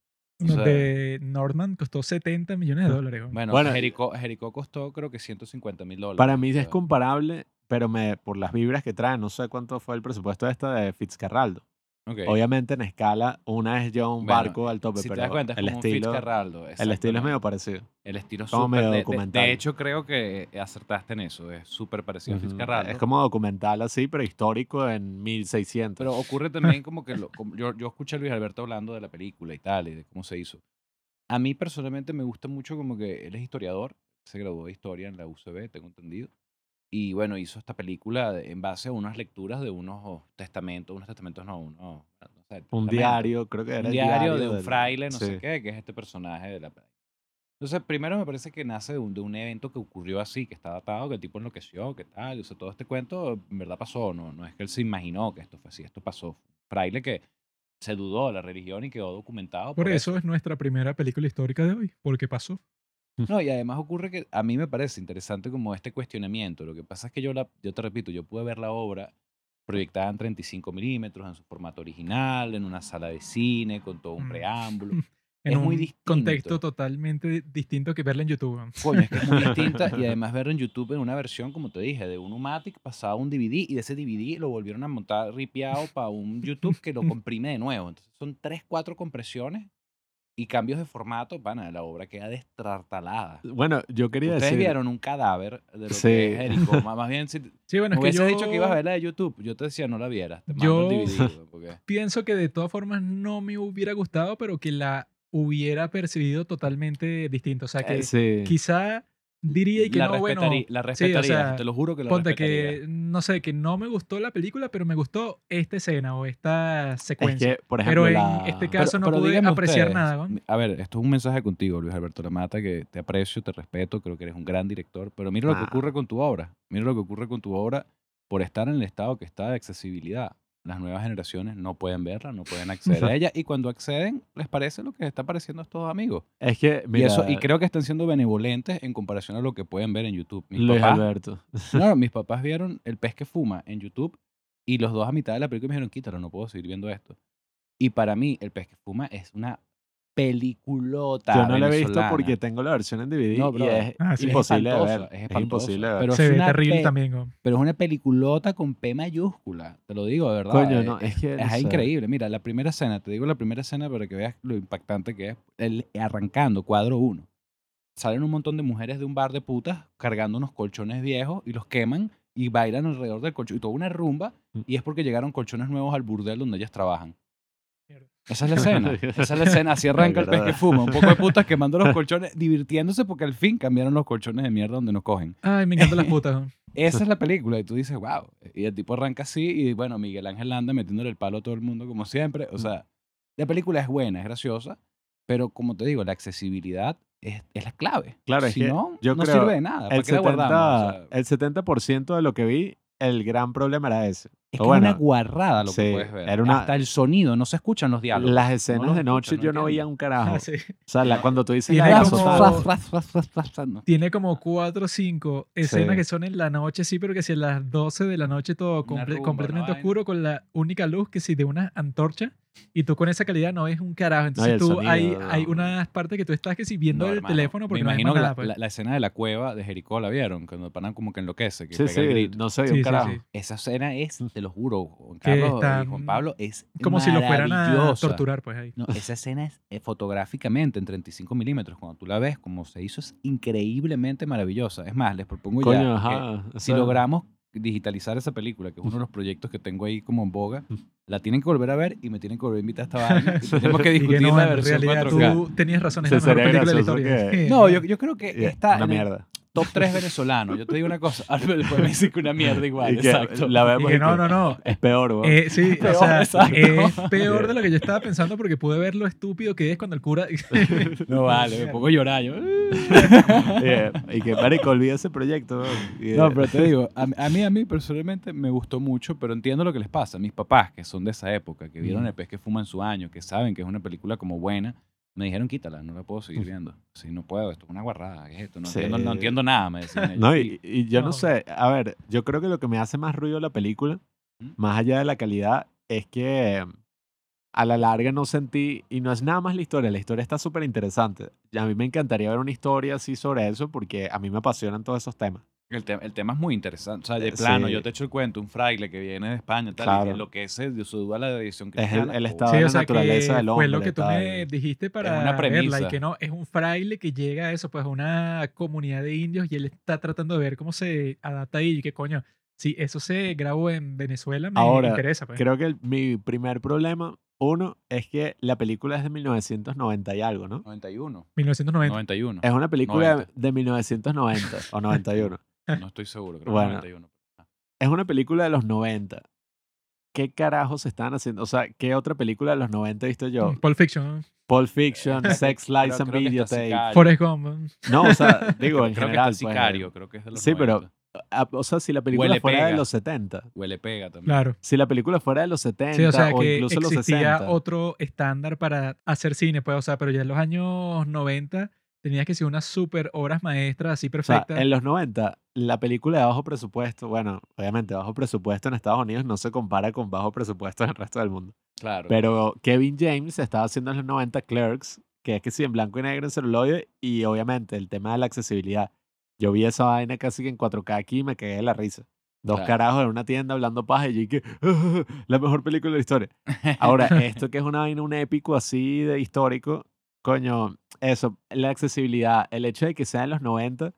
O sea, de Northman costó 70 millones de dólares. Bueno, Bueno, Jericó, Jericó costó creo que 150 mil dólares. Para o mí sea, es comparable, pero me, por las vibras que trae, no sé cuánto fue el presupuesto de esta de Fitzcarraldo. Obviamente en escala, una es ya un Bueno, barco al tope, Si te pero das cuenta, es el, como estilo, el estilo es medio parecido. El estilo como súper- medio de- documental. De, hecho, creo que acertaste en eso. Es súper parecido a Ujú. Fitzcarraldo. Es como documental así, pero histórico en 1600. Pero ocurre también como que lo- como- yo, yo escuché a Luis Alberto hablando de la película y tal, y de cómo se hizo. A mí personalmente me gusta mucho como que él es historiador, se graduó de historia en la UCB, tengo entendido. Y bueno, hizo esta película en base a unas lecturas de unos testamentos, unos testamentos no, unos, no sé, un diario, creo que era un el diario, de un del- fraile, no sí. sé qué, que es este personaje de la. Entonces, primero me parece que nace de un, de un evento que ocurrió así, que está datado, que el tipo enloqueció, que tal, o sea, todo este cuento en verdad pasó, no, no es que él se imaginó que esto fue así, esto pasó. Fraile que se dudó de la religión y quedó documentado. Por eso es nuestra primera película histórica de hoy, porque pasó. No, y además ocurre que a mí me parece interesante como este cuestionamiento. Lo que pasa es que yo, la, yo te repito, yo pude ver la obra proyectada en 35 milímetros, en su formato original, en una sala de cine, con todo un Mm. preámbulo. En Es un muy distinto. contexto totalmente distinto que verla en YouTube. Coño, es que es muy distinta y además verlo en YouTube en una versión, como te dije, de un Umatic pasado a un DVD y de ese DVD lo volvieron a montar ripiado para un YouTube que lo comprime de nuevo. Entonces son tres, cuatro compresiones y cambios de formato. Pana, la obra queda destartalada. Bueno, yo quería Ustedes decir... vieron un cadáver de lo Sí. que es Jericó. Má- Más bien, si Sí, bueno, es que yo dicho que ibas a verla de YouTube, yo te decía no la vieras. Te mando Yo- el DVD. porque- pienso que de todas formas no me hubiera gustado, pero que la hubiera percibido totalmente distinto. O sea, que eh, sí. quizá diría y que la no, bueno, respetaría, la sí, o respetaría, sea, te lo juro que la ponte respetaría. que, no sé, que no me gustó la película, pero me gustó esta escena o esta Es secuencia. que, por ejemplo, pero en la- este caso no pude díganme apreciar ustedes, nada. ¿no? A ver, esto es un mensaje contigo, Luis Alberto Lamata, que te aprecio, te respeto, creo que eres un gran director, pero mira lo que Ah. ocurre con tu obra. Mira lo que ocurre con tu obra por estar en el estado que está de accesibilidad. Las nuevas generaciones no pueden verla, no pueden acceder a ella, y cuando acceden, les parece lo que les está pareciendo a estos amigos. Es que, y, mira, eso, y creo que están siendo benevolentes en comparación a lo que pueden ver en YouTube. Mis Luis papás, Alberto. no, mis papás vieron El pez que fuma en YouTube y los dos a mitad de la película me dijeron, quítalo, no puedo seguir viendo esto. Y para mí, El pez que fuma es una peliculota Yo no la he visto porque tengo la versión en DVD No, y es Ah, sí. Es imposible de ver. es Es, imposible de ver. pero- Se es ve terrible también. ¿no? Pero es una peliculota con P mayúscula, te lo digo de verdad. Coño, eh, no, es que, Es increíble. Mira, la primera escena, te digo la primera escena para que veas lo impactante que es. El, arrancando, cuadro uno. Salen un montón de mujeres de un bar de putas cargando unos colchones viejos y los queman y bailan alrededor del colchón. Y toda una rumba. Mm. Y es porque llegaron colchones nuevos al burdel donde ellas trabajan. Esa es la escena. Esa es la escena. Así arranca el pez que fuma. Un poco de putas quemando los colchones, divirtiéndose porque al fin cambiaron los colchones de mierda donde nos cogen. Ay, me encantan las putas. Esa es la película y tú dices, wow. Y el tipo arranca así y bueno, Miguel Ángel anda metiéndole el palo a todo el mundo como siempre. O sea, la película es buena, es graciosa, pero como te digo, la accesibilidad es, es la clave. Claro, es si que no, yo no creo sirve de nada. ¿Para El qué la guardamos? O 70%, sea, el 70% de lo que vi, el gran problema era ese. es que bueno, es una guarrada lo sí, que puedes ver. era una- Hasta el sonido, no se escuchan los diálogos. Las No escenas de noche escuchan, yo no veía entiendo. un carajo. Ah, sí. O sea, la- cuando tú dices Tiene como- no. Tiene como cuatro o cinco escenas Sí. que son en la noche, sí, pero que si a las 12 de la noche todo Una comple- rumba, completamente ¿no? oscuro con la única luz que si de una antorcha y tú con esa calidad no ves un carajo. y Entonces el tú sonido, hay, no. hay unas partes que tú estás que si viendo No, el hermano, teléfono porque Me no imagino nada. la, pues. la- la escena de la cueva de Jericó la vieron, cuando paran como que enloquece, que Sí, pega el sí, grito. no veía Sí, un carajo. sí. Esa escena es, te lo juro, Juan Carlos y están Juan Pablo, es Como si lo fueran a torturar, pues ahí. No, esa escena es eh, fotográficamente en 35 milímetros. Cuando tú la ves, como se hizo, es increíblemente maravillosa. Es más, les propongo Coño, ya ajá. que o si logramos digitalizar esa película, que es uno de los proyectos que tengo ahí como en boga, la tienen que volver a ver y me tienen que volver a invitar a esta vaina. Y tenemos que discutir no, la en versión realidad 4K. tú tenías razón, es la mejor película de la historia. que- No, yo, yo creo que y- está una en el mierda. Top 3 venezolano. Yo te digo una cosa. Después me dice que una mierda igual. Y que exacto. la Y vemos que y no, que no, no. Es peor, weón. Eh, sí, Peor, o sea, exacto. es peor de lo que yo estaba pensando porque pude ver lo estúpido que es cuando el cura... No vale, me pongo a llorar yo. Eh, y que, marico, olvida ese proyecto. No, pero te digo, a, a mí, a mí personalmente me gustó mucho, pero entiendo lo que les pasa. Mis papás, que son de esa época, que vieron Mm. El pez que fuma en su año, que saben que es una película como buena, me dijeron, quítala, no la puedo seguir viendo. Sí, no puedo, esto es una guarrada, ¿qué es esto? No, Sí. entiendo, no entiendo nada, me decían ellos. No, Y- yo no. No. sé, a ver, yo creo que lo que me hace más ruido la película, ¿Mm? más allá de la calidad, es que a la larga no sentí, y no es nada más la historia, la historia está súper interesante. Y a mí me encantaría ver una historia así sobre eso porque a mí me apasionan todos esos temas. El, te- el tema es muy interesante. O sea, de Eh, plano, sí. yo te echo el cuento, un fraile que viene de España, tal, y Claro. que enloquece de su duda la edición Es cristiana. el, el o- estado Sí, de o la sea, que naturaleza del hombre. fue lo que tú tal. me dijiste para una verla premisa. y que no, es un fraile que llega a eso, pues a una comunidad de indios y él está tratando de ver cómo se adapta ahí y que coño, si eso se grabó en Venezuela me Ahora, interesa. Pues. Creo que el- mi primer problema, uno, es que la película es de 1990 y algo, ¿no? 91. 1990. 91. Es una película 90. de 1990 o 91. No estoy seguro, creo Bueno. que 91. es una película de los 90. ¿Qué carajos se están haciendo? O sea, ¿qué otra película de los 90 he visto yo? Pulp Fiction, Pulp Fiction, Sex, Lies and está Videotape. Forrest Gump. No, o sea, digo, en creo general. que está pues, Sicario, creo que es de los Sí, pero- 90. ah, o sea, si la película Huele fuera de pega. los 70. Huele pega también. Claro. Si la película fuera de los 70 Sí, o sea o que incluso los existía 60. otro estándar para hacer cine, pues, o sea, pero ya en los años 90 tenías que ser unas super obras maestras así O sea, perfectas. en los 90, la película de bajo presupuesto, bueno, obviamente bajo presupuesto en Estados Unidos no se compara con bajo presupuesto en el resto del mundo. Claro. Pero Kevin James estaba haciendo en los 90 Clerks, que es que sí, en blanco y negro en celuloide, y obviamente el tema de la accesibilidad. Yo vi esa vaina casi que en 4K aquí y me cagué de la risa. Dos Claro. carajos en una tienda hablando paja y yo que la mejor película de la historia. Ahora, esto que es una vaina, un épico así de histórico, coño, eso, la accesibilidad, el hecho de que sea en los 90,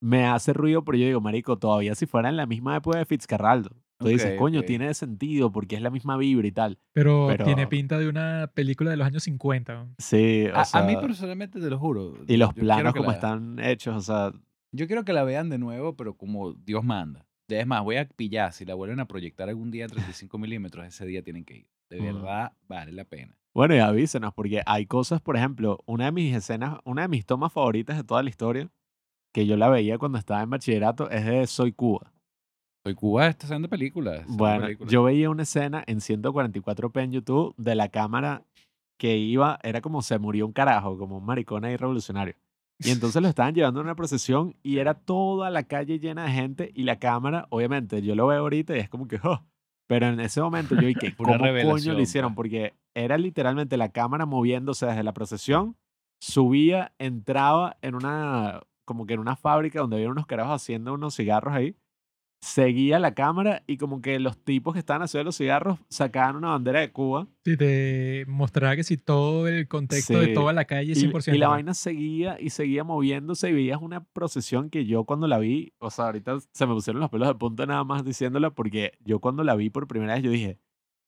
me hace ruido, pero yo digo, marico, todavía si fuera en la misma época de Fitzcarraldo. Tú dices, coño, tiene sentido porque es la misma vibra y tal. pero, pero- tiene pinta de una película de los años 50. ¿no? Sí, o a, sea, a mí personalmente te lo juro. y los planos como la- están hechos, o sea, Yo quiero que la vean de nuevo, pero como Dios manda. Es más, voy a pillar. Si la vuelven a proyectar algún día en 35 milímetros, ese día tienen que ir. De verdad, vale la pena. Bueno, y avísenos, porque hay cosas, por ejemplo, una de mis escenas, una de mis tomas favoritas de toda la historia, que yo la veía cuando estaba en bachillerato, es de Soy Cuba. Soy Cuba está haciendo películas. Bueno, películas. yo veía una escena en 144p en YouTube de la cámara que iba, era como se murió un carajo, como un maricón ahí revolucionario. Y entonces lo estaban llevando en una procesión y era toda la calle llena de gente y la cámara, obviamente, yo lo veo ahorita y es como que, "Oh", pero en ese momento yo dije, ¿cómo coño lo hicieron? pues. Porque era literalmente la cámara moviéndose desde la procesión, subía, entraba en una, como que en una fábrica donde había unos carajos haciendo unos cigarros ahí, seguía la cámara y como que los tipos que estaban haciendo los cigarros sacaban una bandera de Cuba Sí, te mostraba que si todo el contexto de Sí. toda la calle y, 100%. y la pues. vaina seguía y seguía moviéndose y veías una procesión que yo cuando la vi, o sea, ahorita se me pusieron los pelos de punta nada más diciéndola porque yo cuando la vi por primera vez yo dije,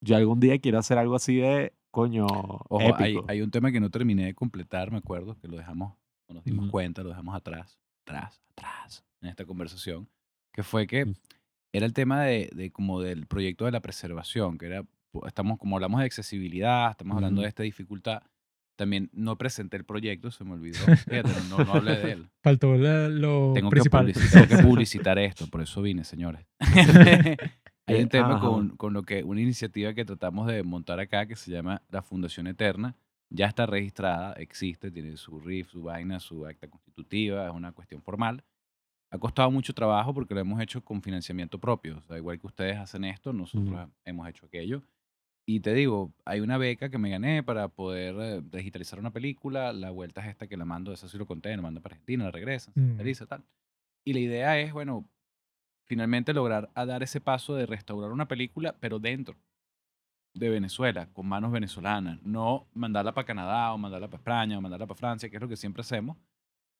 yo algún día quiero hacer algo así de coño, Ojo, épico. hay, hay un tema que no terminé de completar, me acuerdo, que lo dejamos, no nos dimos cuenta, lo dejamos atrás, atrás, atrás, en esta conversación, que fue que Mm. era el tema de, de como del proyecto de la preservación, que era, estamos, como hablamos de accesibilidad, estamos hablando de esta dificultad, también no presenté el proyecto, se me olvidó, fíjate, no, no hablé de él. Faltó lo Tengo que, principal. publici- tengo que publicitar esto, por eso vine, señores. Hay Eh, un tema con, con lo que, una iniciativa que tratamos de montar acá que se llama la Fundación Eterna. Ya está registrada, existe, tiene su RIF, su vaina, su acta constitutiva, es una cuestión formal. Ha costado mucho trabajo porque lo hemos hecho con financiamiento propio. O sea, igual que ustedes hacen esto, nosotros hemos hecho aquello. Y te digo, hay una beca que me gané para poder eh, digitalizar una película. La vuelta es esta que la mando, eso sí lo conté, la mando para Argentina, la regresa, se Mm. digitaliza, tal. Y la idea es, bueno, finalmente lograr a dar ese paso de restaurar una película, pero dentro de Venezuela, con manos venezolanas. No mandarla para Canadá o mandarla para España o mandarla para Francia, que es lo que siempre hacemos.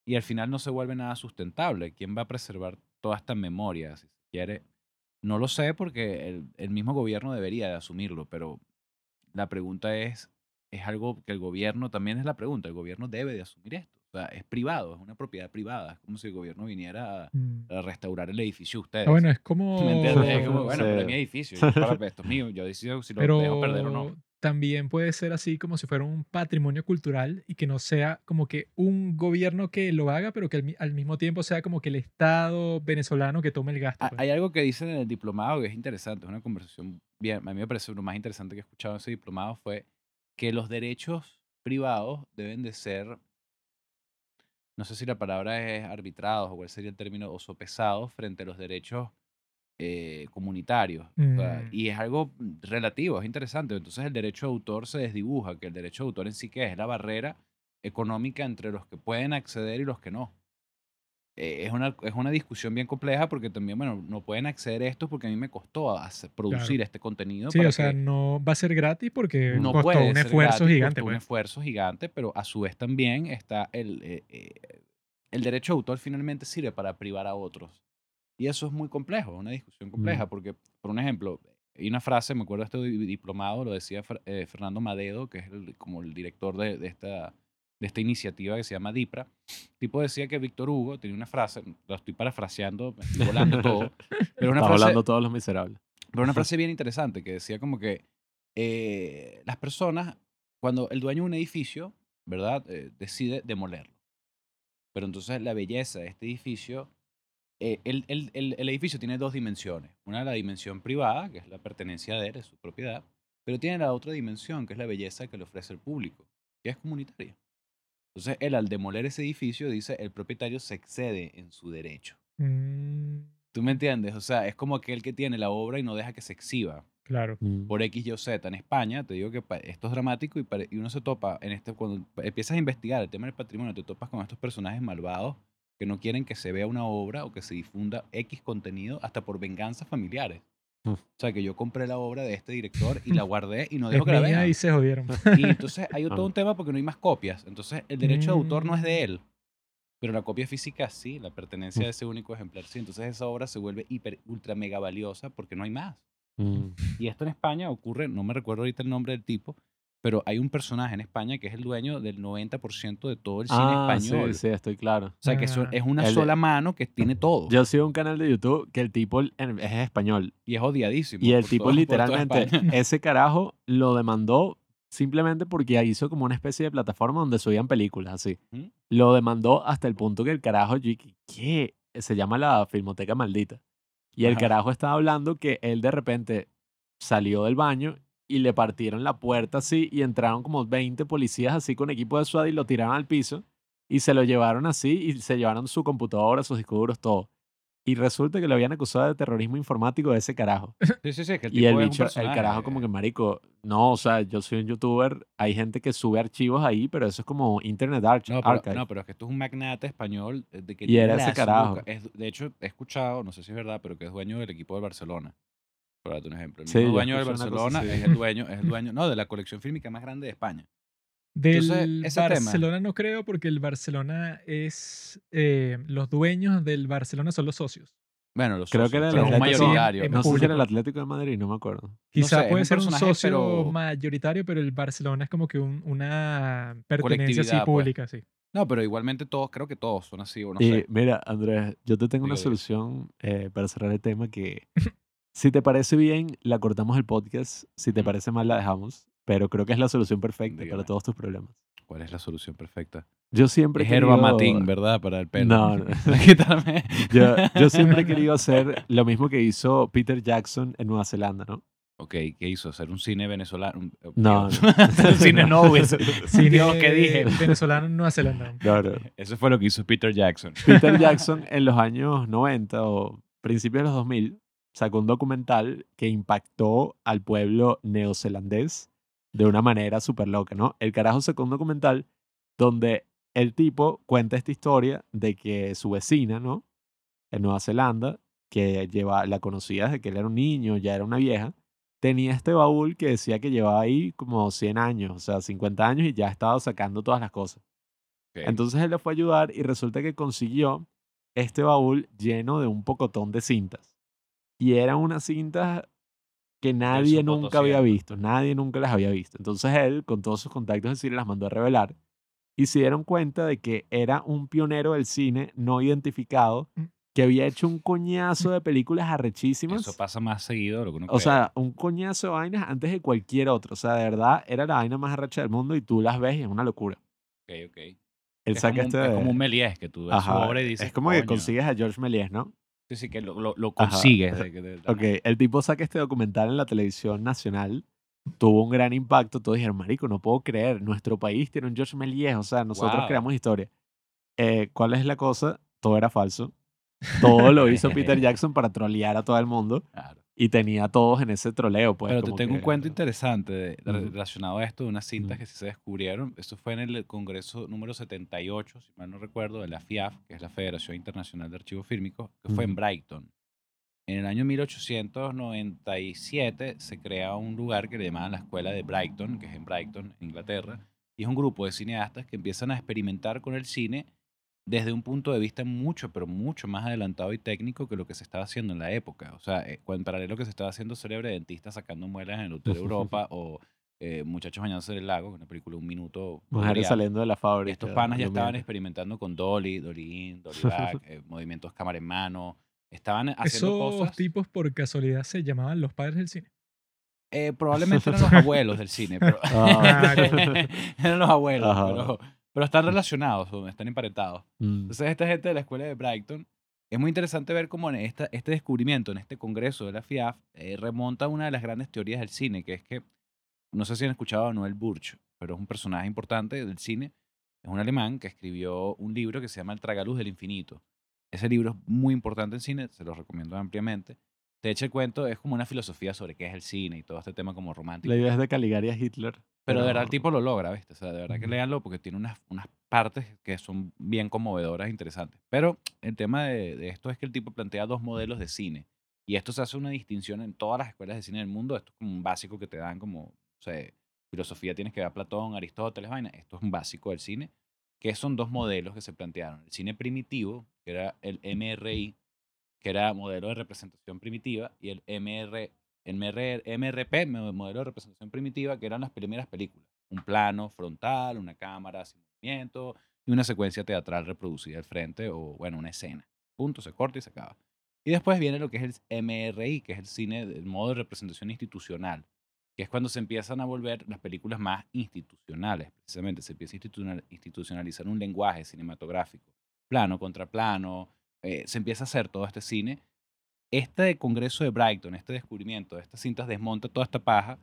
Y al final no se vuelve nada sustentable. ¿Quién va a preservar toda esta memoria, si quiere? No lo sé porque el, el mismo gobierno debería de asumirlo, pero la pregunta es, es algo que el gobierno, también es la pregunta, el gobierno debe de asumir esto. Es privado, es una propiedad privada. Es como si el gobierno viniera a, Mm. a restaurar el edificio de ustedes. Ah, bueno, es como... ¿Me entiendes? Es como, bueno, pero es mi edificio, yo esto es mío, yo decido si lo dejo perder o no. Pero también puede ser así como si fuera un patrimonio cultural y que no sea como que un gobierno que lo haga, pero que al, al mismo tiempo sea como que el Estado venezolano que tome el gasto. Pues. Hay algo que dicen en el diplomado que es interesante, es una conversación bien, a mí me parece lo más interesante que he escuchado en ese diplomado fue que los derechos privados deben de ser, no sé si la palabra es arbitrados o cuál sería el término, o sopesados frente a los derechos eh, comunitarios. O sea, Mm. y es algo relativo, es interesante. Entonces el derecho de autor se desdibuja, que el derecho de autor en sí que es la barrera económica entre los que pueden acceder y los que no. Eh, es, una, es una discusión bien compleja porque también, bueno, no pueden acceder a esto porque a mí me costó hacer- producir este contenido. Sí, para o sea, no va a ser gratis porque no costó puede un esfuerzo gratis, gigante. costó un pues. esfuerzo gigante, pero a su vez también está el, eh, eh, el derecho de autor finalmente sirve para privar a otros. Y eso es muy complejo, una discusión compleja, Mm. porque, por un ejemplo, hay una frase, me acuerdo de este di- diplomado, lo decía eh, Fernando Madedo, que es el- como el director de, de esta, de esta iniciativa que se llama DIPRA. El tipo decía que Víctor Hugo tenía una frase, lo estoy parafraseando, me estoy volando todo, pero una Está frase, hablando todos los miserables. pero una frase bien interesante que decía como que eh, las personas, cuando el dueño de un edificio, ¿verdad? Eh, decide demolerlo. Pero entonces la belleza de este edificio, eh, el, el- el- el edificio tiene dos dimensiones. Una la dimensión privada, que es la pertenencia de él, es su propiedad, pero tiene la otra dimensión, que es la belleza que le ofrece el público, que es comunitaria. Entonces él al demoler ese edificio dice, el propietario se excede en su derecho. Mm, ¿Tú me entiendes? O sea, es como aquel que tiene la obra y no deja que se exhiba claro. Mm. por X, Y o Z. En España, te digo que esto es dramático y, y uno se topa en este, cuando empiezas a investigar el tema del patrimonio, te topas con estos personajes malvados que no quieren que se vea una obra o que se difunda X contenido hasta por venganzas familiares. Mm. O sea, que yo compré la obra de este director y la guardé y no Es dejo que la vean. y se jodieron. Y entonces hay todo un tema porque no hay más copias. Entonces el derecho de autor no es de él. Pero la copia física sí, la pertenencia de ese único ejemplar sí. Entonces esa obra se vuelve hiper, ultra mega valiosa porque no hay más. Mm. Y esto en España ocurre, no me recuerdo ahorita el nombre del tipo, pero hay un personaje en España que es el dueño del 90% de todo el cine Ah, español. sí, sí, estoy claro. O sea, que Ah. es una El sola mano que tiene todo. Yo sigo un canal de YouTube que el tipo en- es español. y es odiadísimo. Y el tipo todo- literalmente, ese carajo lo demandó simplemente porque hizo como una especie de plataforma donde subían películas así. ¿Mm? Lo demandó hasta el punto que el carajo, yo ¿qué? Se llama la Filmoteca Maldita. Y el Ajá. carajo estaba hablando que él de repente salió del baño y le partieron la puerta así y entraron como 20 policías así con equipo de SWAT y lo tiraron al piso y se lo llevaron así y se llevaron su computadora, sus discos duros, todo. Y resulta que lo habían acusado de terrorismo informático de ese carajo. Sí, sí, sí, es que el Y el bicho, el carajo como que marico, no, o sea, yo soy un youtuber, hay gente que sube archivos ahí, pero eso es como Internet Arch No pero, Archive. no, pero es que esto es un magnate español eh, de que Y era ese carajo. Es- de hecho, he escuchado, no sé si es verdad, pero que es dueño del equipo del Barcelona. Por darte un ejemplo. El Sí, mismo dueño del una cosa Barcelona así. es el dueño, es el dueño, no, de la colección fílmica más grande de España. Del Entonces, ese tema. Barcelona no creo porque el Barcelona es... eh, los dueños del Barcelona son los socios. Bueno, los Creo socios, que era el Atlético- mayoritario. No sé si era el. Atlético de Madrid, no me acuerdo. Quizá sé, es puede ser un socio pero- mayoritario, pero el Barcelona es como que un- una pertenencia así pues. pública, sí. No, pero igualmente todos, creo que todos son así, o no y sé. mira, Andrés, yo te tengo una Diga, diga. solución eh, para cerrar el tema que si te parece bien, la cortamos el podcast. Si te parece mal, la dejamos. Pero creo que es la solución perfecta Dígame. para todos tus problemas. ¿Cuál es la solución perfecta? Yo siempre he Es herba matín, ¿verdad? Para el pelo. No, no. Yo, yo siempre he querido hacer lo mismo que hizo Peter Jackson en Nueva Zelanda, ¿no? Ok, ¿qué hizo? ¿Hacer un cine venezolano? Un- eh, No, cine no, hubiese- Cine Dios, ¿qué dije? Venezolano en Nueva Zelanda. No. Eso fue lo que hizo Peter Jackson. Peter Jackson en los años 90 o principios de los 2000 sacó un documental que impactó al pueblo neozelandés de una manera súper loca, ¿no? El carajo sacó un documental donde el tipo cuenta esta historia de que su vecina, ¿no? En Nueva Zelanda, que lleva, la conocía desde que él era un niño, ya era una vieja, tenía este baúl que decía que llevaba ahí como 100 años, o sea, 50 años y ya estaba sacando todas las cosas. Entonces él le fue a ayudar y resulta que consiguió este baúl lleno de un pocotón de cintas. Y eran unas cintas que nadie nunca había visto, nadie nunca las había visto. Entonces él, con todos sus contactos de cine, las mandó a revelar y se dieron cuenta de que era un pionero del cine no identificado Mm. que había hecho un coñazo de películas arrechísimas. Eso pasa más seguido de lo que uno O cree. sea, un coñazo de vainas antes de cualquier otro. O sea, de verdad, era la vaina más arrecha del mundo y tú las ves y es una locura. Ok, ok. Él Es saca como, un, este... es como un Méliès que tú ves su Ajá, obra y dices, es como que consigues a George Méliès, ¿no? Sí, sí, que lo, lo, lo Ajá. de- Ok, el tipo saca este documental en la televisión nacional, tuvo un gran impacto, todos dijeron, marico, no puedo creer, nuestro país tiene un George Méliès, o sea, nosotros Wow. creamos historia. Eh, ¿Cuál es la cosa? Todo era falso. Todo lo hizo Peter Jackson para trolear a todo el mundo Claro. Y tenía a todos en ese troleo, pues. Pero te tengo un que- cuento interesante de- de- Ujú. relacionado a esto, de unas cintas Ujú. que sí se descubrieron. Eso fue en el Congreso número 78, si mal no recuerdo, de la FIAF, que es la Federación Internacional de Archivos Fílmicos, que fue en. Brighton. En el año 1897 se crea un lugar que le llamaban la Escuela de Brighton, que es en Brighton, Inglaterra, y es un grupo de cineastas que empiezan a experimentar con el cine desde un punto de vista mucho, pero mucho más adelantado y técnico que lo que se estaba haciendo en la época. O sea, eh, en paralelo que se estaba haciendo Célebre Dentista sacando muelas en el Hotel Europa o eh, Muchachos bañándose en el lago, una película de un minuto. Mujeres saliendo de la fábrica. Estos panas ya estaban experimentando con Dolly, Dolly in, Dolly back, eh, movimientos cámara en mano. Estaban haciendo Esos cosas. tipos por casualidad se llamaban los padres del cine. Eh, probablemente eran los abuelos del cine, pero Ah. eran los abuelos, Ajá. pero, pero están relacionados, o están emparentados. Mm. Entonces, esta gente de la escuela de Brighton, es muy interesante ver cómo en esta, este descubrimiento, en este congreso de la FIAF, eh, remonta a una de las grandes teorías del cine, que es que, no sé si han escuchado a Noel Burch, pero es un personaje importante del cine. Es un alemán que escribió un libro que se llama El tragaluz del infinito. Ese libro es muy importante en cine, se lo recomiendo ampliamente. De hecho, el cuento es como una filosofía sobre qué es el cine y todo este tema como romántico. La idea es de Caligari a Hitler. Pero de verdad el tipo lo logra, ¿viste? O sea, de verdad que léanlo porque tiene unas, unas partes que son bien conmovedoras e interesantes. Pero el tema de, de esto es que el tipo plantea dos modelos de cine. Y esto se hace una distinción en todas las escuelas de cine del mundo. Esto es como un básico que te dan como, o sea, filosofía tienes que ver a Platón, Aristóteles, vaina. Esto es un básico del cine. Que son dos modelos que se plantearon. El cine primitivo, que era el MRI, que era modelo de representación primitiva, y el MR, MR, MRP, mo- modelo de representación primitiva, que eran las primeras películas. Un plano frontal, una cámara sin movimiento y una secuencia teatral reproducida al frente o, bueno, una escena. Punto, se corta y se acaba. Y después viene lo que es el MRI, que es el cine, el modo de representación institucional, que es cuando se empiezan a volver las películas más institucionales, precisamente se empieza a institucional- institucionalizar un lenguaje cinematográfico, plano contra plano, eh, se empieza a hacer todo este cine. Este congreso de Brighton, este descubrimiento de estas cintas desmonta toda esta paja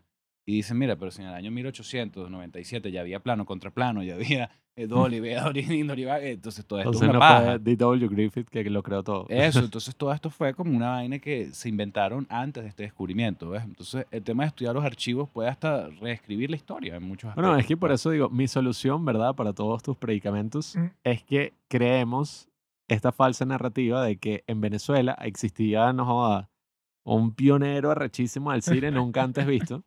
y dice, mira, pero si en el año 1897 ya había plano contra plano, ya había eh, Dolly, back, entonces todo esto Entonces es una no paja. fue D.W. Griffith que lo creó todo. Eso, entonces todo esto fue como una vaina que se inventaron antes de este descubrimiento, ¿ves? Entonces el tema de estudiar los archivos puede hasta reescribir la historia en muchos aspectos. Bueno, es que por eso digo, mi solución, ¿verdad? Para todos tus predicamentos Mm. es que creemos esta falsa narrativa de que en Venezuela existía, no joda, un pionero arrechísimo del cine nunca antes visto.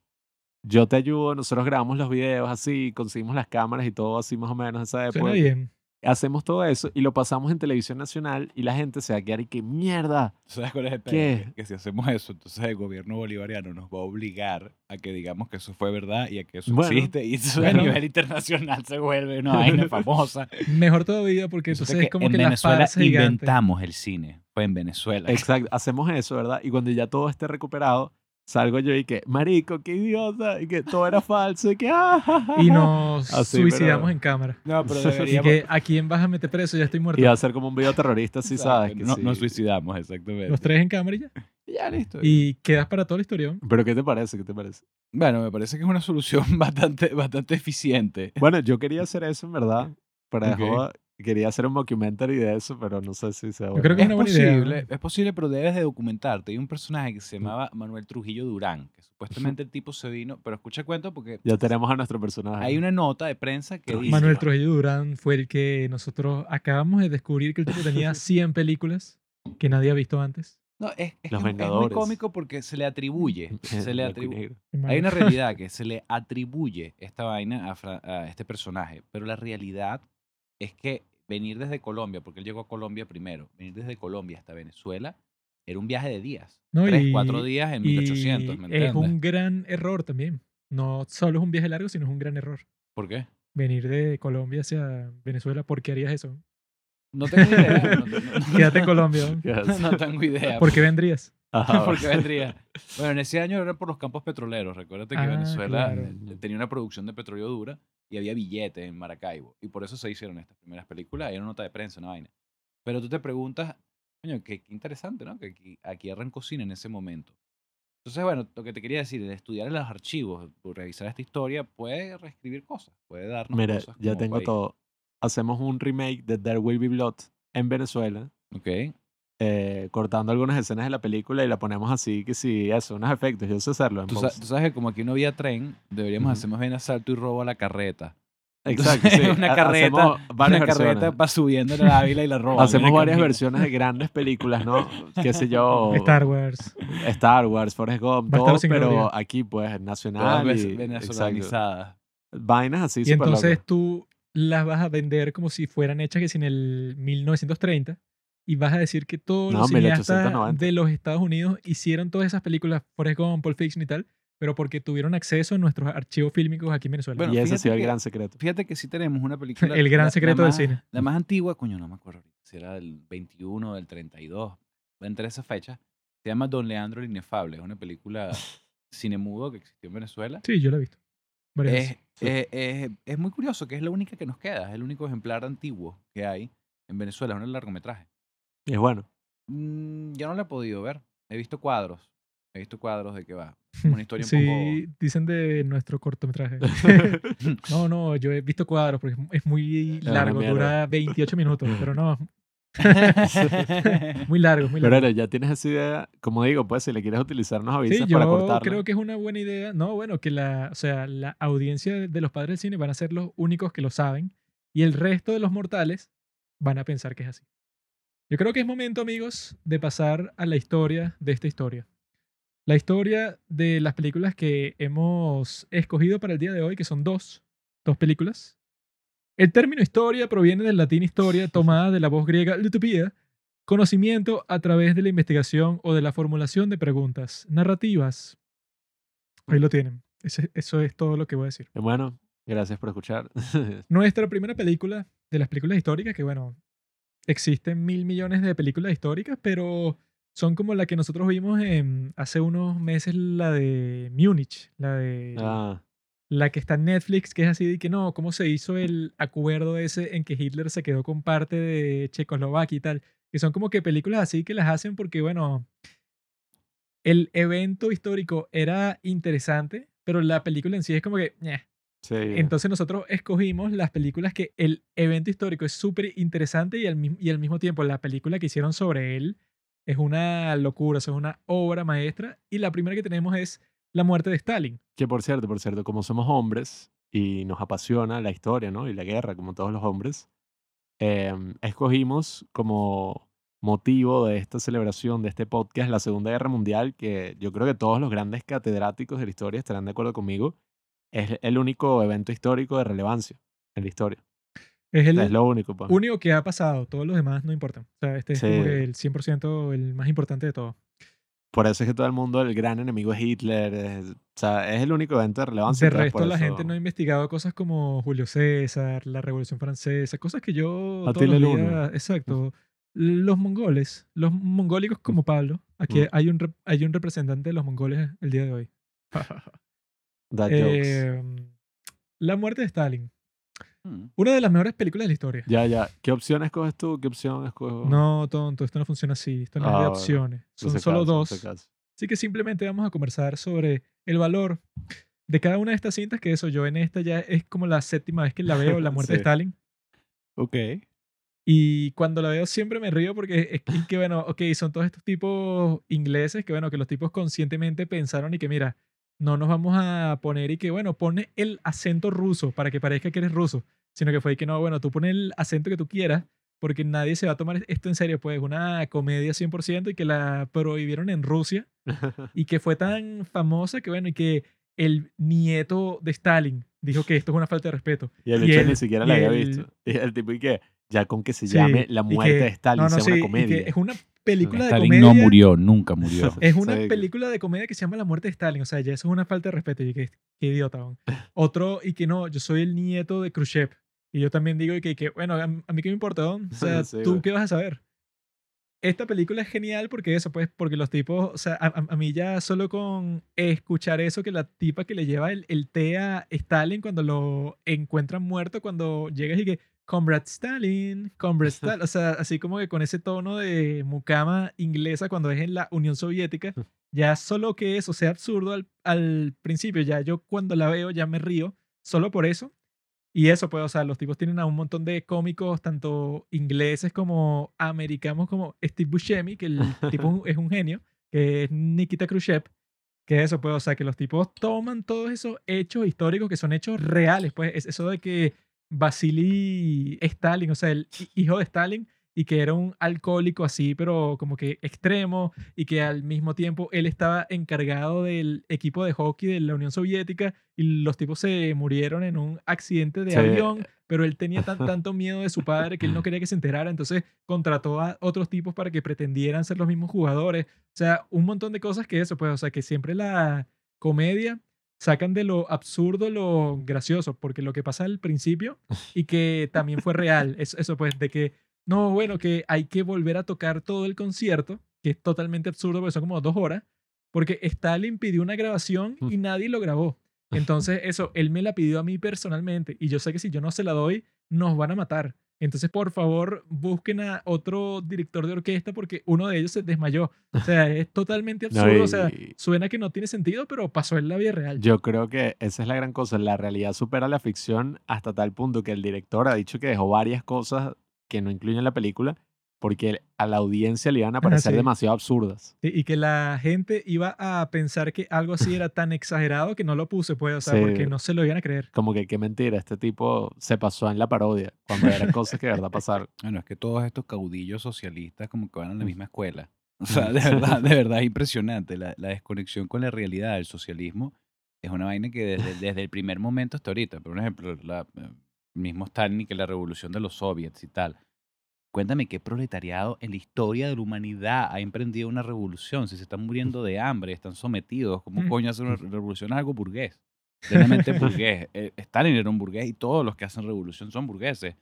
Yo te ayudo, nosotros grabamos los videos así, conseguimos las cámaras y todo así más o menos esa época. Suena bien. Hacemos todo eso y lo pasamos en televisión nacional y la gente se va a quedar y que mierda. ¿Sabes cuál es el? ¿Qué? Que, si hacemos eso, entonces el gobierno bolivariano nos va a obligar a que digamos que eso fue verdad y a que eso Bueno. existe y eso Bueno. a nivel internacional se vuelve una vaina famosa. Mejor todavía porque Resulta entonces es como en que la Venezuela inventamos el cine. Fue en Venezuela. Exacto, hacemos eso, ¿verdad? Y cuando ya todo esté recuperado, salgo yo y que, marico, qué idiota, y que todo era falso, y que, ah, ja, ja, Y ja". nos Así, suicidamos pero- en cámara. No, pero Y deberíamos... que a quién vas a meter preso, ya estoy muerto. Y va a ser como un video terrorista, sí Exacto, sabes. Que no- sí. Nos suicidamos, exactamente. Los tres en cámara y ya. Ya, listo. Y quedas para toda la historia. Pero ¿qué te parece? ¿Qué te parece? Bueno, me parece que es una solución bastante, bastante eficiente. Bueno, yo quería hacer eso en verdad. Para Ok. de joda. Quería hacer un documentary de eso, pero no sé si se va a creo que Es una buena idea, posible, ¿no? es posible, pero debes de documentarte. Hay un personaje que se llamaba Manuel Trujillo Durán, que supuestamente el tipo se vino, pero escucha el cuento porque Ya tenemos a nuestro personaje. hay una nota de prensa que dice... Manuel Trujillo Durán fue el que nosotros acabamos de descubrir que el tipo tenía 100 películas que nadie ha visto antes. No, es, es, Los que es muy cómico porque se le atribuye. se le atribuye. Hay una realidad que se le atribuye esta vaina a, a este personaje, pero la realidad es que venir desde Colombia, porque él llegó a Colombia primero, venir desde Colombia hasta Venezuela era un viaje de días. No, Tres, y- cuatro días en 1800, y ¿me es entiendes? un gran error también. No solo es un viaje largo, sino es un gran error. ¿Por qué? Venir de Colombia hacia Venezuela, ¿por qué harías eso? No tengo idea. No, Quédate en Colombia. ¿no? Yes. no tengo idea. ¿Por qué vendrías? Ajá, Porque vendría. Bueno, en ese año era por los campos petroleros. Recuérdate que Ah, Venezuela claro. tenía una producción de petróleo dura y había billetes en Maracaibo. Y por eso se hicieron estas primeras películas. Hay una nota de prensa, una vaina. Pero tú te preguntas, coño, qué, qué interesante, ¿no? Que aquí, aquí arrancó cine en ese momento. Entonces, bueno, lo que te quería decir, el estudiar en los archivos, revisar esta historia, puede reescribir cosas, puede darnos Mira, cosas. ya tengo país. todo. Hacemos un remake de There Will Be Blood en Venezuela, Ok. Eh, cortando algunas escenas de la película y la ponemos así, que sí, eso, unos efectos. Yo sé hacerlo en Tú, sa- post. tú sabes que como aquí no había tren, deberíamos hacer más bien asalto y robo a la carreta. Exacto, sí. una carreta, hacemos varias una carreta versiones. para subiendo la Ávila y la roban. Hacemos varias camino. versiones de grandes películas, ¿no? Qué sé yo. Star Wars. Star Wars, Forrest Gump, todo, pero Gloria. aquí pues nacional y vainas así Y entonces locas. tú las vas a vender como si fueran hechas que si en el 1930 y vas a decir que todos No, los cineastas 1890. de los Estados Unidos hicieron todas esas películas, Forrest Gump, Pulp Fiction y tal, pero porque tuvieron acceso a nuestros archivos fílmicos aquí en Venezuela. Bueno, y ese ha sido el gran secreto. Fíjate que sí tenemos una película. El gran la- la secreto del más- cine. La más antigua, coño, no me acuerdo ahorita, si era del 21 o del 32, entre esas fechas. Se llama Don Leandro el Inefable. Es una película cine mudo que existió en Venezuela. Sí, yo lo he visto. Es, es- es- es muy curioso que es la única que nos queda. Es el único ejemplar antiguo que hay en Venezuela. Es un largometraje. Y es bueno. Mm, yo no la he podido ver. He visto cuadros. He visto cuadros de qué va. Una historia un sí, dicen de nuestro cortometraje. no, no, yo he visto cuadros porque es- muy una largo, mierda. dura 28 minutos, pero no, poco. muy largo, muy Pero largo. bueno, ya tienes esa idea, como digo, pues si le quieres utilizar, nos avisas Sí, para cortarla. creo que es una buena idea. No, bueno, que la, o sea, la audiencia de los padres del cine van a ser los únicos que lo saben y el resto de los mortales van a pensar que es así. Yo creo que es momento, amigos, de pasar a la historia de esta historia. La historia de las películas que hemos escogido para el día de hoy, que son dos, dos películas. El término historia proviene del latín historia, tomada de la voz griega utopía, conocimiento a través de la investigación o de la formulación de preguntas narrativas. Ahí lo tienen. Ese- eso es todo lo que voy a decir. Bueno, gracias por escuchar. Nuestra primera película de las películas históricas, que bueno, existen mil millones de películas históricas, pero son como la que nosotros vimos en, hace unos meses, la de Múnich, la de ah, la que está en Netflix, que es así de que no, cómo se hizo el acuerdo ese en que Hitler se quedó con parte de Checoslovaquia y tal, que son como que películas así que las hacen porque, bueno, el evento histórico era interesante, pero la película en sí es como que. Sí. entonces nosotros escogimos las películas que el evento histórico es súper interesante y al, y al mismo tiempo la película que hicieron sobre él es una locura, es una obra maestra. Y la primera que tenemos es La muerte de Stalin. Que por cierto, por cierto, como somos hombres y nos apasiona la historia, ¿no? Y la guerra, como todos los hombres, em, escogimos como motivo de esta celebración, de este podcast, la Segunda Guerra Mundial, que yo creo que todos los grandes catedráticos de la historia estarán de acuerdo conmigo, es el único evento histórico de relevancia en la historia. Es el Es lo único, pues. único que ha pasado. Todos los demás no importan. O sea, este es Sí. el 100% el más importante de todo. Por eso es que todo el mundo, el gran enemigo es Hitler. es- o sea, es el único evento de relevancia. De resto, la eso- gente no ha investigado cosas como Julio César, la Revolución Francesa, cosas que yo todos Attila los días... Exacto. Los mongoles, los mongólicos como Pablo. Aquí Mm. hay, un, hay un representante de los mongoles el día de hoy. That jokes. Eh, la muerte de Stalin. Mm. Una de las mejores películas de la historia. Ya, ya. ¿Qué opción escoges tú? ¿Qué opción escojo? No, tonto, esto no funciona así. Esto no es Ah, de bueno. opciones. Son ese solo caso, dos. caso. Así que simplemente vamos a conversar sobre el valor de cada una de estas cintas, que eso yo en esta ya es como la séptima vez que la veo, La muerte de Sí. Stalin. Ok. Y cuando la veo siempre me río porque es que, que, bueno, ok, son todos estos tipos ingleses que, bueno, que los tipos conscientemente pensaron y que, mira, no nos vamos a poner y que, bueno, pone el acento ruso para que parezca que eres ruso, sino que fue que no, bueno, tú pones el acento que tú quieras porque nadie se va a tomar esto en serio, pues una comedia 100% y que la prohibieron en Rusia y que fue tan famosa que, bueno, y que el nieto de Stalin dijo que esto es una falta de respeto. Y el Y bicho el- ni siquiera y la había el- visto. Y el tipo, y que ya con que se Sí, llame La y muerte que- de Stalin no, no, sea sí, una y comedia. es una película de Stalin comedia. no murió, nunca murió. Es una Sí. película de comedia que se llama La muerte de Stalin. O sea, ya eso es una falta de respeto. Y que, qué idiota. weón. Otro, y que no, yo soy el nieto de Khrushchev. Y yo también digo que, que bueno, a, a mí qué me importa, weón? O sea, Sí, ¿tú güey. qué vas a saber? Esta película es genial porque eso, pues, porque los tipos, o sea, a, a- a mí ya solo con escuchar eso, que la tipa que le lleva el, el té a Stalin cuando lo encuentran muerto, cuando llegas y que, Comrade Stalin, Comrade Stalin, o sea, así como que con ese tono de mucama inglesa cuando es en la Unión Soviética, ya solo que eso sea absurdo al, al principio, ya yo cuando la veo ya me río, solo por eso. Y eso, pues, o sea, los tipos tienen a un montón de cómicos, tanto ingleses como americanos, como Steve Buscemi, que el tipo es un genio, que es Nikita Khrushchev, que eso, pues, o sea, que los tipos toman todos esos hechos históricos que son hechos reales, pues, es eso de que Vasily Stalin, o sea, el hi- hijo de Stalin, y que era un alcohólico así, pero como que extremo, y que al mismo tiempo él estaba encargado del equipo de hockey de la Unión Soviética, y los tipos se murieron en un accidente de Sí. avión, pero él tenía tan, tanto miedo de su padre que él no quería que se enterara, entonces contrató a otros tipos para que pretendieran ser los mismos jugadores. O sea, un montón de cosas que eso, pues, o sea, que siempre la comedia sacan de lo absurdo lo gracioso, porque lo que pasa al principio y que también fue real, eso, eso pues, de que, no, bueno, que hay que volver a tocar todo el concierto, que es totalmente absurdo, porque son como dos horas, porque Stalin pidió una grabación y nadie lo grabó. Entonces, eso, él me la pidió a mí personalmente y yo sé que si yo no se la doy, nos van a matar. Entonces, por favor, busquen a otro director de orquesta porque uno de ellos se desmayó. O sea, es totalmente No, absurdo. O sea, suena que no tiene sentido, pero pasó en la vida real. Yo creo que esa es la gran cosa. La realidad supera la ficción hasta tal punto que el director ha dicho que dejó varias cosas que no incluyen la película porque a la audiencia le iban a parecer sí. demasiado absurdas. Sí, Y que la gente iba a pensar que algo así era tan exagerado que no lo puse, pues, o sea, Sí. porque no se lo iban a creer. Como que qué mentira, este tipo se pasó en la parodia cuando eran cosas que de verdad pasaron. Bueno, es que todos estos caudillos socialistas como que van a la Mm. misma escuela. O sea, de verdad, de verdad es impresionante. La, la desconexión con la realidad del socialismo es una vaina que desde, desde el primer momento hasta ahorita, por ejemplo, la, eh, mismo Stalin y que la revolución de los soviets y tal. Cuéntame qué proletariado en la historia de la humanidad ha emprendido una revolución. Si se están muriendo de hambre, están sometidos, ¿cómo Mm. coño hacer una revolución? Es algo burgués. Plenamente burgués. Eh, Stalin era un burgués y todos los que hacen revolución son burgueses.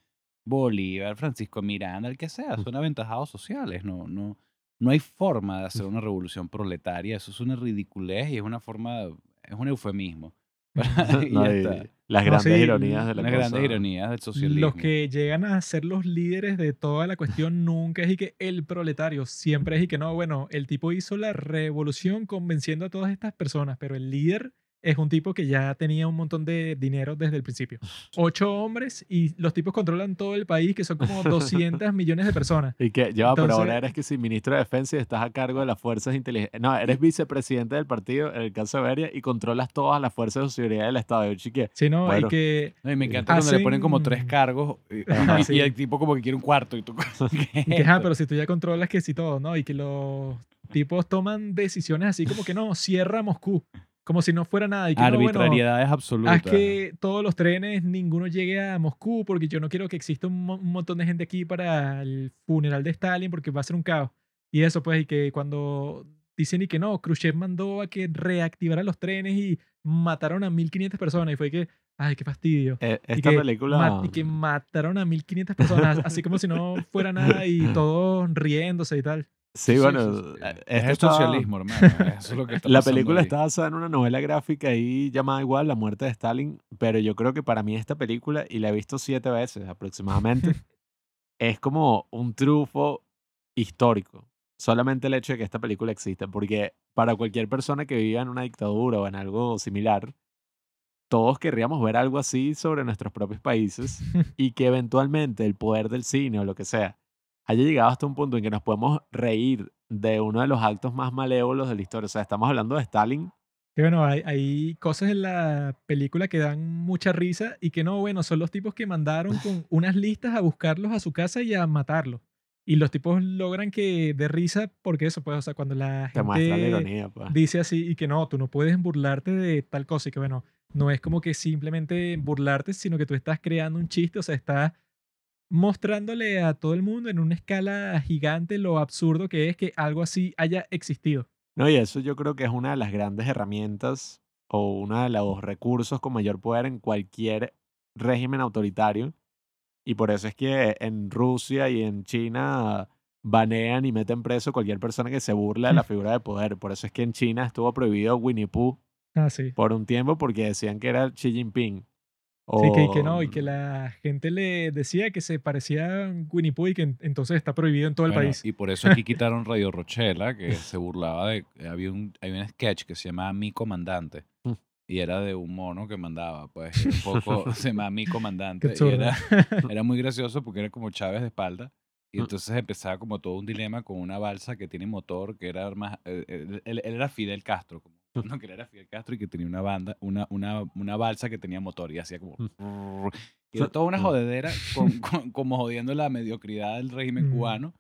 Bolívar, Francisco Miranda, el que sea, son aventajados sociales. No, no, no hay forma de hacer una revolución proletaria. Eso es una ridiculez y es una forma, es un eufemismo. y No, ya y está. las No, grandes sí, ironías de la Unas cosa. grandes ironías del socialismo. Los que llegan a ser los líderes de toda la cuestión nunca es y que el proletario, siempre es y que no, bueno, el tipo hizo la revolución convenciendo a todas estas personas, pero el líder es un tipo que ya tenía un montón de dinero desde el principio. Ocho hombres y los tipos controlan todo el país, que son como 200 millones de personas. Y que, ya, va, pero Entonces- ahora eres que si ministro de defensa y estás a cargo de las fuerzas de inteligencia. No, eres vicepresidente del partido, en el caso de Beria, y controlas todas las fuerzas de seguridad del Estado. Yo, chique, Sí, ¿no? Bueno. Y que No, y me encanta cuando le ponen como tres Hacen- cargos y, Ajá, y- sí. y el tipo como que quiere un cuarto y tú ¿qué es Y que, ajá, esto? pero si tú ya controlas que sí todo, ¿no? Y que los tipos toman decisiones así como que no, cierra Moscú. Como si no fuera nada. Y que, no, bueno, Arbitrariedades absolutas. haz que todos los trenes, ninguno llegue a Moscú, porque yo no quiero que exista un, mo- un montón de gente aquí para el funeral de Stalin, porque va a ser un caos. Y eso, pues, y que cuando dicen y que no, Khrushchev mandó a que reactivara los trenes y mataron a 1500 personas. Y fue que, ay, qué fastidio. Eh, Y Esta que, película... y que mataron a 1500 personas, así como si no fuera nada y todos riéndose y tal. Sí, bueno, eh, es el socialismo, hermano. Eso es lo que está La película ahí. está basada en una novela gráfica ahí llamada igual La muerte de Stalin, pero yo creo que para mí esta película, y la he visto siete veces aproximadamente, es como un triunfo histórico. Solamente el hecho de que esta película exista, porque para cualquier persona que viva en una dictadura o en algo similar, todos querríamos ver algo así sobre nuestros propios países y que eventualmente el poder del cine o lo que sea haya llegado hasta un punto en que nos podemos reír de uno de los actos más malévolos de la historia. O sea, estamos hablando de Stalin. Que bueno, hay, hay cosas en la película que dan mucha risa y que no, bueno, son los tipos que mandaron con unas listas a buscarlos a su casa y a matarlos. Y los tipos logran que de risa, porque eso, pues, o sea, cuando la Te muestra la gente ironía, pues. dice así y que no, tú no puedes burlarte de tal cosa y que bueno, no es como que simplemente burlarte, sino que tú estás creando un chiste, o sea, estás mostrándole a todo el mundo en una escala gigante lo absurdo que es que algo así haya existido. No, y eso yo creo que es una de las grandes herramientas o uno de los recursos con mayor poder en cualquier régimen autoritario. Y por eso es que en Rusia y en China banean y meten preso cualquier persona que se burla de la figura de poder. Por eso es que en China estuvo prohibido Winnie Pooh Ah, sí. por un tiempo porque decían que era Xi Jinping. Sí, que, que no, y O- que la gente le decía que se parecía a Winnie Pooh y que en- entonces está prohibido en todo el Bueno, país. Y por eso aquí quitaron Radio Rochela, que se burlaba de. Había un, había un sketch que se llamaba Mi Comandante. Mm. Y era de un mono que mandaba, pues, un poco, se llamaba Mi Comandante. Y era, era muy gracioso porque era como Chávez de espalda. Y Mm. entonces empezaba como todo un dilema con una balsa que tiene motor, que era más. eh, Él, él- él era Fidel Castro, no, que era Fidel Castro y que tenía una banda, una, una, una balsa que tenía motor y hacía como. Y era toda una Mm. jodedera, con, con- como jodiendo la mediocridad del régimen Mm. cubano.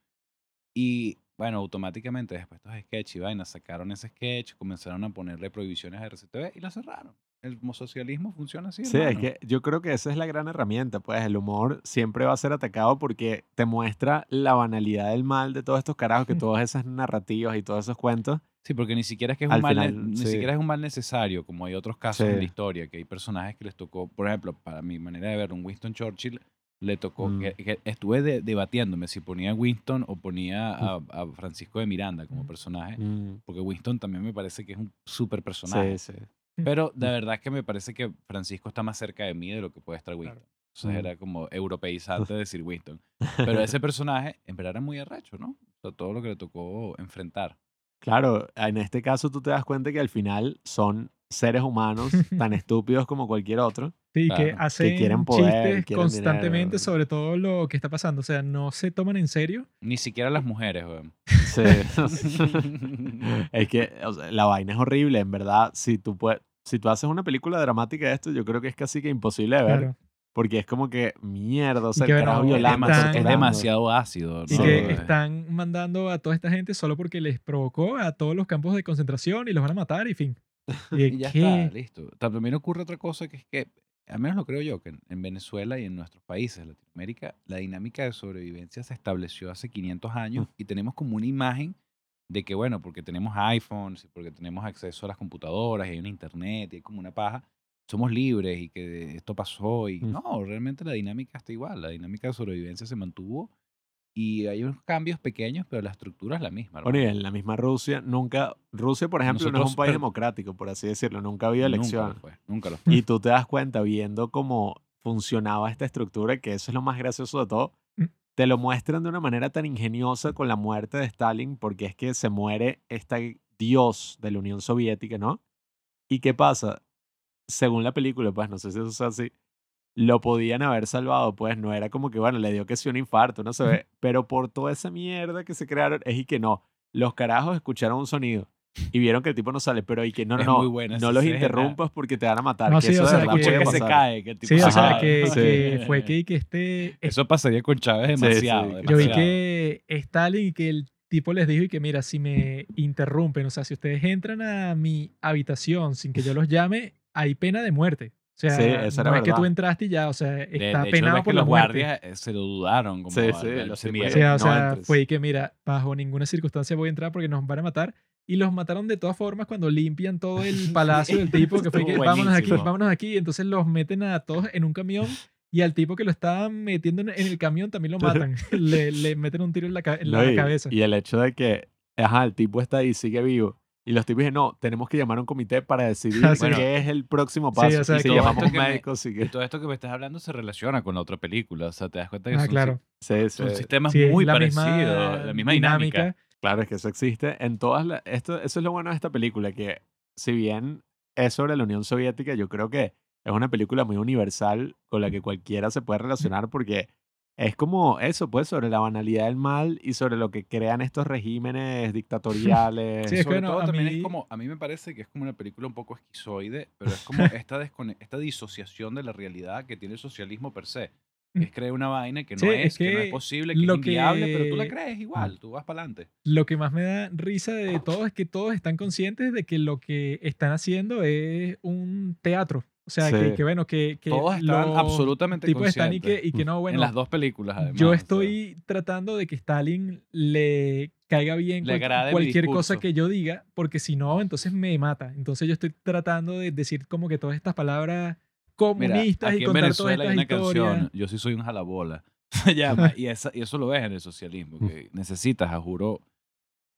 Y bueno, automáticamente después de estos sketches y vainas sacaron ese sketch, comenzaron a ponerle prohibiciones a RCTV y la cerraron. El socialismo funciona así. Sí, es que yo creo que esa es la gran herramienta, pues el humor siempre va a ser atacado porque te muestra la banalidad del mal de todos estos carajos, que Mm. todas esas narrativas y todos esos cuentos. Sí, porque ni siquiera es que es Al un mal, final, ni sí. siquiera es un mal necesario, como hay otros casos en la historia, que hay personajes que les tocó, por ejemplo, para mi manera de ver, un Winston Churchill le tocó, Mm. que, que estuve de- debatiéndome si ponía a Winston o ponía a, a Francisco de Miranda como Mm. personaje, Mm, porque Winston también me parece que es un súper personaje. Sí, sí. Pero de verdad que me parece que Francisco está más cerca de mí de lo que puede estar Winston. Entonces Mm. era como europeizante decir Winston. Pero ese personaje en verdad era muy arrecho, ¿no? O sea, todo lo que le tocó enfrentar. Claro, en este caso tú te das cuenta que al final son seres humanos tan estúpidos como cualquier otro. Sí, que Claro. hacen quieren poder, chistes quieren constantemente dinero. sobre todo lo que está pasando. O sea, no se toman en serio. Ni siquiera las mujeres, weón. Sí. es que o sea, la vaina es horrible, en verdad. Si tú, puedes, si tú haces una película dramática de esto, yo creo que es casi que imposible de ver. Claro. Porque es como que mierda, o sea, que el bueno, carajo es Es, violando, demasi- demasi- es demasiado ácido. Y que están mandando a toda esta gente solo porque les provocó a todos los campos de concentración y los van a matar y fin. Y, Y ya ¿qué? está, listo. También ocurre otra cosa que es que, al menos lo creo yo, que en, en Venezuela y en nuestros países, Latinoamérica, la dinámica de sobrevivencia se estableció hace 500 años y tenemos como una imagen de que, bueno, porque tenemos iPhones y porque tenemos acceso a las computadoras y hay una internet y hay como una paja, somos libres y que esto pasó y Mm. no, realmente la dinámica está igual, la dinámica de sobrevivencia se mantuvo y hay unos cambios pequeños, pero la estructura es la misma. Bueno, y en la misma Rusia, nunca, Rusia, por ejemplo, no es Nosotros, un país pero- democrático, por así decirlo, nunca ha habido Nunca lo elección. fue, nunca lo fue. Y tú te das cuenta viendo cómo funcionaba esta estructura, que eso es lo más gracioso de todo. Mm. Te lo muestran de una manera tan ingeniosa con la muerte de Stalin, porque es que se muere este dios de la Unión Soviética, ¿no? ¿Y qué pasa? Según la película, pues no sé si eso es así, lo podían haber salvado, pues no era como que, bueno, le dio que sí un infarto, no se ve, pero por toda esa mierda que se crearon, es y que no, los carajos escucharon un sonido y vieron que el tipo no sale, pero y que no, no, muy buena no esa los interrumpas porque te van a matar. No, que sí, eso o sea, que- que se cae. Que el tipo Sí, o se sea, que, sí. que fue que, que este... Eso pasaría con Chávez Sí, sí, demasiado. yo vi demasiado. que Stalin y que el tipo les dijo y que mira, si me interrumpen, o sea, si ustedes entran a mi habitación sin que yo los llame, hay pena de muerte. O sea, Sí, eso era no es que tú verdad. entraste y ya, o sea, De- está de hecho, penado que por la los muerte. guardias eh, se lo dudaron. Como Sí, sí, al semillero. O sea, o No sea, entres. fue que mira, bajo ninguna circunstancia voy a entrar porque nos van a matar. Y los mataron de todas formas cuando limpian todo el palacio del tipo, que fue que vámonos aquí, vámonos aquí. Entonces los meten a todos en un camión y al tipo que lo estaban metiendo en, el camión también lo matan. le, le meten un tiro en la, en la No, y, cabeza. y el hecho de que, ajá, el tipo está ahí, sigue vivo. Y los tipos dicen, no, tenemos que llamar a un comité para decidir Ah, sí. qué es el próximo Sí, paso. o sea, y si todo llamamos a esto un que me- médico, sí que... Todo esto que me estás hablando se relaciona con la otra película. O sea, te das cuenta que Ah, son, claro. Sí, sí. son sistemas Sí, muy la parecidos. misma la misma dinámica. Claro, es que eso existe en todas las... Esto, eso es lo bueno de esta película, que si bien es sobre la Unión Soviética, yo creo que es una película muy universal con la que cualquiera se puede relacionar porque es como eso, pues, sobre la banalidad del mal y sobre lo que crean estos regímenes dictatoriales. Sí, es que Sobre bueno, todo a también mí- es como, a mí me parece que es como una película un poco esquizoide, pero es como esta, esta disociación de la realidad que tiene el socialismo per se. que Es creer una vaina que no Sí, es, es que, no que es posible, que lo es inviable, pero tú la que- crees igual, tú vas para adelante. Lo que más me da risa de todo es que todos están conscientes de que lo que están haciendo es un teatro. O sea, que, Sí. que bueno, que, que Todos están los absolutamente tipos están y que, y que no, bueno, en las dos películas, además. yo o sea. estoy tratando de que Stalin le caiga bien Le cual- cualquier cosa que yo diga, porque si no, entonces me mata. Entonces yo estoy tratando de decir como que todas estas palabras Mira, comunistas aquí y en contar todas Venezuela hay estas una historias. canción, Yo sí soy un jalabola. se llama, y, esa, y eso lo ves en el socialismo, que necesitas, a juro,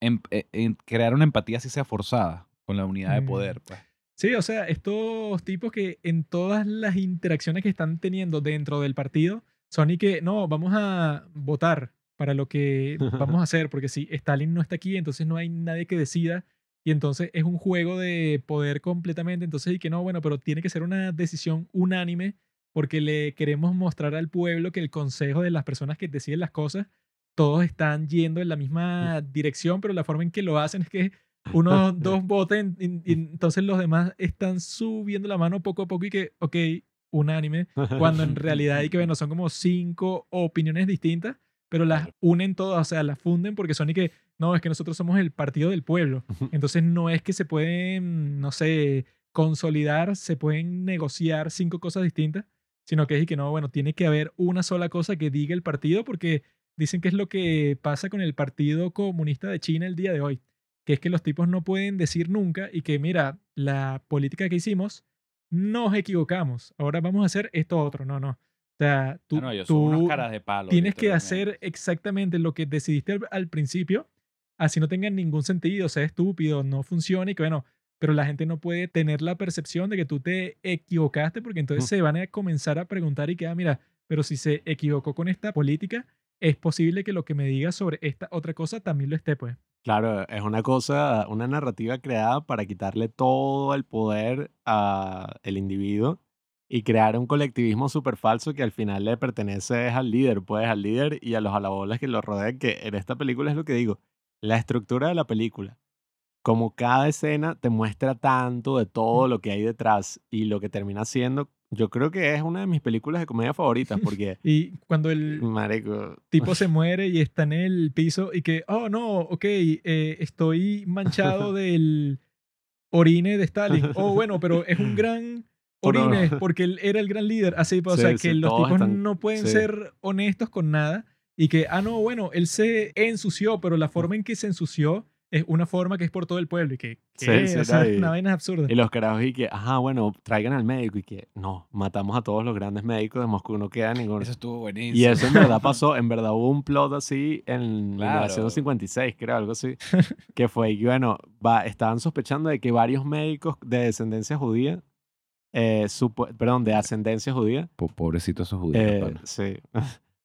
em- eh, en crear una empatía así sea forzada con la unidad de Mm. poder. Pues. Sí, o sea, estos tipos que en todas las interacciones que están teniendo dentro del partido son y que, no, vamos a votar para lo que vamos a hacer, porque si Stalin no está aquí, entonces no hay nadie que decida, y entonces es un juego de poder completamente, entonces y que no, bueno, pero tiene que ser una decisión unánime, porque le queremos mostrar al pueblo que el consejo de las personas que deciden las cosas, todos están yendo en la misma dirección, pero la forma en que lo hacen es que unos dos voten y, y entonces los demás están subiendo la mano poco a poco y que, ok, unánime, cuando en realidad hay que ver, no son como cinco opiniones distintas, pero las unen todas, o sea, las funden porque son y que, no, es que nosotros somos el partido del pueblo. Entonces no es que se pueden, no sé, consolidar, se pueden negociar cinco cosas distintas, sino que es y que no, bueno, tiene que haber una sola cosa que diga el partido porque dicen que es lo que pasa con el Partido Comunista de China el día de hoy, que es que los tipos no pueden decir nunca y que mira, la política que hicimos, nos equivocamos, ahora vamos a hacer esto otro, no, no. O sea, tú, no, tú caras de palo. tienes que hacer exactamente lo que decidiste al, al principio, así no tenga ningún sentido, sea estúpido, no funcione y que bueno, pero la gente no puede tener la percepción de que tú te equivocaste porque entonces Ujú. se van a comenzar a preguntar y que, ah, mira, pero si se equivocó con esta política, es posible que lo que me diga sobre esta otra cosa también lo esté, pues. Claro, es una cosa, una narrativa creada para quitarle todo el poder al individuo y crear un colectivismo súper falso que al final le pertenece al líder, pues al líder y a los alabolas que lo rodean, que en esta película es lo que digo, la estructura de la película, como cada escena te muestra tanto de todo lo que hay detrás y lo que termina siendo, yo creo que es una de mis películas de comedia favoritas porque, Y cuando el marico, tipo se muere y está en el piso y que, oh no, ok, eh, estoy manchado del orine de Stalin. Oh, bueno, pero es un gran orine porque él era el gran líder. Así, pues, o Sí, sea, sí, que los tipos están- no pueden sí. ser honestos con nada y que, ah, no, bueno, él se ensució, pero la forma en que se ensució es una forma que es por todo el pueblo y que, Sí, ¿qué? sí, O sea, y- una vaina absurda. Y los carajos y que, ajá, bueno, traigan al médico y que, no, matamos a todos los grandes médicos de Moscú, no queda ninguno. Eso estuvo buenísimo. Y eso en verdad pasó, en verdad hubo un plot así en Claro. 1956, creo, algo así, que fue que, bueno, va, estaban sospechando de que varios médicos de descendencia judía, eh, supo- perdón, de ascendencia judía, Po- Pobrecito esos judíos. eh, sí,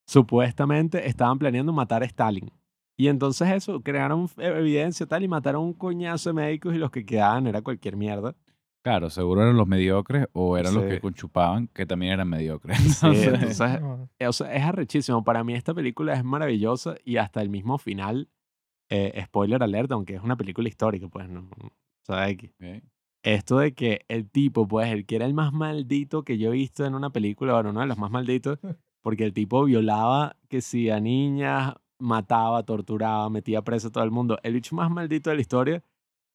supuestamente estaban planeando matar a Stalin. Y entonces eso, crearon evidencia tal y mataron un coñazo de médicos y los que quedaban era cualquier mierda. Claro, seguro eran los mediocres o eran los Sí. que conchupaban, que también eran mediocres. Sí, Entonces, entonces, No. eh, o sea, es arrechísimo. Para mí esta película es maravillosa y hasta el mismo final, eh, spoiler alert, aunque es una película histórica, pues no. ¿Sabes qué? ok. Esto de que el tipo, pues el que era el más maldito que yo he visto en una película, bueno, uno de los más malditos, porque el tipo violaba que si a niñas, mataba, torturaba, metía preso a todo el mundo. El bicho más maldito de la historia,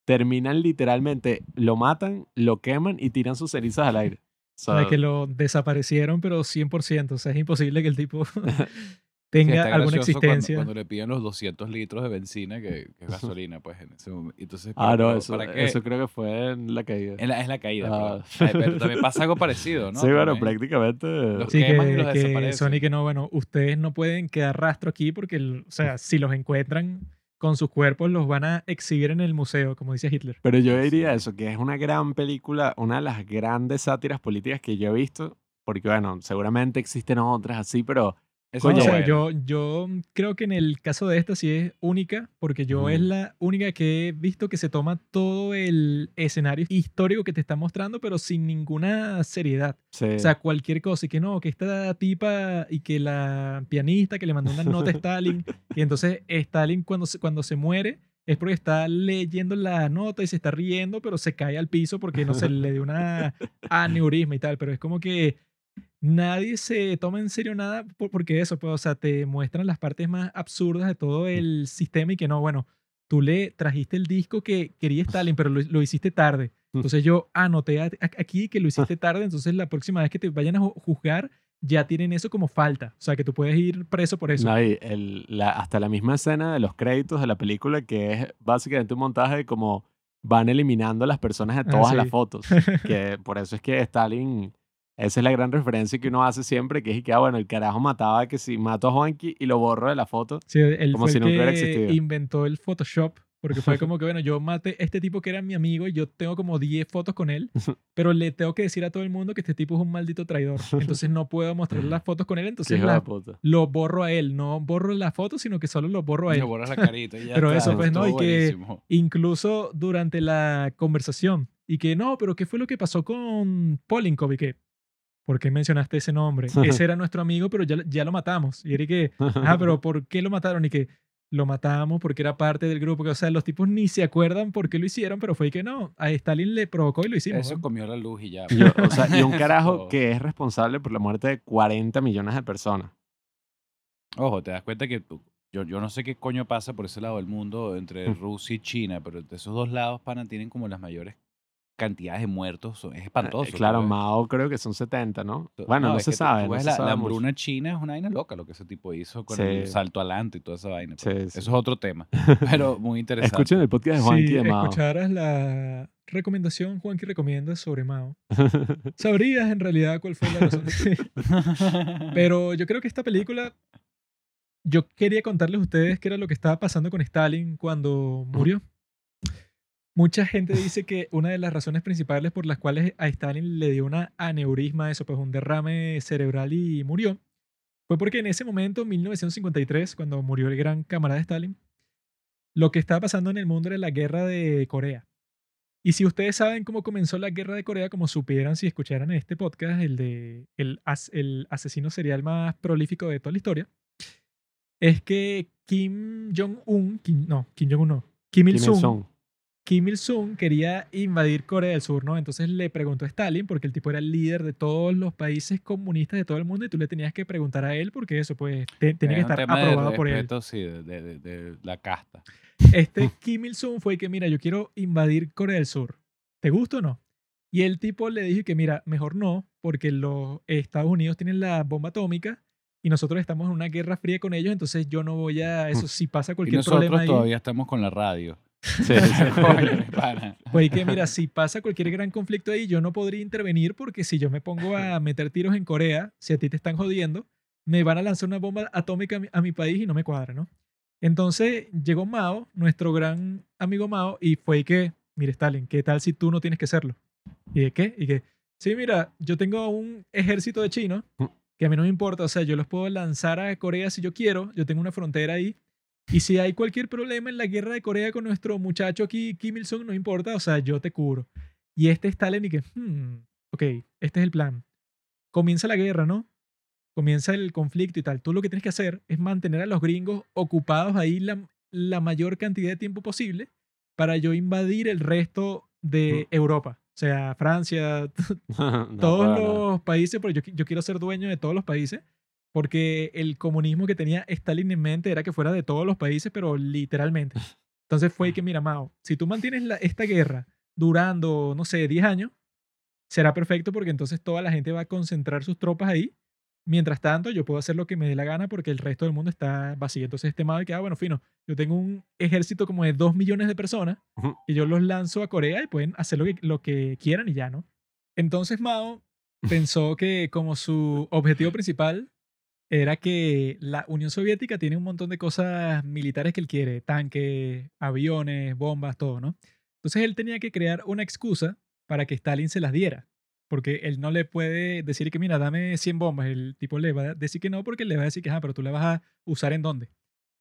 terminan literalmente, lo matan, lo queman y tiran sus cenizas al aire. O sea, de que lo desaparecieron, pero 100%. O sea, es imposible que el tipo tenga está alguna gracioso cuando- existencia. Cuando, le piden los 200 litros de benzina, que, que es gasolina, pues en ese momento. Entonces, ah, pero- no, eso, ¿para qué? eso creo que fue en la caída. Es la, es la caída, Ah. pero, ay, pero también pasa algo parecido, ¿no? sí, bueno, También. prácticamente. Los Sí, queman y que, los que. Sony que no, bueno, ustedes no pueden quedar rastro aquí porque, el- o sea, si los encuentran con sus cuerpos, los van a exhibir en el museo, como dice Hitler. Pero yo diría eso, que es una gran película, una de las grandes sátiras políticas que yo he visto, porque bueno, seguramente existen otras así, pero Eso es o sea, bueno. yo, yo creo que en el caso de esta sí es única, porque yo es Ujú. la única que he visto que se toma todo el escenario histórico que te está mostrando, pero sin ninguna seriedad. sí. O sea, cualquier cosa, y que no, que esta tipa y que la pianista que le mandó una nota a Stalin, y entonces Stalin cuando se, cuando se muere es porque está leyendo la nota y se está riendo, pero se cae al piso porque no se le dio una aneurisma y tal, pero es como que nadie se toma en serio nada por- porque eso, pues, o sea, te muestran las partes más absurdas de todo el sistema y que no, bueno, tú le trajiste el disco que quería Stalin, pero lo, lo hiciste tarde. Entonces yo anoté aquí que lo hiciste tarde, entonces la próxima vez que te vayan a ju- juzgar, ya tienen eso como falta. O sea, que tú puedes ir preso por eso. No, y el- la- hasta la misma escena de los créditos de la película, que es básicamente un montaje de cómo van eliminando a las personas de Ah, todas sí. las fotos. Que por eso es que Stalin, esa es la gran referencia que uno hace siempre, que es que, ah, bueno, el carajo mataba que si mato a Juanqui y lo borro de la foto. Sí, él Como fue si el nunca hubiera que existido. inventó el Photoshop, porque fue como que, bueno, yo maté a este tipo que era mi amigo y yo tengo como 10 fotos con él, pero le tengo que decir a todo el mundo que este tipo es un maldito traidor. Entonces no puedo mostrar las fotos con él, entonces las- puta. lo borro a él. No borro la foto, sino que solo lo borro a Le él. borras la carita y ya Pero está, eso, pues, ¿no? Y que- buenísimo. incluso durante la conversación. Y que no, pero ¿qué fue lo que pasó con Polinkov? Y que, ¿por qué mencionaste ese nombre? Ese era nuestro amigo, pero ya, ya lo matamos. Y era que, ah, pero ¿por qué lo mataron? Y que lo matamos porque era parte del grupo. Que, o sea, los tipos ni se acuerdan por qué lo hicieron, pero fue que no, a Stalin le provocó y lo hicimos. Eso comió la luz y ya. Yo- o sea, y un carajo que es responsable por la muerte de 40 millones de personas. Ojo, te das cuenta que tú- yo, yo no sé qué coño pasa por ese lado del mundo entre Mm. Rusia y China, pero de esos dos lados, pana, tienen como las mayores cantidades de muertos. son- Es espantoso. Eh, claro, ves. Mao creo que son 70, ¿no? Bueno, no, es se sabe. no se la, sabe la hambruna china es una vaina loca lo que ese tipo hizo con Sí. el salto adelante y toda esa vaina. pues. Sí, sí. Eso es otro tema, pero muy interesante. Escuchen el podcast de Juanqui si de Mao. escucharas la recomendación, Juan, que recomienda sobre Mao, sabrías en realidad cuál fue la razón. Pero yo creo que esta película, yo quería contarles a ustedes qué era lo que estaba pasando con Stalin cuando murió. Mucha gente dice que una de las razones principales por las cuales a Stalin le dio una aneurisma, eso, pues un derrame cerebral y murió, fue porque en ese momento, 1953, cuando murió el gran camarada Stalin, lo que estaba pasando en el mundo era la guerra de Corea. Y si ustedes saben cómo comenzó la guerra de Corea, como supieran si escucharan este podcast, el de el, as- el asesino serial más prolífico de toda la historia, es que Kim Jong-un, no, Kim Jong-un no, Kim Il-sung. Kim Il-sung quería invadir Corea del Sur, ¿no? Entonces le preguntó a Stalin, porque el tipo era el líder de todos los países comunistas de todo el mundo, y tú le tenías que preguntar a él, porque eso, pues, te- tenía que estar de aprobado por él. Sí, de, de- de- la casta. Este Kim Il-sung fue que, mira, yo quiero invadir Corea del Sur. ¿Te gusta o no? Y el tipo le dijo que, mira, mejor no, porque los Estados Unidos tienen la bomba atómica y nosotros estamos en una guerra fría con ellos, entonces yo no voy a eso. Si pasa Y cualquier nosotros problema todavía estamos con la radio. Sí, Coño, mi pana. pues que, mira, si pasa cualquier gran conflicto ahí, yo no podría intervenir porque si yo me pongo a meter tiros en Corea, si a ti te están jodiendo, me van a lanzar una bomba atómica a mi, a mi país y no me cuadra, ¿no? Entonces llegó Mao, nuestro gran amigo Mao, y fue que, mire Stalin, ¿qué tal si tú no tienes que hacerlo? ¿Y de qué? Y que, sí, mira, yo tengo un ejército de chinos que a mí no me importa, o sea, yo los puedo lanzar a Corea si yo quiero, yo tengo una frontera ahí, y si hay cualquier problema en la guerra de Corea con nuestro muchacho aquí, Kim Il-sung, no importa, o sea, yo te cubro. Y este Stalin y que, hmm, ok, este es el plan. Comienza la guerra, ¿no? Comienza el conflicto y tal. Tú lo que tienes que hacer es mantener a los gringos ocupados ahí la, la mayor cantidad de tiempo posible para yo invadir el resto de Europa. O sea, Francia, todos los países, porque yo, yo quiero ser dueño de todos los países porque el comunismo que tenía Stalin en mente era que fuera de todos los países, pero literalmente. Entonces fue que, mira, Mao, si tú mantienes la- esta guerra durando, no sé, 10 años, será perfecto porque entonces toda la gente va a concentrar sus tropas ahí. Mientras tanto, yo puedo hacer lo que me dé la gana porque el resto del mundo está vacío. Entonces este Mao que, ah, bueno, fino, yo tengo un ejército como de 2 millones de personas Ujú. y yo los lanzo a Corea y pueden hacer lo que, lo que quieran y ya, ¿no? Entonces Mao pensó que como su objetivo principal era que la Unión Soviética tiene un montón de cosas militares que él quiere, tanques, aviones, bombas, todo, ¿no? Entonces él tenía que crear una excusa para que Stalin se las diera, porque él no le puede decir que, mira, dame 100 bombas, el tipo le va a decir que no porque le va a decir que, ah, pero tú la vas a usar en dónde.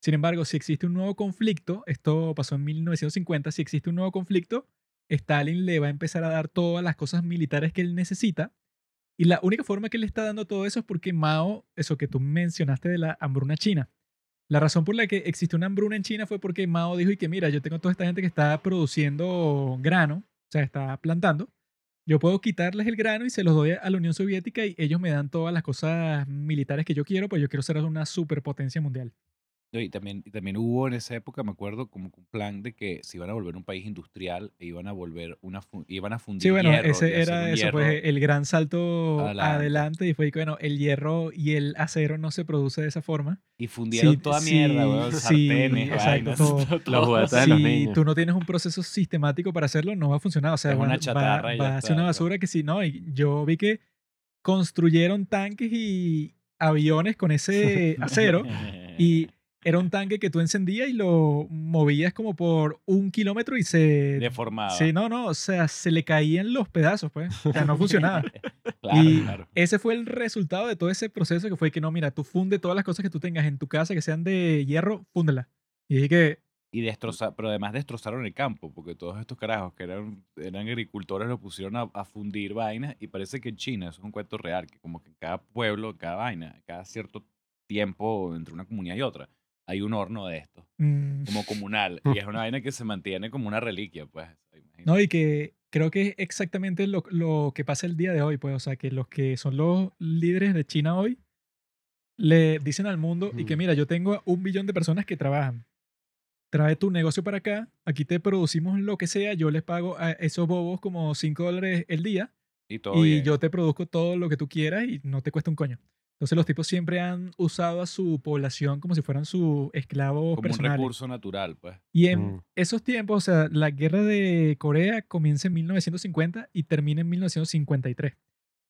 Sin embargo, si existe un nuevo conflicto, esto pasó en 1950, si existe un nuevo conflicto, Stalin le va a empezar a dar todas las cosas militares que él necesita. Y la única forma que él está dando todo eso es porque Mao, eso que tú mencionaste de la hambruna china. La razón por la que existe una hambruna en China fue porque Mao dijo y que mira, yo tengo toda esta gente que está produciendo grano, o sea, está plantando. Yo puedo quitarles el grano y se los doy a la Unión Soviética y ellos me dan todas las cosas militares que yo quiero, pues yo quiero ser una superpotencia mundial. Y también, y también hubo en esa época, me acuerdo, como un plan de que se iban a volver un país industrial e iban a volver una iban a fundir Sí, bueno, hierro ese era eso, pues el gran salto Adelante. adelante. y fue que, bueno, el hierro y el acero no se produce de esa forma. y fundieron sí, toda sí, mierda, weón, sí, sartenes, exacto, vainas, todo. todo, Los de los si niños. tú no tienes un proceso sistemático para hacerlo, no va a funcionar. O sea, Es una va- chatarra y ya va, a está, ser una claro. basura que sí, no. Y yo vi que construyeron tanques y aviones con ese acero y era un tanque que tú encendías y lo movías como por un kilómetro y se... deformado. Sí, no, no, o sea, se le caían los pedazos, pues. O sea, no funcionaba. claro, y claro. ese fue el resultado de todo ese proceso que fue que no, mira, tú funde todas las cosas que tú tengas en tu casa que sean de hierro, fúndela. Y dije que, Y destrozar, pero además destrozaron el campo, porque todos estos carajos que eran, eran agricultores lo pusieron a, a fundir vainas y parece que en China, eso es un cuento real, que como que en cada pueblo, cada vaina, cada cierto tiempo entre una comunidad y otra, hay un horno de esto, mm, como comunal, y es una vaina que se mantiene como una reliquia, pues. imagínate. no, y que creo que es exactamente lo, lo que pasa el día de hoy, pues, o sea, que los que son los líderes de China hoy le dicen al mundo y que Mm. mira, yo tengo un billón de personas que trabajan. Trae tu negocio para acá, aquí te producimos lo que sea, yo les pago a esos bobos como 5 dólares el día y todo y yo te produzco todo lo que tú quieras y no te cuesta un coño. Entonces los tipos siempre han usado a su población como si fueran sus esclavos como un personales. recurso natural, pues. Y en Mm. esos tiempos, o sea, la guerra de Corea comienza en 1950 y termina en 1953.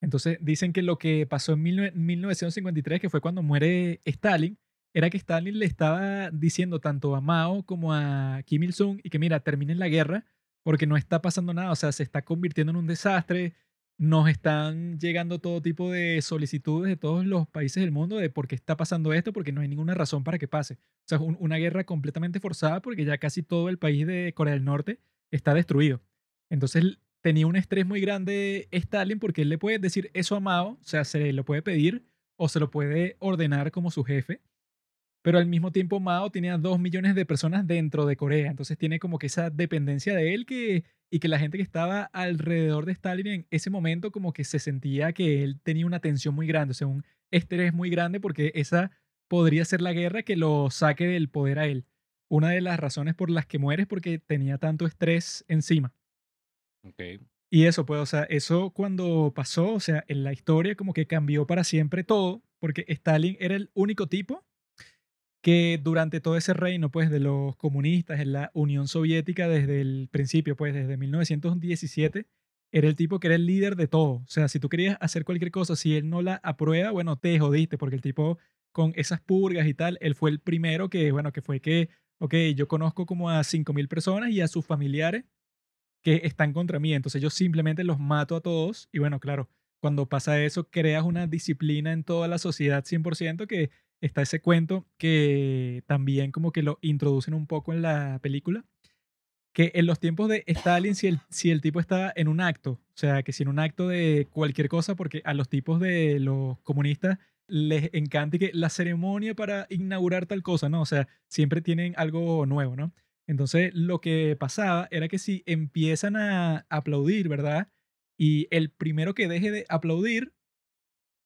Entonces dicen que lo que pasó en 19- 1953, que fue cuando muere Stalin, era que Stalin le estaba diciendo tanto a Mao como a Kim Il-sung y que mira, terminen la guerra porque no está pasando nada, o sea, se está convirtiendo en un desastre, nos están llegando todo tipo de solicitudes de todos los países del mundo de por qué está pasando esto, porque no hay ninguna razón para que pase. O sea, un- una guerra completamente forzada porque ya casi todo el país de Corea del Norte está destruido. Entonces tenía un estrés muy grande Stalin porque él le puede decir eso a Mao, o sea, se lo puede pedir o se lo puede ordenar como su jefe. Pero al mismo tiempo Mao tenía dos millones de personas dentro de Corea. Entonces tiene como que esa dependencia de él que, y que la gente que estaba alrededor de Stalin en ese momento como que se sentía que él tenía una tensión muy grande, o sea, un estrés muy grande porque esa podría ser la guerra que lo saque del poder a él. Una de las razones por las que muere es porque tenía tanto estrés encima. Ok. Y eso, pues, o sea, eso cuando pasó, o sea, en la historia como que cambió para siempre todo, porque Stalin era el único tipo que durante todo ese reino, pues, de los comunistas en la Unión Soviética desde el principio, pues, desde 1917, era el tipo que era el líder de todo. O sea, si tú querías hacer cualquier cosa, si él no la aprueba, bueno, te jodiste, porque el tipo con esas purgas y tal, él fue el primero que, bueno, que fue que, ok, yo conozco como a 5.000 personas y a sus familiares que están contra mí, entonces yo simplemente los mato a todos y bueno, claro, cuando pasa eso creas una disciplina en toda la sociedad 100% que está ese cuento que también como que lo introducen un poco en la película, que en los tiempos de Stalin, si el, si el tipo está en un acto, o sea, que si en un acto de cualquier cosa, porque a los tipos de los comunistas les encanta que la ceremonia para inaugurar tal cosa, ¿no? O sea, siempre tienen algo nuevo, ¿no? Entonces, lo que pasaba era que si empiezan a aplaudir, ¿verdad? Y el primero que deje de aplaudir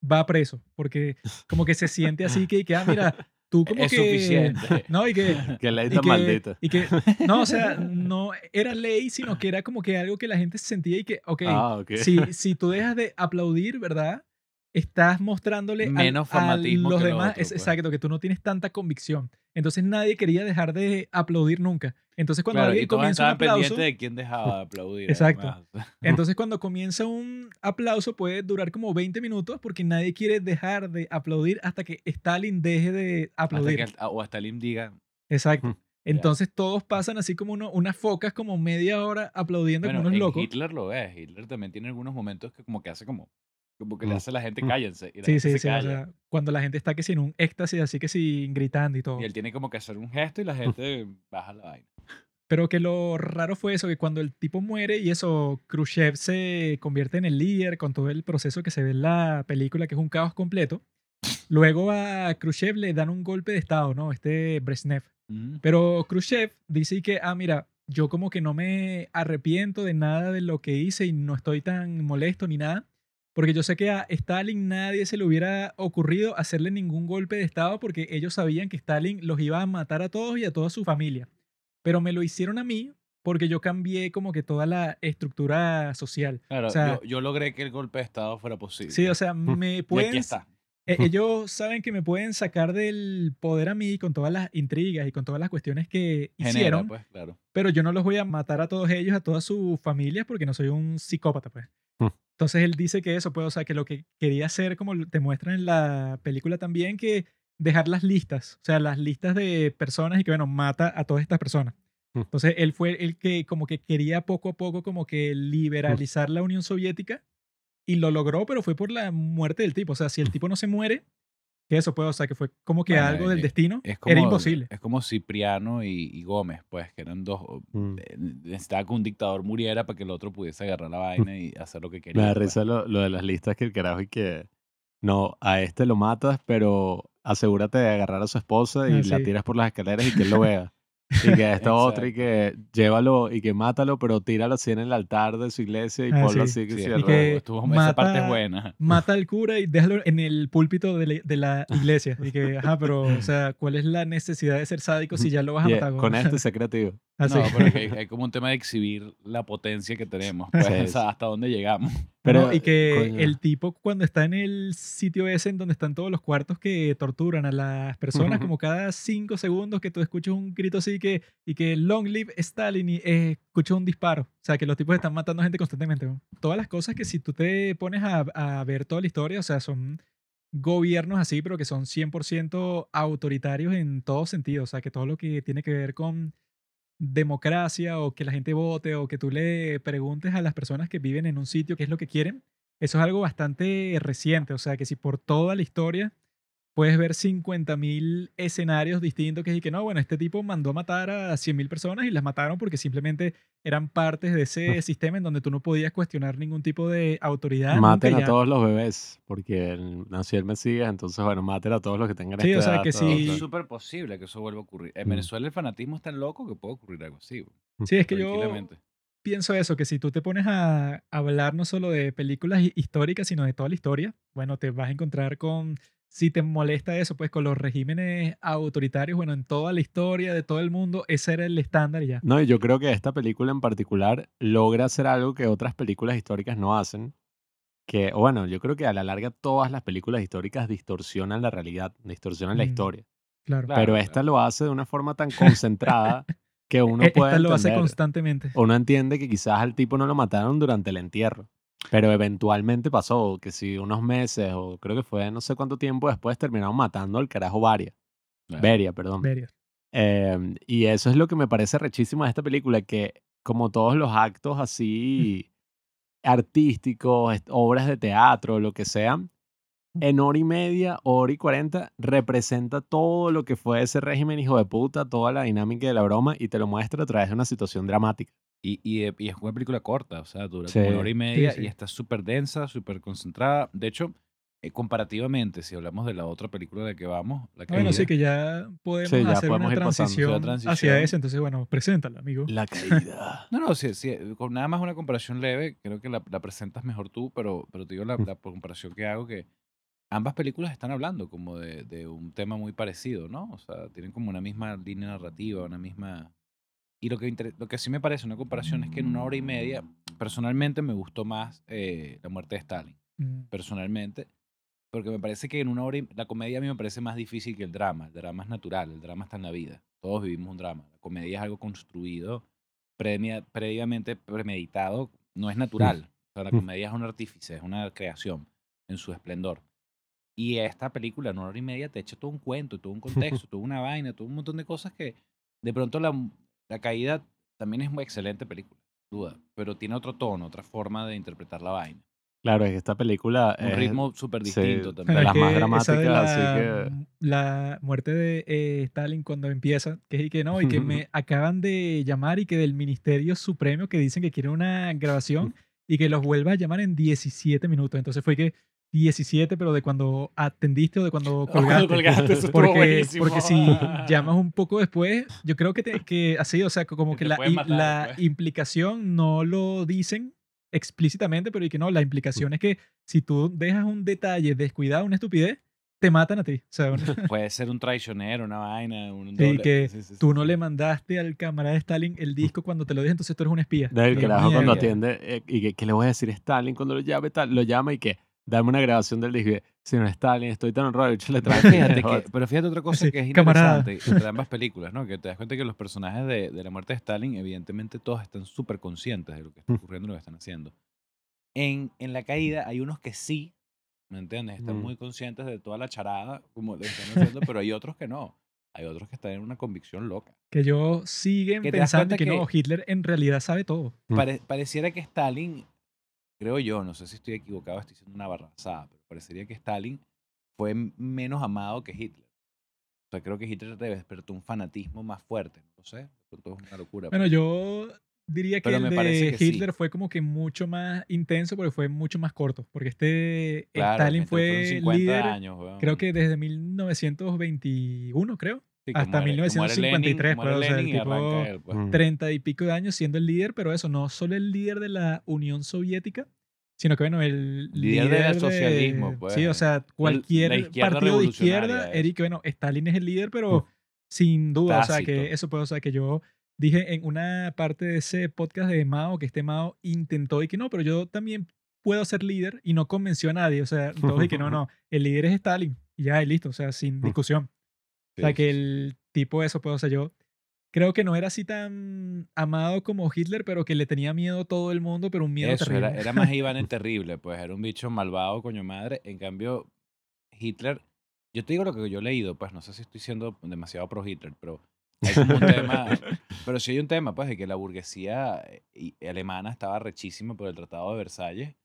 va preso, porque como que se siente así que, que ah, mira, tú como es que... suficiente. No, y que... Que ley tan maldita. y que, no, o sea, no era ley, sino que era como que algo que la gente sentía y que, ok, Ah, ok. si, si tú dejas de aplaudir, ¿verdad? Estás mostrándole Menos a, fanatismo los que lo demás, otro, es, pues. exacto, que tú no tienes tanta convicción. Entonces nadie quería dejar de aplaudir nunca. Entonces cuando Claro, alguien comienza un aplauso, pendientes de quién dejaba de aplaudir. Exacto. además. entonces cuando comienza un aplauso puede durar como 20 minutos porque nadie quiere dejar de aplaudir hasta que Stalin deje de Hasta aplaudir. que, hasta- o hasta Lim diga, Exacto. Entonces todos pasan así como uno, unas focas como media hora aplaudiendo bueno, como unos locos. Hitler lo ves. Hitler también tiene algunos momentos que como que hace como, como que le Mm. hace a la gente Mm. cállense. Y la Sí, gente sí, se sí. O calla. sea, cuando la gente está que sin un éxtasis, así que sin gritando y todo. Y él tiene como que hacer un gesto y la gente baja la vaina. Pero que lo raro fue eso, que cuando el tipo muere y eso, Khrushchev se convierte en el líder con todo el proceso que se ve en la película, que es un caos completo. Luego a Khrushchev le dan un golpe de estado, ¿no? Este Brezhnev. Ujú. Pero Khrushchev dice que, ah, mira, yo como que no me arrepiento de nada de lo que hice y no estoy tan molesto ni nada, porque yo sé que a Stalin nadie se le hubiera ocurrido hacerle ningún golpe de Estado porque ellos sabían que Stalin los iba a matar a todos y a toda su familia. Pero me lo hicieron a mí porque yo cambié como que toda la estructura social. Claro, o sea- yo, yo logré que el golpe de Estado fuera posible. Sí, o sea, me y pueden... aquí está. Eh, ellos saben que me pueden sacar del poder a mí con todas las intrigas y con todas las cuestiones que Genera, hicieron, pues, claro. pero yo no los voy a matar a todos ellos, a todas sus familias, porque no soy un psicópata, pues. Entonces él dice que eso, pues, o sea, que lo que quería hacer, como te muestran en la película también, que dejar las listas, o sea, las listas de personas y que, bueno, mata a todas estas personas. Hmm. Entonces él fue el que como que quería poco a poco como que liberalizar la Unión Soviética y lo logró, pero fue por la muerte del tipo. O sea, si el tipo no se muere, que eso puede, o sea, que fue como que Bueno, algo del destino, Es como, era imposible. Es como Cipriano y, y Gómez, pues, que eran dos. Mm. eh, Necesitaba que un dictador muriera para que el otro pudiese agarrar la vaina y hacer lo que quería. Me da pues. risa lo, lo de las listas que el carajo y que no, a este lo matas, pero asegúrate de agarrar a su esposa y Ah, la tiras por las escaleras y que él lo vea. Y que esta otra y que llévalo y que mátalo, pero tíralo así en el altar de su iglesia y Ah, ponlo sí. así que Sí, Y que- mata- esa parte es buena. Mata al cura y déjalo en el púlpito de la, de la iglesia. Y que, ajá, pero, o sea, ¿cuál es la necesidad de ser sádico si ya lo vas a Y, eh, matar? con este sé creativo. Así. No, pero es que hay, hay como un tema de exhibir la potencia que tenemos, pues, Sí, o sea, hasta dónde llegamos. Pero, No, y que coño. el tipo cuando está en el sitio ese en donde están todos los cuartos que torturan a las personas, como cada cinco segundos que tú escuchas un grito así que, y que long live Stalin y eh, escuchas un disparo. O sea, que los tipos están matando gente constantemente. Todas las cosas que si tú te pones a, a ver toda la historia, o sea, son gobiernos así, pero que son 100% autoritarios en todo sentido. O sea, que todo lo que tiene que ver con democracia o que la gente vote o que tú le preguntes a las personas que viven en un sitio qué es lo que quieren, eso es algo bastante reciente. O sea, que si por toda la historia puedes ver 50.000 escenarios distintos que es que no, bueno, este tipo mandó a matar a 100.000 personas y las mataron porque simplemente eran partes de ese sistema en donde tú no podías cuestionar ningún tipo de autoridad. Maten a ya. todos los bebés, porque nació el Mesías, entonces, bueno, maten a todos los que tengan Sí, esta o sea, edad, que sí- Es súper posible que eso vuelva a ocurrir. En Mm. Venezuela el fanatismo es tan loco que puede ocurrir algo así. güey, Sí, es que yo pienso eso, que si tú te pones a hablar no solo de películas hi- históricas, sino de toda la historia, bueno, te vas a encontrar con, si te molesta eso, pues con los regímenes autoritarios, bueno, en toda la historia de todo el mundo, ese era el estándar ya. No, y yo creo que esta película en particular logra hacer algo que otras películas históricas no hacen. Que, bueno, yo creo que a la larga todas las películas históricas distorsionan la realidad, distorsionan la Mm, historia. Claro. Pero claro. esta lo hace de una forma tan concentrada que uno E- puede Esta lo hace constantemente. Uno entiende que quizás al tipo no lo mataron durante el entierro. Pero eventualmente pasó, que si unos meses o creo que fue no sé cuánto tiempo después terminaron matando al carajo Varia. Beria, perdón. Beria. Eh, y eso es lo que me parece rechísimo de esta película, que como todos los actos así artísticos, obras de teatro, lo que sean, en hora y media, hora y cuarenta, representa todo lo que fue ese régimen hijo de puta, toda la dinámica de la broma y te lo muestra a través de una situación dramática. Y, y, eh, y es una película corta, o sea, dura Sí. como una hora y media sí. y está súper densa, súper concentrada. De hecho, eh, comparativamente, si hablamos de la otra película de la que vamos, la Bueno, Caída, sí, que ya podemos Sí, ya hacer podemos una pasando. transición, Sí, transición. hacia eso. Entonces, bueno, preséntala, amigo. La caída. No, no, sí, sí, con nada más una comparación leve, creo que la, la presentas mejor tú, pero, pero te digo la, Mm. la comparación que hago que ambas películas están hablando como de, de un tema muy parecido, ¿no? O sea, tienen como una misma línea narrativa, una misma... Y lo que, lo que sí me parece una comparación es que en una hora y media, personalmente me gustó más eh, La muerte de Stalin, Mm. personalmente, porque me parece que en una hora y- la comedia a mí me parece más difícil que el drama. El drama es natural, el drama está en la vida. Todos vivimos un drama. La comedia es algo construido, premia- previamente premeditado, no es natural. O sea, la Mm. comedia es un artífice, es una creación en su esplendor. Y esta película en una hora y media te echa todo un cuento, todo un contexto, toda una vaina, todo un montón de cosas que de pronto la, la caída también es muy excelente película, duda, pero tiene otro tono, otra forma de interpretar la vaina. Claro, es que esta película Un es ritmo súper sí, distinto de también. Es las más de dramáticas, así la, que- La muerte de eh, Stalin cuando empieza, que es y que no, y que me acaban de llamar y que del Ministerio Supremo que dicen que quieren una grabación y que los vuelva a llamar en 17 minutos. Entonces fue que 17, pero de cuando atendiste o de cuando colgaste. colgaste, eso porque, buenísimo. porque si llamas un poco después, yo creo que, te- que así, o sea, como Que que la, matar, la pues. implicación no lo dicen explícitamente, pero y que no, la implicación es que si tú dejas un detalle descuidado, una estupidez, te matan a ti. O sea, una- Puede ser un traicionero, una vaina, un Sí, doble- que sí, sí, sí, tú no le mandaste al camarada de Stalin el disco cuando te lo dije, entonces tú eres un espía. Del carajo cuando atiende eh, y que, ¿qué le voy a decir a Stalin cuando lo llame tal, lo llama y que dame una grabación del disco. Señor Stalin, estoy tan honrado, de hecho le Pero traje. fíjate, que, pero fíjate otra cosa Sí, que es camarada. interesante entre ambas películas, ¿no? Que te das cuenta que los personajes de, de la muerte de Stalin, evidentemente todos están súper conscientes de lo que está Mm. ocurriendo y lo que están haciendo. En, en la caída hay unos que sí, ¿me entiendes? Están Mm. muy conscientes de toda la charada, como lo están haciendo, pero hay otros que no. Hay otros que están en una convicción loca. Que yo siguen Que pensando cuenta que, no, que- Hitler en realidad sabe todo. Pare- pareciera que Stalin, creo yo, no sé si estoy equivocado, estoy diciendo una barrazada, pero parecería que Stalin fue menos amado que Hitler. O sea, creo que Hitler despertó un fanatismo más fuerte. No sé, pronto es una locura. Bueno, pero- yo diría que Pero el de que sí. Hitler fue como que mucho más intenso, porque fue mucho más corto. Porque este Claro, Stalin este fue 50 líder, años, weón. creo que desde 1921, creo. Sí, hasta muere- que muere 1953, Lenin, muere pues, o sea, el tipo- él, pues. Mm. Treinta y pico de años siendo el líder, pero eso, no solo el líder de la Unión Soviética, sino que, bueno, el Líder del socialismo, pues. Sí, o sea, cualquier partido de izquierda, Eric, bueno, Stalin es el líder, pero sin duda, o sea, Tácito. que eso puede, o sea, que yo dije en una parte de ese podcast de Mao, que este Mao intentó y que no, pero yo también puedo ser líder y no convenció a nadie, o sea, todos y que no, no, el líder es Stalin, y ya, y listo, o sea, sin discusión. O sea, que el tipo eso, pues, o sea, yo creo que no era así tan amado como Hitler, pero que le tenía miedo a todo el mundo, pero un miedo Eso, terrible. era, era más Iván el Terrible, pues era un bicho malvado, coño madre. En cambio, Hitler, yo te digo lo que yo he leído, pues no sé si estoy siendo demasiado pro Hitler, pero hay como un tema, pero sí hay un tema, pues, de que la burguesía eh, y- alemana estaba rechísima por el Tratado de Versalles.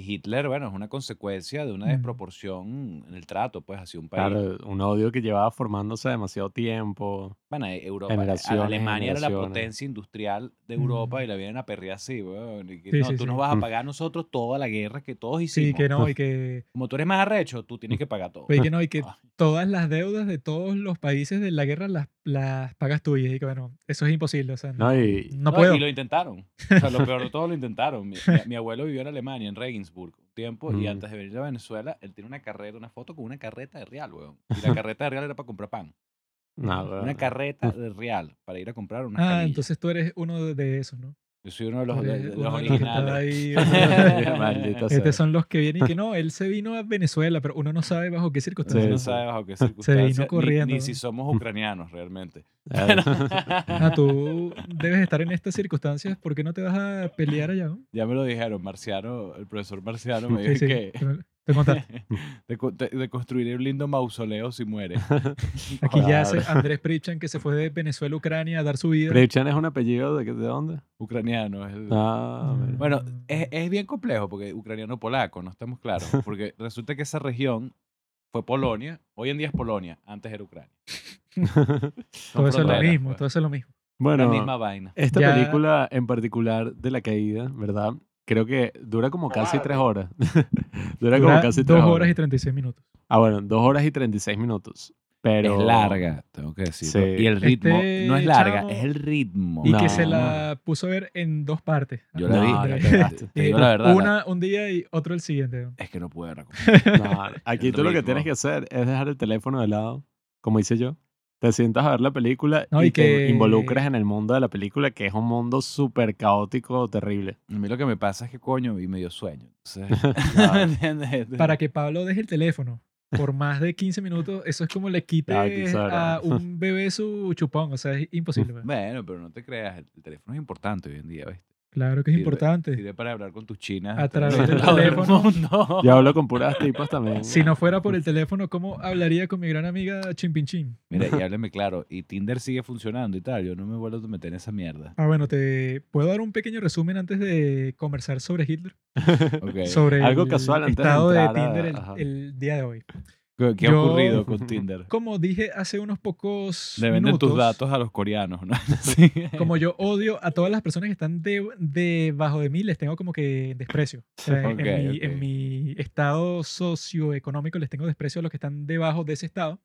Y Hitler, bueno, es una consecuencia de una desproporción en el trato, pues, hacia un país. Claro, un odio que llevaba formándose demasiado tiempo. Bueno, eh, Europa, eh, Alemania era la potencia industrial de Europa Mm. y la vienen a perrear así, weón. y que, Sí, no, sí, tú sí. nos vas a Mm. pagar a nosotros toda la guerra que todos hicimos. Sí, que no, y que, Como tú eres más arrecho, tú tienes que pagar todo. y que no, y que Ay, todas las deudas de todos los países de la guerra las, las pagas tú. Y que, bueno, eso es imposible, o sea, no, No, y, no no, puedo. Y lo intentaron. O sea, lo peor de todo lo intentaron. Mi, mi- mi abuelo vivió en Alemania, en Regensburg, un tiempo, y Mm. antes de venir a Venezuela, él tiene una carreta, una foto con una carreta de real, weón. Y la carreta de real era para comprar pan. No, Una carreta de real para ir a comprar unas Ah, canillas. entonces tú eres uno de, esos, ¿no? Yo soy uno de los, de- de los uno de los que está originales. ahí. Estos son los que vienen y que no, él se vino a Venezuela, pero uno no sabe bajo qué circunstancias. no Sí, sabe bajo qué Se circunstancias. vino ni- corriendo. Ni, si somos ucranianos realmente. Claro. Ah, tú debes estar en estas circunstancias, ¿por qué no te vas a pelear allá? no? ya me lo dijeron, Marciano, el profesor Marciano me Sí, dijo sí, que te, te contaste. de, co- de- de construir un lindo mausoleo si muere. Aquí ya se, Andrés Prichan, que se fue de Venezuela a Ucrania a dar su vida. Pripchan es un apellido de, de dónde? Ucraniano. es el- Ah, Mm. Bueno, es, es bien complejo porque ucraniano-polaco, no estamos claros. Porque resulta que esa región fue Polonia, hoy en día es Polonia, antes era Ucrania. Todo eso es lo mismo, pues. todo eso es lo mismo. bueno, La misma vaina. esta Ya- película en particular de la caída, ¿verdad? Creo que dura como casi tres horas. dura, como casi dos tres horas y 36 minutos. Ah, bueno, dos horas y 36 minutos. Pero Es larga, tengo que decirlo. Sí. Y el ritmo Este no es larga, chamo- es el ritmo. Y No. que se la puso a ver en dos partes. Yo la No, vi. la pegaste. Te digo la verdad. la- Una un día y otro el siguiente. es que no puedo recomendar. No, aquí tú lo que tienes que hacer es dejar el teléfono de lado, como hice yo. Te sientas a ver la película No, y, y te que- involucres en el mundo de la película, que es un mundo súper caótico, terrible. A mí lo que me pasa es que coño, y me dio sueño. Entonces, Claro. ¿entiendes? Para que Pablo deje el teléfono por más de 15 minutos, eso es como le quite Ah, a un bebé su chupón. O sea, es imposible. pues. Bueno, pero no te creas, el, el teléfono es importante hoy en día, ¿ves? Claro que es Sirve- importante. Sirve para hablar con tus chinas. A través del teléfono. mundo. Yo hablo con puras tipas también. Si no fuera por el teléfono, ¿cómo hablaría con mi gran amiga Chimpinchín? Mira, y hábleme claro, y Tinder sigue funcionando y tal, yo no me vuelvo a meter en esa mierda. Ah, bueno, te puedo dar un pequeño resumen antes de conversar sobre Hitler. Sobre Algo el casual antes de estado de, a- Tinder el- el, día de hoy. ¿Qué, qué ha yo- ocurrido con Tinder? Como dije hace unos pocos Le venden minutos, tus datos a los coreanos, ¿no? Sí. como yo odio a todas las personas que están de- debajo de mí, les tengo como que desprecio. O sea, en- mi, ok. en mi estado socioeconómico les tengo desprecio a los que están debajo de ese estado